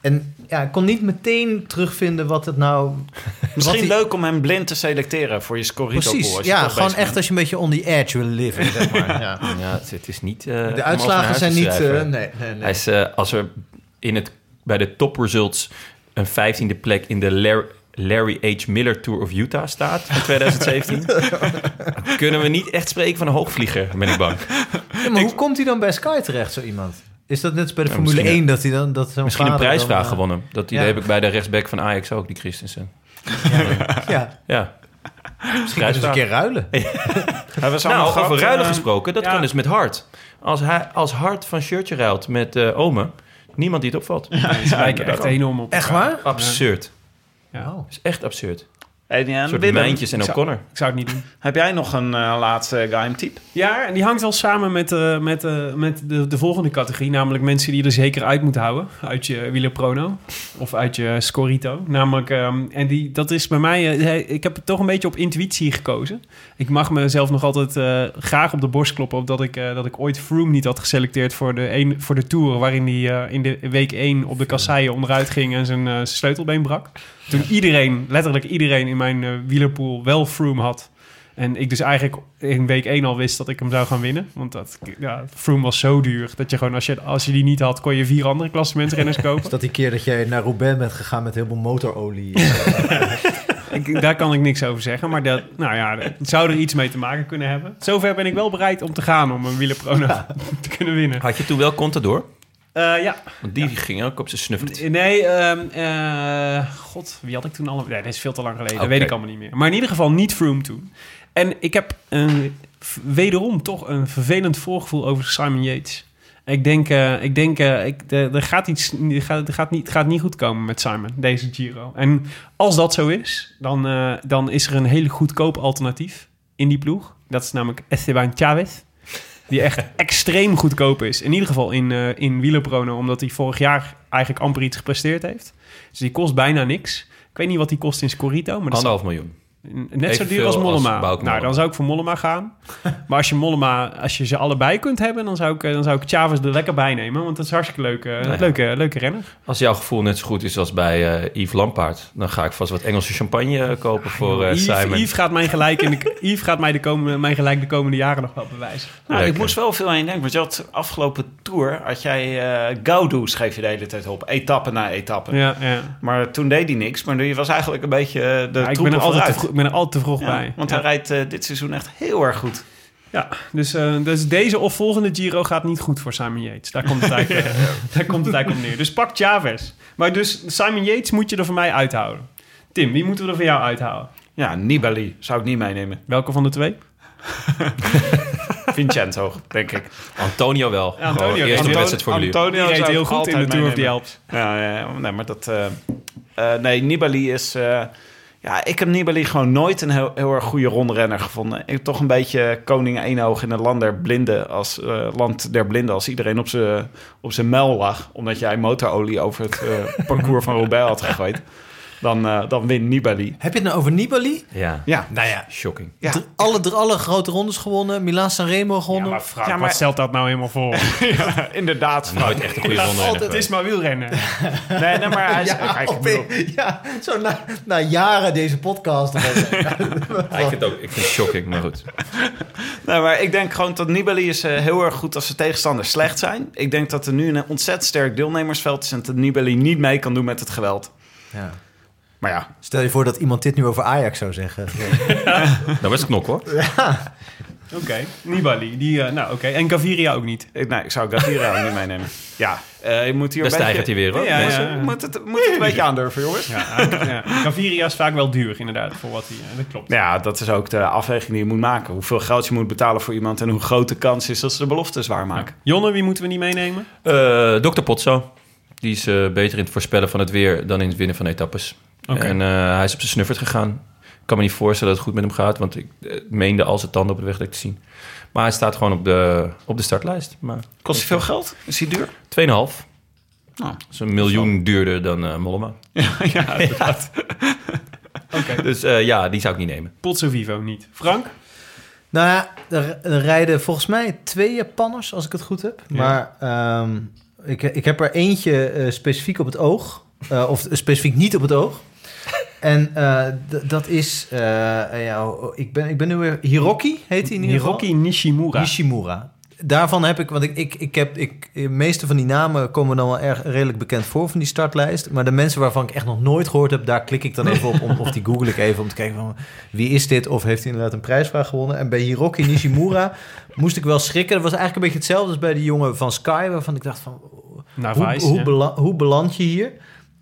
En ja, ik kon niet meteen terugvinden wat het nou... Misschien die- leuk om hem blind te selecteren voor je Scorito. Precies, als je ja, gewoon echt bent. als je een beetje on the edge wil leven, zeg maar. Ja. Ja, het, is niet... eh, De uitslagen zijn niet... nee, nee, nee. Hij is, als er in het, bij de top results een vijftiende plek in de Lar- Larry H. Miller Tour of Utah staat van 2017, dan kunnen we niet echt spreken van een hoogvlieger, ben ik bang. Ja, maar hoe komt hij dan bij Sky terecht, zo iemand? Is dat net als bij de Ja, Formule misschien 1 dat hij dan... Dat zo'n Misschien een prijsvraag dan, eh, gewonnen. Dat idee ja. heb ik bij de rechtsback van Ajax ook, die Christensen. Ja, Ja. misschien kunnen ze een keer ruilen. Hij was Nou, allemaal over gehad, ruilen eh, gesproken, dat ja. kan dus met Hart. Als, hij, als Hart van shirtje ruilt met eh Ome, niemand die het opvalt. Ze lijken echt enorm op Echt waar? Absurd. Ja. Dat is echt absurd. Een soort Willem, Mijntjes en ik zou- O'Connor. Ik zou het niet doen. heb jij nog een eh, laatste geheim tip? Ja, en die hangt wel samen met, eh, met, eh, met de, de volgende categorie. Namelijk mensen die je er zeker uit moet houden. Uit je wielerprono. Of uit je Scorito. Namelijk, ehm, en die, dat is bij mij... ik heb het toch een beetje op intuïtie gekozen. Ik mag mezelf nog altijd eh, graag op de borst kloppen... Op dat, ik, eh, dat ik ooit Froome niet had geselecteerd voor de, een, voor de Tour... waarin hij eh, in de week 1 op de kasseien onderuit ging... en zijn, eh, zijn sleutelbeen brak. Toen iedereen, letterlijk iedereen in mijn wielerpool wel Froome had... En ik dus eigenlijk in week 1 al wist dat ik hem zou gaan winnen. Want dat, ja, Froome was zo duur dat je gewoon, als je, als je die niet had, kon je vier andere klassementsrenners kopen. Is dat die keer dat jij naar Roubaix bent gegaan met heel veel motorolie? ik, daar kan ik niks over zeggen. Maar dat, nou ja, het zou er iets mee te maken kunnen hebben. Zover ben ik wel bereid om te gaan om een wielerprono te kunnen winnen. Had je toen wel Contador? Eh, ja, Want die ging ook op zijn snuffert. nee, ehm, eh, god, wie had ik toen al? Nee, dat is veel te lang geleden. Dat weet ik allemaal niet meer. Maar in ieder geval niet Froome toen. En ik heb een wederom toch een vervelend voorgevoel over Simon Yates. Ik denk, eh, ik denk eh, ik, er gaat iets, gaat, er gaat niet, het gaat niet goed komen met Simon, deze Giro. En als dat zo is, dan, dan is er een hele goedkoop alternatief in die ploeg. Dat is namelijk Esteban Chavez. Die echt extreem goedkoop is. In ieder geval in, eh in wielerprono, omdat hij vorig jaar eigenlijk amper iets gepresteerd heeft. Dus die kost bijna niks. Ik weet niet wat die kost in Scorito, maar Anderhalf miljoen. Net zo duur als als Mollema. Nou, dan zou ik voor Mollema gaan. maar als je Mollema, als je ze allebei kunt hebben, dan zou ik, eh, dan zou ik Chavez er lekker bij nemen. Want dat is hartstikke leuke, ja. leuke, leuke renner. Als jouw gevoel net zo goed is als bij eh, Yves Lampaard... dan ga ik vast wat Engelse champagne eh, kopen voor eh, Yves, Simon. Yves gaat, mijn gelijk, in de, Yves gaat mij de komende, mijn gelijk de komende jaren nog wel bewijzen. Nou, ik moest wel veel aan je denken. Want je had afgelopen tour, had jij eh Gaudu schreef je de hele tijd op. Etappe na etappe. Ja, ja. Maar toen deed hij niks. Maar je was eigenlijk een beetje eh, de Ja, ik, ben troepen er altijd ik ben er altijd te vroeg Ja, bij. Want ja. hij rijdt eh, dit seizoen echt heel erg goed. Ja, dus, eh, dus deze of volgende Giro gaat niet goed voor Simon Yates. Daar komt het eigenlijk, eh, daar komt het eigenlijk op neer. Dus pak Chavez. Maar dus Simon Yates moet je er voor mij uithouden. Tim, wie moeten we er voor jou uithouden? Ja, Nibali zou ik niet meenemen. Welke van de twee? Vincenzo, denk ik. Antonio wel. Ja, Antonio. Gewoon Eerste Anton- wedstrijdformulier. Antonio Die reed heel goed in de Tour of the. Alps. Ja, ja, ja, nee, maar dat... eh, eh, nee, Nibali is... ja, ik heb Nibali gewoon nooit een heel, heel erg goede rondrenner gevonden. Ik heb toch een beetje koning eenoog in het land der blinden als, eh, land der blinden als iedereen op zijn op muil lag. Omdat jij motorolie over het eh, parcours van Roubaix had gegooid. Dan, eh, dan wint Nibali. Heb je het nou over Nibali? Ja, Ja, Nou ja, shocking. Ja. alle, alle grote rondes gewonnen. Milaan Sanremo Ja, gewonnen. maar Frank, Ja, maar- wat stelt dat nou helemaal voor? ja, inderdaad. Nooit echt een goede ronde. Het is maar wielrennen. Nee, nee, maar hij is... ja, op- ja, zo na, na jaren deze podcast. Ja, ik vind het ook ik vind het shocking, maar goed. Nee, maar ik denk gewoon dat Nibali is eh, heel erg goed als de tegenstanders slecht zijn. Ik denk dat er nu een ontzettend sterk deelnemersveld is... en dat Nibali niet mee kan doen met het geweld. Ja. Maar ja, Stel je voor dat iemand dit nu over Ajax zou zeggen. Nou, best knok hoor. Oké, Nibali. Die, eh, nou, oké. En Gaviria ook niet. ik, nee, ik zou Gaviria ook niet meenemen. Ja, eh, je moet hier Daar een beetje... stijgt hij weer hoor. Ja, ja. Moet het, moet het een beetje aandurven, jongens. Ja, ja. Gaviria is vaak wel duur, inderdaad, voor wat hij... eh, dat klopt. Ja, dat is ook de afweging die je moet maken. Hoeveel geld je moet betalen voor iemand... en hoe groot de kans is dat ze de belofte zwaar maken. Jonne, wie moeten we niet meenemen? Eh Dr. Potso. Die is eh, beter in het voorspellen van het weer dan in het winnen van etappes. Oké. En eh, hij is op zijn snuffert gegaan. Ik kan me niet voorstellen dat het goed met hem gaat, want ik eh, meende al zijn tanden op de weg te zien. Maar hij staat gewoon op de, op de startlijst. Maar 2,5. Kost hij veel geld? Is hij duur? Dat Nou, is een miljoen duurder dan eh Mollema. ja, inderdaad. Oké. Dus eh, ja, die zou ik niet nemen. Pozzo Vivo niet. Frank? Nou ja, er, er rijden volgens mij twee Japanners, als ik het goed heb. Maar ehm, ik, ik heb er eentje eh, specifiek op het oog. eh, of specifiek niet op het oog. En eh, dat is... eh, ja, ik, ben, ik ben nu weer... Hiroki heet hij in ieder geval. Hiroki Nishimura. Nishimura. Daarvan heb ik, want ik, ik, ik heb, ik, de meeste van die namen komen dan wel erg redelijk bekend voor van die startlijst. Maar de mensen waarvan ik echt nog nooit gehoord heb, daar klik ik dan even op, om, of die google ik even om te kijken van wie is dit of heeft hij inderdaad een prijsvraag gewonnen. En bij Hiroki Nishimura moest ik wel schrikken. Dat was eigenlijk een beetje hetzelfde als bij die jongen van Sky, waarvan ik dacht van Naar hoe, Vice, hoe, ja. bela- hoe beland je hier?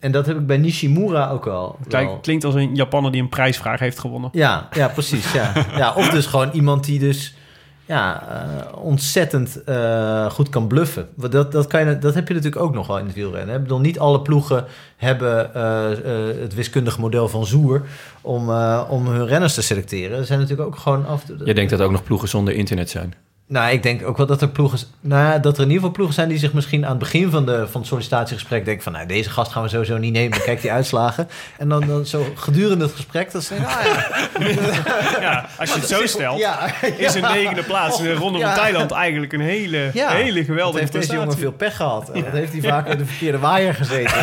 En dat heb ik bij Nishimura ook wel. Kijk, wel. klinkt als een Japanner die een prijsvraag heeft gewonnen. Ja, ja, precies. Ja. Ja, of dus gewoon iemand die dus ja, eh, ontzettend eh, goed kan bluffen. Dat, dat, kan je, dat heb je natuurlijk ook nog wel in het wielrennen. hè. Ik bedoel, niet alle ploegen hebben eh, eh, het wiskundige model van Zoer om, eh, om hun renners te selecteren. Er zijn natuurlijk ook gewoon af. Jij denkt dat er ook nog ploegen zonder internet zijn? Nou, ik denk ook wel dat er ploegen, nou, dat er in ieder geval ploegen zijn die zich misschien aan het begin van, de, van het sollicitatiegesprek denken van, nou, deze gast gaan we sowieso niet nemen. Kijk die uitslagen. En dan, dan zo gedurende het gesprek, dan zeggen, ah ja, Ja, als je het zo stelt, ja, is een negende plaats in de Ronde van Ja. Thailand eigenlijk een hele, hele geweldige heeft deze jongen veel pech gehad. Wat heeft hij vaak in de verkeerde waaier gezeten.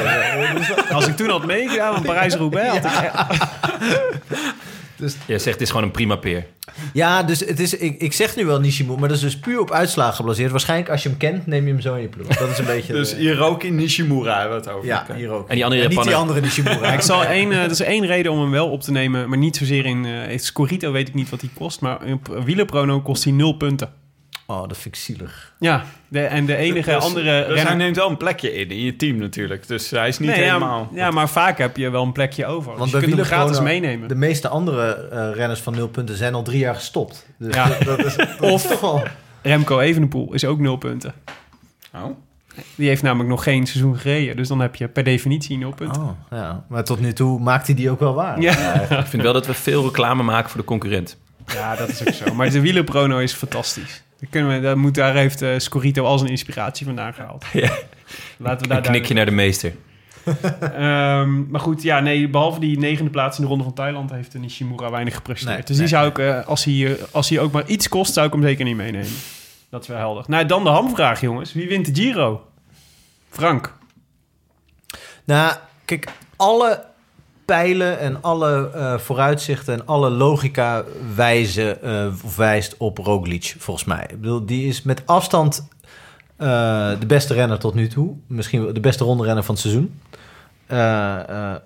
Dat- Als ik toen had meegedaan aan Parijs-Roubaix, had ik... Jij zegt het is gewoon een prima peer. Ja, dus het is, ik, ik zeg nu wel Nishimura, maar dat is dus puur op uitslagen gebaseerd. Waarschijnlijk als je hem kent, neem je hem zo in je ploeg. Dat is een beetje... Dus de- Hiroki Nishimura hebben we het over. ja, hier ook. En die andere niet die andere Nishimura. Ik zal één, eh, er is één reden om hem wel op te nemen, maar niet zozeer in... eh Scorito weet ik niet wat hij kost, maar in Wielerprono kost hij nul punten. Oh, dat vind ik zielig. Ja, de, en de enige Dus- andere dus hij renner... neemt wel een plekje in, in je team natuurlijk. Dus hij is niet Nee, helemaal... Ja, maar vaak heb je wel een plekje over. Want bij je kunt hem gratis wielerchrono- meenemen. De meeste andere eh, renners van nul punten zijn al drie jaar gestopt. Dus Ja. dat, dat is, dat Of- is toch wel... Remco Evenepoel is ook nul punten. Oh. Die heeft namelijk nog geen seizoen gereden. Dus dan heb je per definitie nul punten. Oh, ja. Maar tot nu toe maakt hij die ook wel waar. Ja. Ik vind wel dat we veel reclame maken voor de concurrent. ja, dat is ook zo. Maar de wielerprono is fantastisch. Daar, kunnen we, daar, moet, daar heeft eh, Scorito al zijn inspiratie vandaan gehaald. Ja. Laten we daar Een knikje naar de meester. Ehm, maar goed, ja, nee, behalve die negende plaats in de Ronde van Thailand heeft Nishimura weinig gepresteerd. Nee, dus die zou ik, eh, als, hij, eh, als hij ook maar iets kost, zou ik hem zeker niet meenemen. Dat is wel helder. Nou, dan de hamvraag, jongens. Wie wint de Giro? Frank. Nou, kijk, alle pijlen en alle eh, vooruitzichten en alle logica wijzen of wijst op Roglic, volgens mij. Ik bedoel, die is met afstand eh, de beste renner tot nu toe. Misschien de beste rondrenner van het seizoen.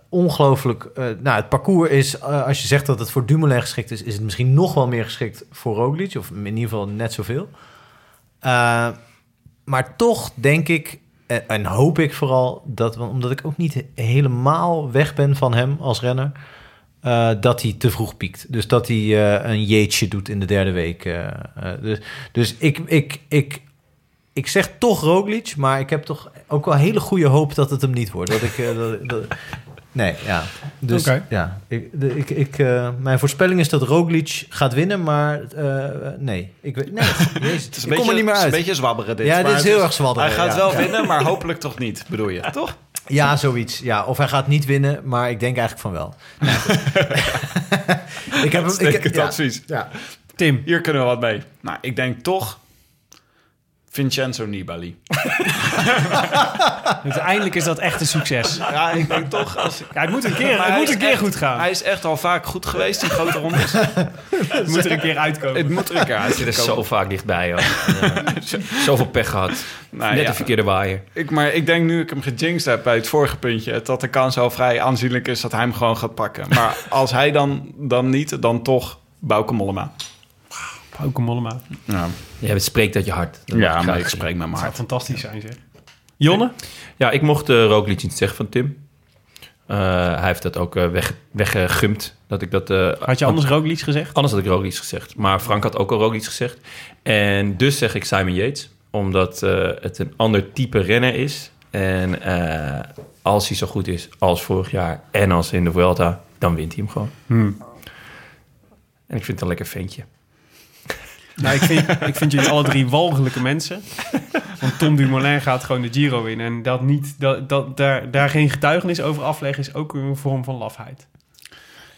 Ongelooflijk. nou, het parcours is, als je zegt dat het voor Dumoulin geschikt is, is het misschien nog wel meer geschikt voor Roglic. Of in ieder geval net zoveel. Maar toch denk ik, en, hoop ik vooral, dat, omdat ik ook niet he- helemaal weg ben van hem als renner, eh, dat hij te vroeg piekt. Dus dat hij eh, een jeetje doet in de derde week. eh, dus dus ik, ik, ik, ik zeg toch Roglic, maar ik heb toch ook wel hele goede hoop dat het hem niet wordt. Dat ik, nee, ja. Dus ja, ik, de, ik, ik, eh, mijn voorspelling is dat Roglic gaat winnen, maar eh, nee. Ik weet, nee, jezus, Het is ik een kom er beetje, niet meer het is uit. een beetje zwabberen dit. Ja, dit is heel erg zwabberen, Hij gaat ja. wel Ja. winnen, maar hopelijk toch niet, bedoel je, toch? Ja, zoiets. Ja, of hij gaat niet winnen, maar ik denk eigenlijk van wel. ik heb hem. Ik, het ja, advies. ja. Tim. Hier kunnen we wat mee. Nou, ik denk toch Vincenzo Nibali. Uiteindelijk is dat echt een succes. Ja, ik denk toch... Als, Ja, het moet een keer, Maar het moet is een keer echt- goed gaan. Hij is echt al vaak goed geweest in grote rondes. Het moet er een keer uitkomen. Het moet er een keer uit Zit er zo vaak dichtbij, joh. Ja. Zoveel pech gehad. Nou, Net ja. de verkeerde waaier. Ik, maar ik denk nu ik hem gejinxed heb bij het vorige puntje... dat de kans al vrij aanzienlijk is dat hij hem gewoon gaat pakken. Maar als hij dan, dan niet, dan toch Bauke Mollema. Pauke Mollema. Ja, Ja, het spreekt uit je hart. Dat ja maar ik spreek met mijn Dat zou hart. fantastisch zijn, zeg. Jonne? Ja, ik mocht uh, Roglic niet zeggen van Tim. Uh, hij heeft dat ook uh, weg, weggegumd. Dat ik dat, uh, had je anders Roglic gezegd? Anders had ik Roglic gezegd. Maar Frank had ook al Roglic gezegd. En dus zeg ik Simon Yates. Omdat uh, het een ander type renner is. En uh, als hij zo goed is als vorig jaar en als in de Vuelta, dan wint hij hem gewoon. Hmm. En ik vind het een lekker ventje. Nou, ik vind, ik vind jullie alle drie walgelijke mensen. Want Tom Dumoulin gaat gewoon de Giro in. En dat niet, dat, dat, daar, daar geen getuigenis over afleggen is ook een vorm van lafheid.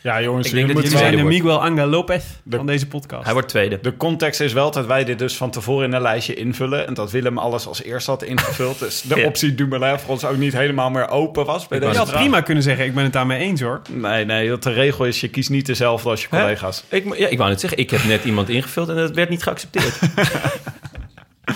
Ja, jongens, Ik denk dat Jullie zijn de. Miguel Angel Lopez De- van deze podcast. Hij wordt tweede. De context is wel dat wij dit dus van tevoren in een lijstje invullen. En dat Willem alles als eerste had ingevuld. Dus de Ja. optie Dumoulin voor ons ook niet helemaal meer open was bij Ik deze je had prima kunnen zeggen, ik ben het daarmee eens hoor. Nee, nee, dat de regel is, je kiest niet dezelfde als je Hè? collega's. Ik, ja, ik wou net zeggen, ik heb net iemand ingevuld en dat werd niet geaccepteerd.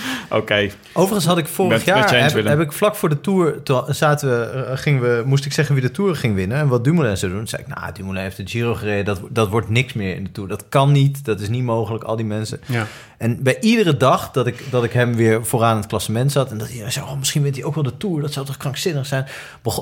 Oké, Overigens had ik vorig Met- jaar, heb, ik vlak voor de Tour, toen zaten we, eh, gingen we, moest ik zeggen wie de Tour ging winnen en wat Dumoulin zou doen. Toen zei ik, nou, Dumoulin heeft de Giro gereden, dat, dat wordt niks meer in de Tour. Dat kan niet, dat is niet mogelijk, al die mensen. Ja. En bij iedere dag dat ik, dat ik hem weer vooraan in het klassement zat... en dat hij zei, oh, misschien wint hij ook wel de Tour. Dat zou toch krankzinnig zijn?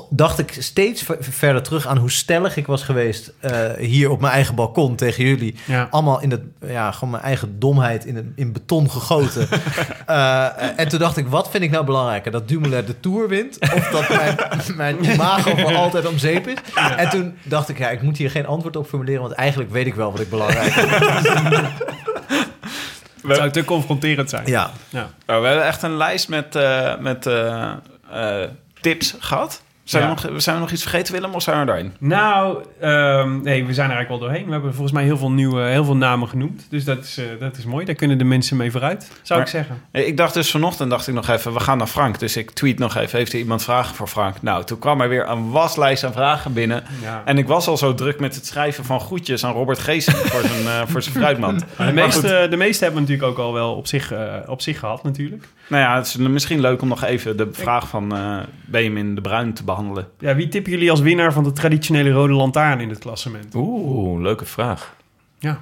Dacht ik steeds ver- verder terug aan hoe stellig ik was geweest... eh, hier op mijn eigen balkon tegen jullie. Ja. Allemaal in het, ja, gewoon mijn eigen domheid in, het, in beton gegoten. Eh, en toen dacht ik, wat vind ik nou belangrijker? Dat Dumoulin de Tour wint? Of dat mijn, mijn imago voor altijd om zeep is? En toen dacht ik, ja, ik moet hier geen antwoord op formuleren... want eigenlijk weet ik wel wat ik belangrijk vind. Het zou te confronterend zijn. Ja, Ja. Nou, we hebben echt een lijst met, eh, met eh, eh, tips gehad. Zijn, Ja. we nog, zijn we nog iets vergeten, Willem, of zijn we daarin? Nou, ehm, nee, we zijn er eigenlijk wel doorheen. We hebben volgens mij heel veel nieuwe, heel veel namen genoemd. Dus dat is, eh, dat is mooi. Daar kunnen de mensen mee vooruit, zou Maar- ik zeggen. Ik dacht dus vanochtend, dacht ik nog even, we gaan naar Frank. Dus ik tweet nog even, heeft er iemand vragen voor Frank? Nou, toen kwam er weer een waslijst aan vragen binnen. Ja. En ik was al zo druk met het schrijven van groetjes aan Robert Geesen voor zijn, eh, voor zijn fruitmand. De, meeste, de meeste hebben we natuurlijk ook al wel op zich, eh, op zich gehad natuurlijk. Nou ja, het is misschien leuk om nog even de vraag van Benjamin de Bruin te behandelen. Ja, wie tippen jullie als winnaar van de traditionele rode lantaarn in het klassement? Oeh, leuke vraag. Ja.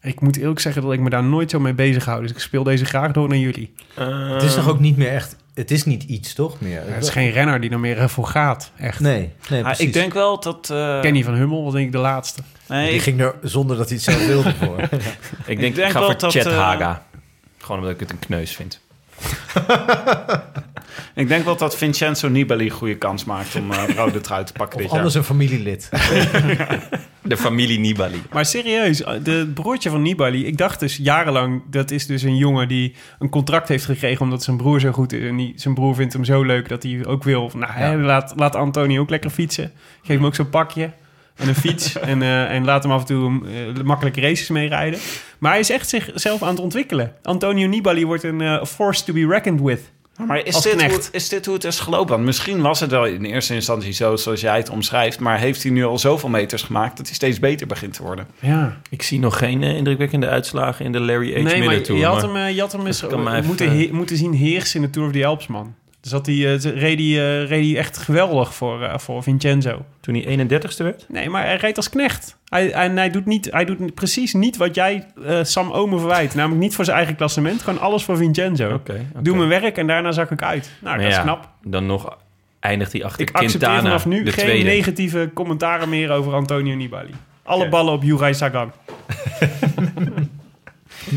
Ik moet eerlijk zeggen dat ik me daar nooit zo mee bezig hou. Dus ik speel deze graag door naar jullie. Het is toch ook niet meer echt... Het is niet iets, toch? Meer. Het is geen renner die er meer eh, voor gaat. Echt. Nee, nee Ah, precies. ik denk wel dat... eh, Kenny van Hummel was denk ik de laatste. nee, Die ik- ging er zonder dat hij het zelf wilde voor. Ik denk, denk ik ga wel voor dat, Chet eh, Haga. Gewoon omdat ik het een kneus vind. Ik denk wel dat Vincenzo Nibali een goede kans maakt om eh rode trui te pakken Of dit jaar. anders een familielid. De familie Nibali. Maar serieus, de broertje van Nibali, ik dacht dus jarenlang, dat is dus een jongen die een contract heeft gekregen omdat zijn broer zo goed is. En die, zijn broer vindt hem zo leuk dat hij ook wil. Nou, hè, laat, laat Antonio ook lekker fietsen. Geef hem ook zo'n pakje en een fiets. en, eh, en laat hem af en toe eh, makkelijke races meerijden. Maar hij is echt zichzelf aan het ontwikkelen. Antonio Nibali wordt een eh, force to be reckoned with. Maar is dit, hoe, is dit hoe het is gelopen? Want misschien was het wel in eerste instantie zo zoals jij het omschrijft. Maar heeft hij nu al zoveel meters gemaakt dat hij steeds beter begint te worden? Ja. Ik zie nog geen eh, indrukwekkende uitslagen in de Larry H. Nee, maar je had, maar- hem, je had hem eens moeten, moeten zien heersen in de Tour of the Alps, man. Dus dat hij, eh, reed, hij, eh, reed hij echt geweldig voor, eh, voor Vincenzo. Toen hij 31ste werd? Nee, maar hij reed als knecht. Hij, en hij doet, niet, hij doet precies niet wat jij eh, Sam Omen verwijt. Namelijk niet voor zijn eigen klassement, gewoon alles voor Vincenzo. Oké. Doe mijn werk en daarna zak ik uit. Nou, dat Maar is ja, knap. Dan nog eindigt hij achter Ik accepteer Quintana, vanaf nu geen tweede. negatieve commentaren meer over Antonio Nibali. Alle ballen op Juraj Sagan.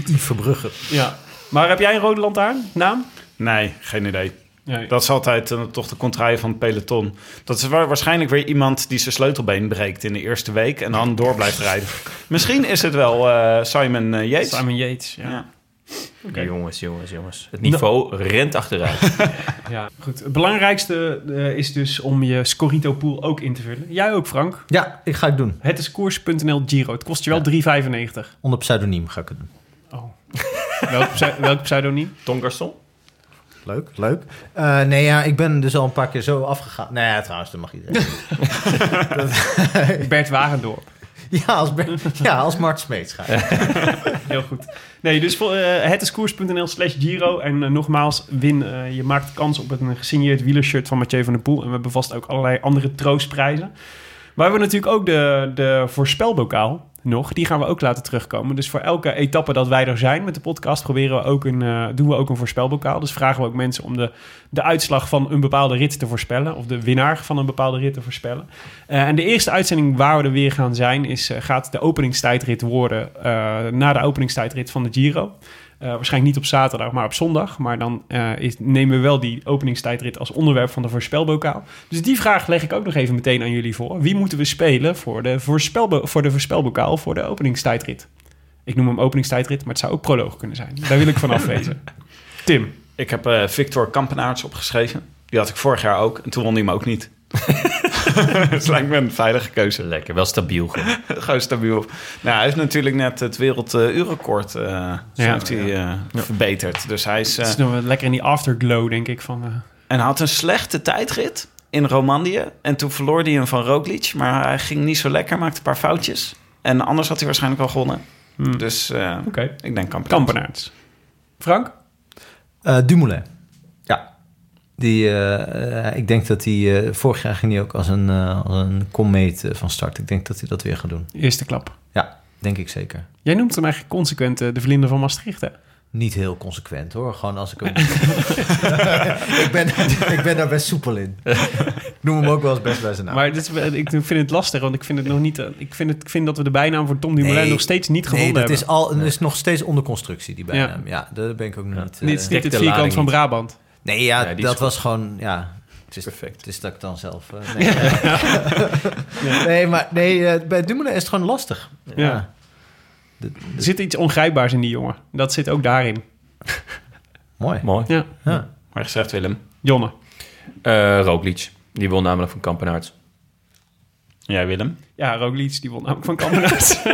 Yves Verbrugge. Ja. Maar heb jij een rode lantaarn? Naam? Nee, geen idee. Nee. Dat is altijd eh, toch de contraille van het peloton. Dat is wa- waarschijnlijk weer iemand die zijn sleutelbeen breekt in de eerste week en dan door blijft rijden. Misschien is het wel eh, Simon eh, Yates. Simon Yates, ja. Ja. Jongens, jongens, jongens. Het niveau rent achteruit. Ja, goed. Het belangrijkste eh, is dus om je Scorito pool ook in te vullen. Jij ook, Frank. Ja, ik ga het doen. Het is koers.nl Giro. Het kost je wel 3,95. Onder pseudoniem ga ik het doen. Oh. welk, welk pseudoniem? Garçon? Leuk, leuk. Eh, nee, ja, ik ben dus al een paar keer zo afgegaan. Nee, ja, trouwens, dat mag iedereen. Bert Wagendorp. ja, als, Ben- ja, als Mart Smeets ga ik. Heel goed. Nee, dus voor, eh, het is koers.nl slash Giro. En eh, nogmaals, win. je maakt kans op een gesigneerd wielershirt van Mathieu van der Poel. En we hebben vast ook allerlei andere troostprijzen. Maar we hebben natuurlijk ook de, de voorspelbokaal nog. Die gaan we ook laten terugkomen. Dus voor elke etappe dat wij er zijn met de podcast... Proberen we ook een, eh, doen we ook een voorspelbokaal. Dus vragen we ook mensen om de, de uitslag van een bepaalde rit te voorspellen. Of de winnaar van een bepaalde rit te voorspellen. Eh, en de eerste uitzending waar we er weer gaan zijn... Is, eh, gaat de openingstijdrit worden na de openingstijdrit van de Giro. Eh, waarschijnlijk niet op zaterdag, maar op zondag. Maar dan eh, is, nemen we wel die openingstijdrit als onderwerp van de voorspelbokaal. Dus die vraag leg ik ook nog even meteen aan jullie voor. Wie moeten we spelen voor de, voorspelbo voor de voorspelbokaal voor de openingstijdrit? Ik noem hem openingstijdrit, maar het zou ook proloog kunnen zijn. Daar wil ik van afwezen. Tim, Ik heb eh, Victor Kampenaerts opgeschreven. Die had ik vorig jaar ook en toen won hij hem ook niet. dat lijkt me een veilige keuze. Lekker, wel stabiel. gewoon. Gewoon stabiel. Nou, hij heeft natuurlijk net het werelduurrecord uh, Ja. heeft hij, eh, verbeterd. Dus hij is... eh, het is nog wel lekker in die afterglow, denk ik. Van, eh, en hij had een slechte tijdrit in Romandie. En toen verloor hij hem van Roglic. Maar hij ging niet zo lekker, maakte een paar foutjes. En anders had hij waarschijnlijk wel gewonnen. hmm. Dus eh, Oké, ik denk Kampenaerts. Kampenaerts. Frank? Eh, Dumoulin. Ja. Die, eh, eh, ik denk dat hij... eh, vorig jaar ging hij ook als een, eh, als een komeet van start. Ik denk dat hij dat weer gaat doen. Eerste klap. Ja, denk ik zeker. Jij noemt hem eigenlijk consequent de vlinder van Maastricht, hè? Niet heel consequent hoor. Gewoon als ik hem... ik, ben, ik ben daar best soepel in. Ik noem hem ook wel eens best bij zijn naam. Maar dit is, ik vind het lastig, want ik vind het nog niet. Ik vind, het, ik vind dat we de bijnaam voor Tom Dumoulin Nee. nog steeds niet nee, gevonden dat hebben. is, al, is nog steeds onder constructie, die bijnaam. Ja, daar ben ik ook nog niet... Dit is niet het de vierkant van niet. Brabant. Nee, ja, dat was gewoon... Ja, het is, Perfect. Het is dat ik dan zelf... eh, nee, nee, maar nee, eh, bij Dumoulin is het gewoon lastig. Ja. De- Er zit iets ongrijpbaars in die jongen. Dat zit ook daarin. mooi. Mooi. Ja. Ja. Maar gezegd, Willem. Jonne. Eh Roglic. Die won namelijk van Kampenaerts. Jij, Willem? Ja, Roglic, die won ook van Kampenaerts.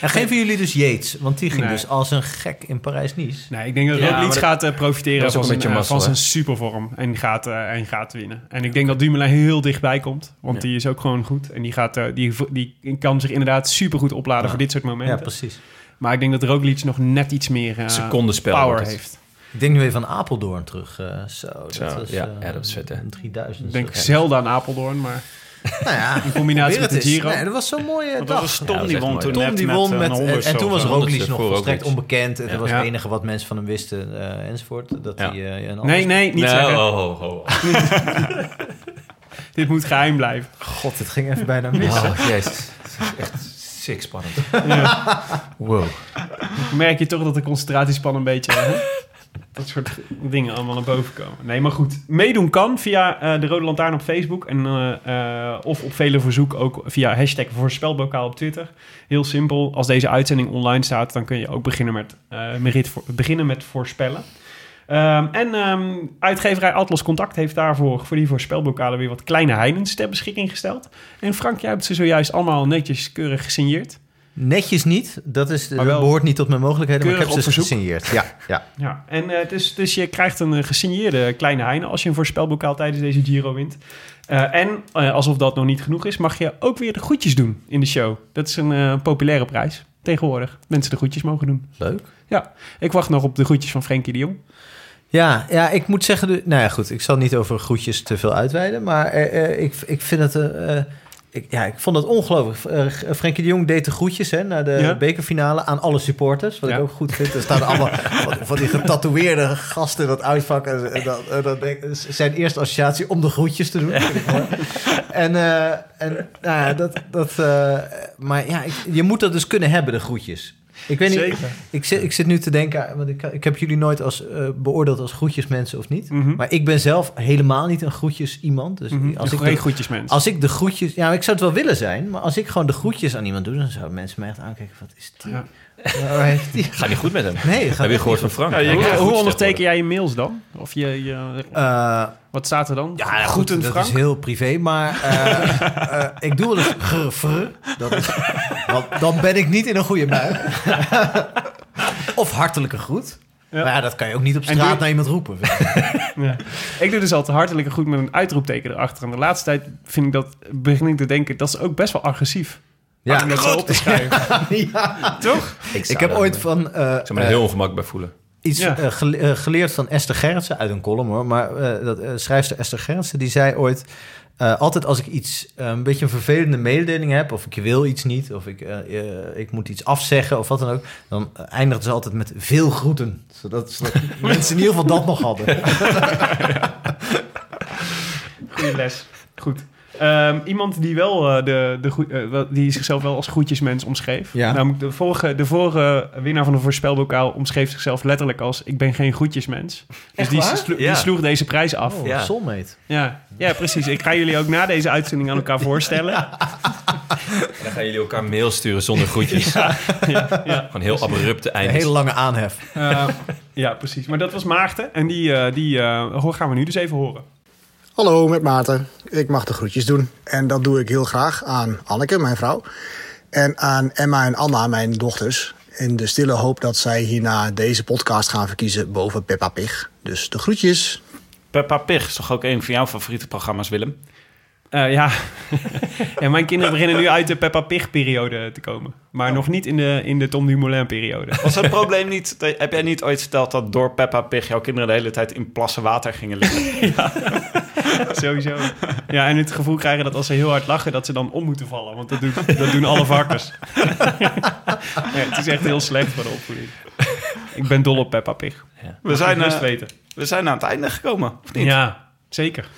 En geven jullie dus Yates, want die ging Nee. dus als een gek in Parijs-Nice. nee, ik denk dat Ja, Roglic maar dat- gaat eh, profiteren van zijn, eh, mazzel, van zijn supervorm. En gaat, eh, en gaat winnen. En ik denk dat Dumoulin heel dichtbij komt. Want Ja. die is ook gewoon goed. En die, gaat, die, die kan zich inderdaad supergoed opladen Ja. voor dit soort Ja, momenten. precies. maar ik denk dat Roglic nog net iets meer eh, Secondenspel power heeft. Ik denk nu even aan Apeldoorn terug. eh, zo, dat Zo, was, ja, ja, dat is vet, hè? een 3000. Ik denk zelden aan Apeldoorn, maar... Nou ja, In combinatie met de. Giro. Nee, dat was zo'n mooie Want dat dag. was Tom die won mooi. toen Tom die met, won eh, met, een en, toen was. Roglic nog volstrekt onbekend. Het Ja. was Ja. het enige wat mensen van hem wisten eh, enzovoort. Dat Ja. hij eh, een ander- Nee, nee, niet Nee, zeggen. oh, oh, oh. Dit moet geheim blijven. God, het ging even bijna mis. Oh, jezus. Het is echt sick spannend. Ja. Wow. merk je toch dat de concentratiespan een beetje... dat soort dingen allemaal naar boven komen. Nee, maar goed. Meedoen kan via eh, de Rode Lantaarn op Facebook. En, eh, eh, of op vele verzoek ook via hashtag voorspelbokaal op Twitter. Heel simpel. Als deze uitzending online staat, dan kun je ook beginnen met, beginnen met voorspellen. Ehm, en ehm, uitgeverij Atlas Contact heeft daarvoor voor die voorspelbokalen weer wat kleine heinens ter beschikking gesteld. En Frank, jij hebt ze zojuist allemaal netjes keurig gesigneerd. Netjes niet. Dat, is, wel behoort niet tot mijn mogelijkheden. Maar ik heb ze dus verzoek. gesigneerd. Ja, ja. Ja, en eh, dus, dus je krijgt een eh, gesigneerde kleine heine als je een voorspelbokaal tijdens deze Giro wint. Eh, en alsof dat nog niet genoeg is, mag je ook weer de groetjes doen in de show. Dat is een populaire prijs tegenwoordig. Mensen de groetjes mogen doen. Leuk. Ja, ik wacht nog op de groetjes van Frenkie de Jong. Ja, ja, ik moet zeggen... de- Nou ja, goed. Ik zal niet over groetjes te veel uitweiden. Maar ik, ik vind het... ik, ja, ik vond het ongelooflijk. Eh, Frenkie de Jong deed de groetjes hè, naar de Ja. bekerfinale aan alle supporters. Wat Ja. ik ook goed vind. Er staan allemaal van, die getatoeëerde gasten dat uitvak. En, en dat, en dat denk- zijn eerste associatie om de groetjes te doen. En, eh, en nou ja, dat... dat eh, maar ja, ik- je moet dat dus kunnen hebben, de groetjes. Ik weet niet, Zeker. ik zit, ik zit nu te denken, want ik, ik heb jullie nooit als, eh, beoordeeld als groetjesmensen of niet. Mhm. Maar ik ben zelf helemaal niet een groetjes iemand. Dus Mhm. als, ik Geen de, groetjes, mensen. als ik de groetjes... Ja, ik zou het wel willen zijn. Maar als ik gewoon de groetjes aan iemand doe... dan zouden mensen mij echt aankijken. Wat is die? Ja. Die? Gaat niet goed met hem. Nee, Heb je gehoord niet van Frank? Ja, je Hij Hoe, onderteken jij je mails dan? Of je, je. Eh, wat staat er dan? ja, nou goed, dat Frank? is heel privé. Maar eh, eh, ik doe wel eens grr. Dat is, want dan ben ik niet in een goede bui. of hartelijke groet. Ja. Maar ja, dat kan je ook niet op straat doe- naar iemand roepen. Ja. Ik doe dus altijd hartelijke groet met een uitroepteken erachter. En de laatste tijd vind ik dat, begin ik te denken, dat is ook best wel agressief. Ja, om dat zo op te schrijven. ja. Toch? Ik heb ooit van eh, Ik zou me er eh, heel ongemak bij voelen. Iets Ja. eh, eh, geleerd van Esther Gerritsen uit een column hoor. Maar eh, dat schrijfster Esther Gerritsen die zei ooit: altijd als ik iets een beetje een vervelende mededeling heb, of ik wil iets niet, of ik, ik moet iets afzeggen of wat dan ook, dan eindigt ze altijd met veel groeten, zodat, zodat mensen in ieder geval dat nog hadden. Goeie les. Goed. Ehm, iemand die wel eh, de, de eh, die zichzelf wel als groetjesmens omschreef. Ja. Namelijk de vorige, de vorige winnaar van de voorspelbokaal omschreef zichzelf letterlijk als ik ben geen groetjesmens. Dus die, waar? slo- die Ja. sloeg deze prijs af. Oh, Ja. soulmate. Ja. ja, precies. Ik ga jullie ook na deze uitzending aan elkaar voorstellen. En dan gaan jullie elkaar mail sturen zonder groetjes. Gewoon heel abrupte Een eindes. hele lange aanhef. Eh, ja, precies. Maar dat was Maarten. En die, die eh, hoor- gaan we nu dus even horen. Hallo, met Maarten. Ik mag de groetjes doen. En dat doe ik heel graag aan Anneke, mijn vrouw. En aan Emma en Anna, mijn dochters. In de stille hoop dat zij hierna deze podcast gaan verkiezen boven Peppa Pig. Dus de groetjes. Peppa Pig is toch ook een van jouw favoriete programma's, Willem? Eh, ja. ja, mijn kinderen beginnen nu uit de Peppa Pig-periode te komen. Maar nog niet in de, in de Tom Dumoulin-periode. Was het probleem niet... Heb jij niet ooit verteld dat door Peppa Pig jouw kinderen de hele tijd in plassen water gingen liggen? Sowieso. Ja, en het gevoel krijgen dat als ze heel hard lachen, dat ze dan om moeten vallen. Want dat, doet, dat doen alle varkens. ja, het is echt heel slecht voor de opvoeding. Ik ben dol op Peppa Pig. We zijn, eh, weten. we zijn aan het einde gekomen, of niet? Ja, zeker.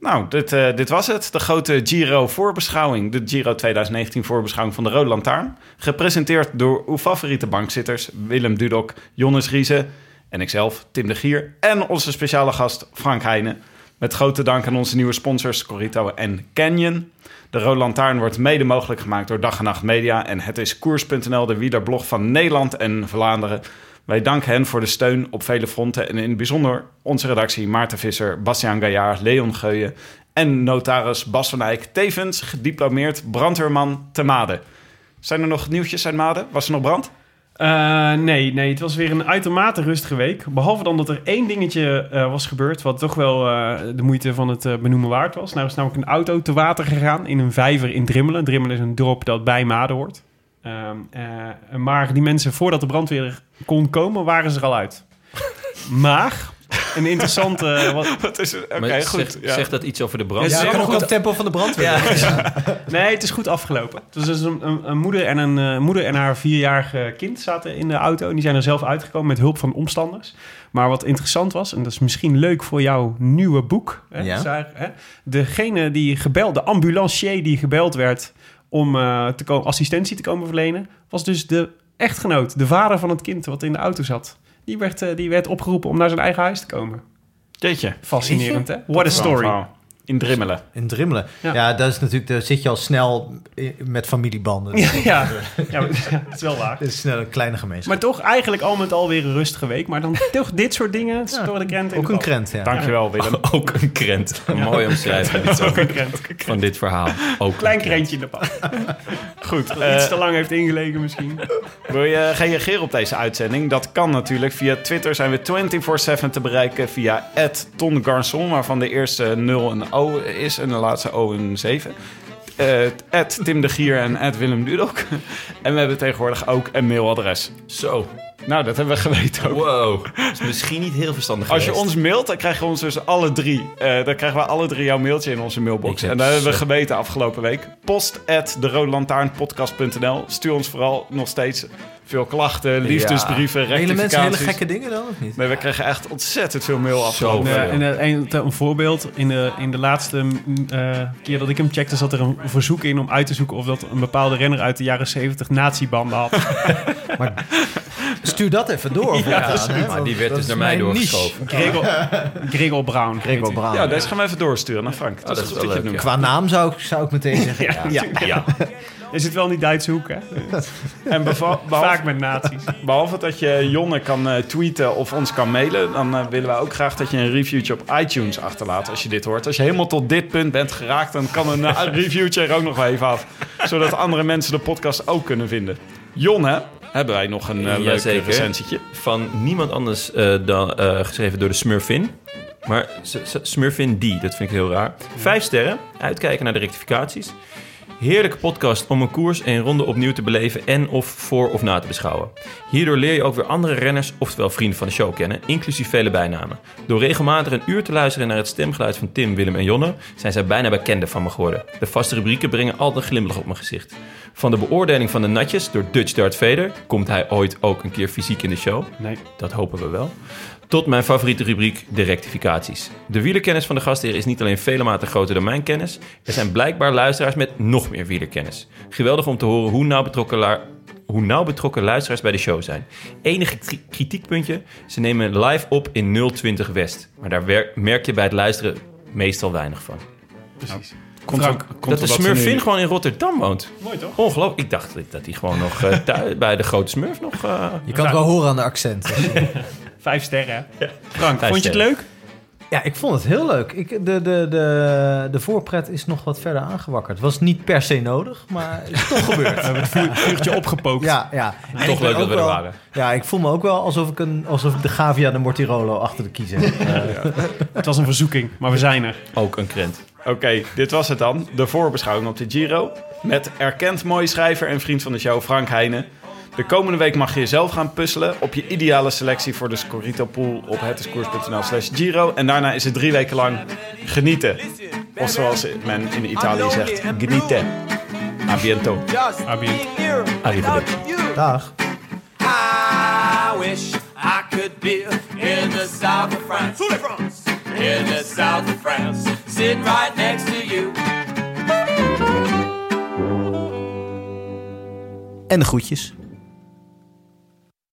Nou, dit, eh, dit was het. De grote Giro-voorbeschouwing. De Giro 2019 voorbeschouwing van de Rode Lantaarn. Gepresenteerd door uw favoriete bankzitters... Willem Dudok, Jonnes Riese en ikzelf, Tim de Gier... en onze speciale gast Frank Heijnen. Met grote dank aan onze nieuwe sponsors Corito en Canyon. De Rode Lantaarn wordt mede mogelijk gemaakt door Dag en Nacht Media... en het is Koers.nl, de wielerblog van Nederland en Vlaanderen... Wij danken hen voor de steun op vele fronten en in het bijzonder onze redactie Maarten Visser, Bastiaan Gaillard, Leon Geuyen en notaris Bas van Eyck, tevens gediplomeerd brandweerman te Maden. Zijn er nog nieuwtjes uit Maden? Was er nog brand? Eh, nee, nee, het was weer een uitermate rustige week. Behalve dan dat er één dingetje eh, was gebeurd... wat toch wel eh, de moeite van het benoemen waard was. Nou is namelijk een auto te water gegaan in een vijver in Drimmelen. Drimmelen is een dorp dat bij Maden hoort. Ehm, eh, maar die mensen, voordat de brandweer kon komen, waren ze er al uit. Maar een interessante... Wat, Wat is het? Oké, Maar goed. zegt, ja. zegt dat iets over de brand? Ja, Ja, ook goed. het tempo van de brandweer. nee, het is goed afgelopen. Dus er is een, een, een moeder, en een eh, moeder en haar vierjarige kind zaten in de auto. En die zijn er zelf uitgekomen met hulp van omstanders. Maar wat interessant was, en dat is misschien leuk voor jouw nieuwe boek. Hè, hè, degene die gebeld, de ambulancier die gebeld werd om eh, te komen, assistentie te komen verlenen, was dus de echtgenoot, de vader van het kind wat in de auto zat. Die werd, eh, die werd opgeroepen om naar zijn eigen huis te komen. Jeetje. Fascinerend, hè? What a story. In Drimmelen. In Drimmelen. Ja. Ja. dat is natuurlijk, daar zit je al snel met familiebanden. Ja, ja. dat is wel waar. Het is snel een kleine gemeenschap. Maar toch eigenlijk al met al weer een rustige week. Maar dan toch dit soort dingen Ja, door de krent Ook de een krent, ja. Dankjewel, Willem. Ook een krent. Een dit zo, Ook een krent. van dit verhaal. Ook Klein krentje in de pan. Goed. Dat eh, iets te lang heeft ingelegen misschien. Wil je reageren op deze uitzending? Dat kan natuurlijk. Via Twitter zijn we 24-7 te bereiken via @tongarçon, waarvan de eerste 0 een Is en de laatste O een 7. Eh Tim de Gier en Willem Dudok. En we hebben tegenwoordig ook een mailadres. Zo. Nou, dat hebben we geweten ook. Wow. Dat is misschien niet heel verstandig Als je geweest. ons mailt, dan krijgen we ons dus alle drie. eh, dan krijgen we alle drie jouw mailtje in onze mailbox. En dat hebben we geweten afgelopen week. Post at de Stuur ons vooral nog steeds veel klachten, liefdesbrieven, Hele mensen hele gekke dingen dan, of niet? Nee, we kregen echt ontzettend veel mail afgelopen Zo. week. Ja, en, eh, een, een voorbeeld. In de, in de laatste mm, eh, keer dat ik hem checkte... zat er een verzoek in om uit te zoeken... of dat een bepaalde renner uit de jaren 70 nazi-banden had. Stuur dat even door. hè, Maar die werd dat dus is naar mij doorgeschoven. Gregor, Gregor Brown. Gregor. Brown. Ja, deze gaan we even doorsturen naar Frank. Dat, dat is goed dat je het leuk, noemt. Qua naam zou ik, zou ik meteen zeggen. Ja, Ja, ja. Je zit wel in die Duitse hoek, hè? En behalve, Vaak met nazi's. behalve dat je Jonne kan eh, tweeten of ons kan mailen... dan eh, willen wij ook graag dat je een reviewtje op iTunes achterlaat als je dit hoort. Als je helemaal tot dit punt bent geraakt... dan kan een eh, reviewtje er ook nog wel even af. Zodat andere mensen de podcast ook kunnen vinden. Jonne, hebben wij nog een eh leuk Jazeker. recensietje? Van niemand anders eh, dan eh, geschreven door de Smurfin. Maar Smurfin D, dat vind ik heel raar. Vijf sterren, uitkijken naar de rectificaties. Heerlijke podcast om een koers en ronde opnieuw te beleven en of voor of na te beschouwen. Hierdoor leer je ook weer andere renners, oftewel vrienden van de show kennen, inclusief vele bijnamen. Door regelmatig een uur te luisteren naar het stemgeluid van Tim, Willem en Jonne, zijn zij bijna bekenden van me geworden. De vaste rubrieken brengen altijd een glimlach op mijn gezicht. Van de beoordeling van de natjes door Dutch Dart Vader komt hij ooit ook een keer fysiek in de show. Nee. Dat hopen we wel. Tot mijn favoriete rubriek, de rectificaties. De wielerkennis van de gastheer is niet alleen vele maten groter dan mijn kennis. Er zijn blijkbaar luisteraars met nog meer wielerkennis. Geweldig om te horen hoe nauw betrokken, la- hoe nauw betrokken luisteraars bij de show zijn. Enige kri- kritiekpuntje, ze nemen live op in 020 West. Maar daar wer- merk je bij het luisteren meestal weinig van. Precies. Komt Frank, komt dat de Smurfin nu- gewoon in Rotterdam woont. Mooi toch? Ongelooflijk. Ik dacht dat hij gewoon nog eh, thuis, bij de grote Smurf nog... eh, Je kan het wel horen aan de accent. Vijf sterren? Frank, Vijf vond je het sterren. leuk? Ja, ik vond het heel leuk. Ik, de, de, de, de voorpret is nog wat verder aangewakkerd. Het was niet per se nodig, maar het is toch gebeurd. We hebben het vuur, vuurtje opgepookt. Ja, ja. En Toch leuk dat we er waren. Ja, ik voel me ook wel alsof ik, een, alsof ik de Gavia de Mortirolo achter de kiezer heb. Het was een verzoeking, maar we zijn er. ook een krent. Oké, dit was het dan. De voorbeschouwing op de Giro. Met erkend mooie schrijver en vriend van de show Frank Heijnen. De komende week mag je zelf gaan puzzelen op je ideale selectie voor de Scorito Pool op hetiskoers.nl slash Giro. En daarna is het drie weken lang genieten. Of zoals men in Italië zegt, genieten. A biento. Abient. Arrivederci. Dag. I wish I could be in the south of France. In the south of France. Sitting right next to you. En de groetjes.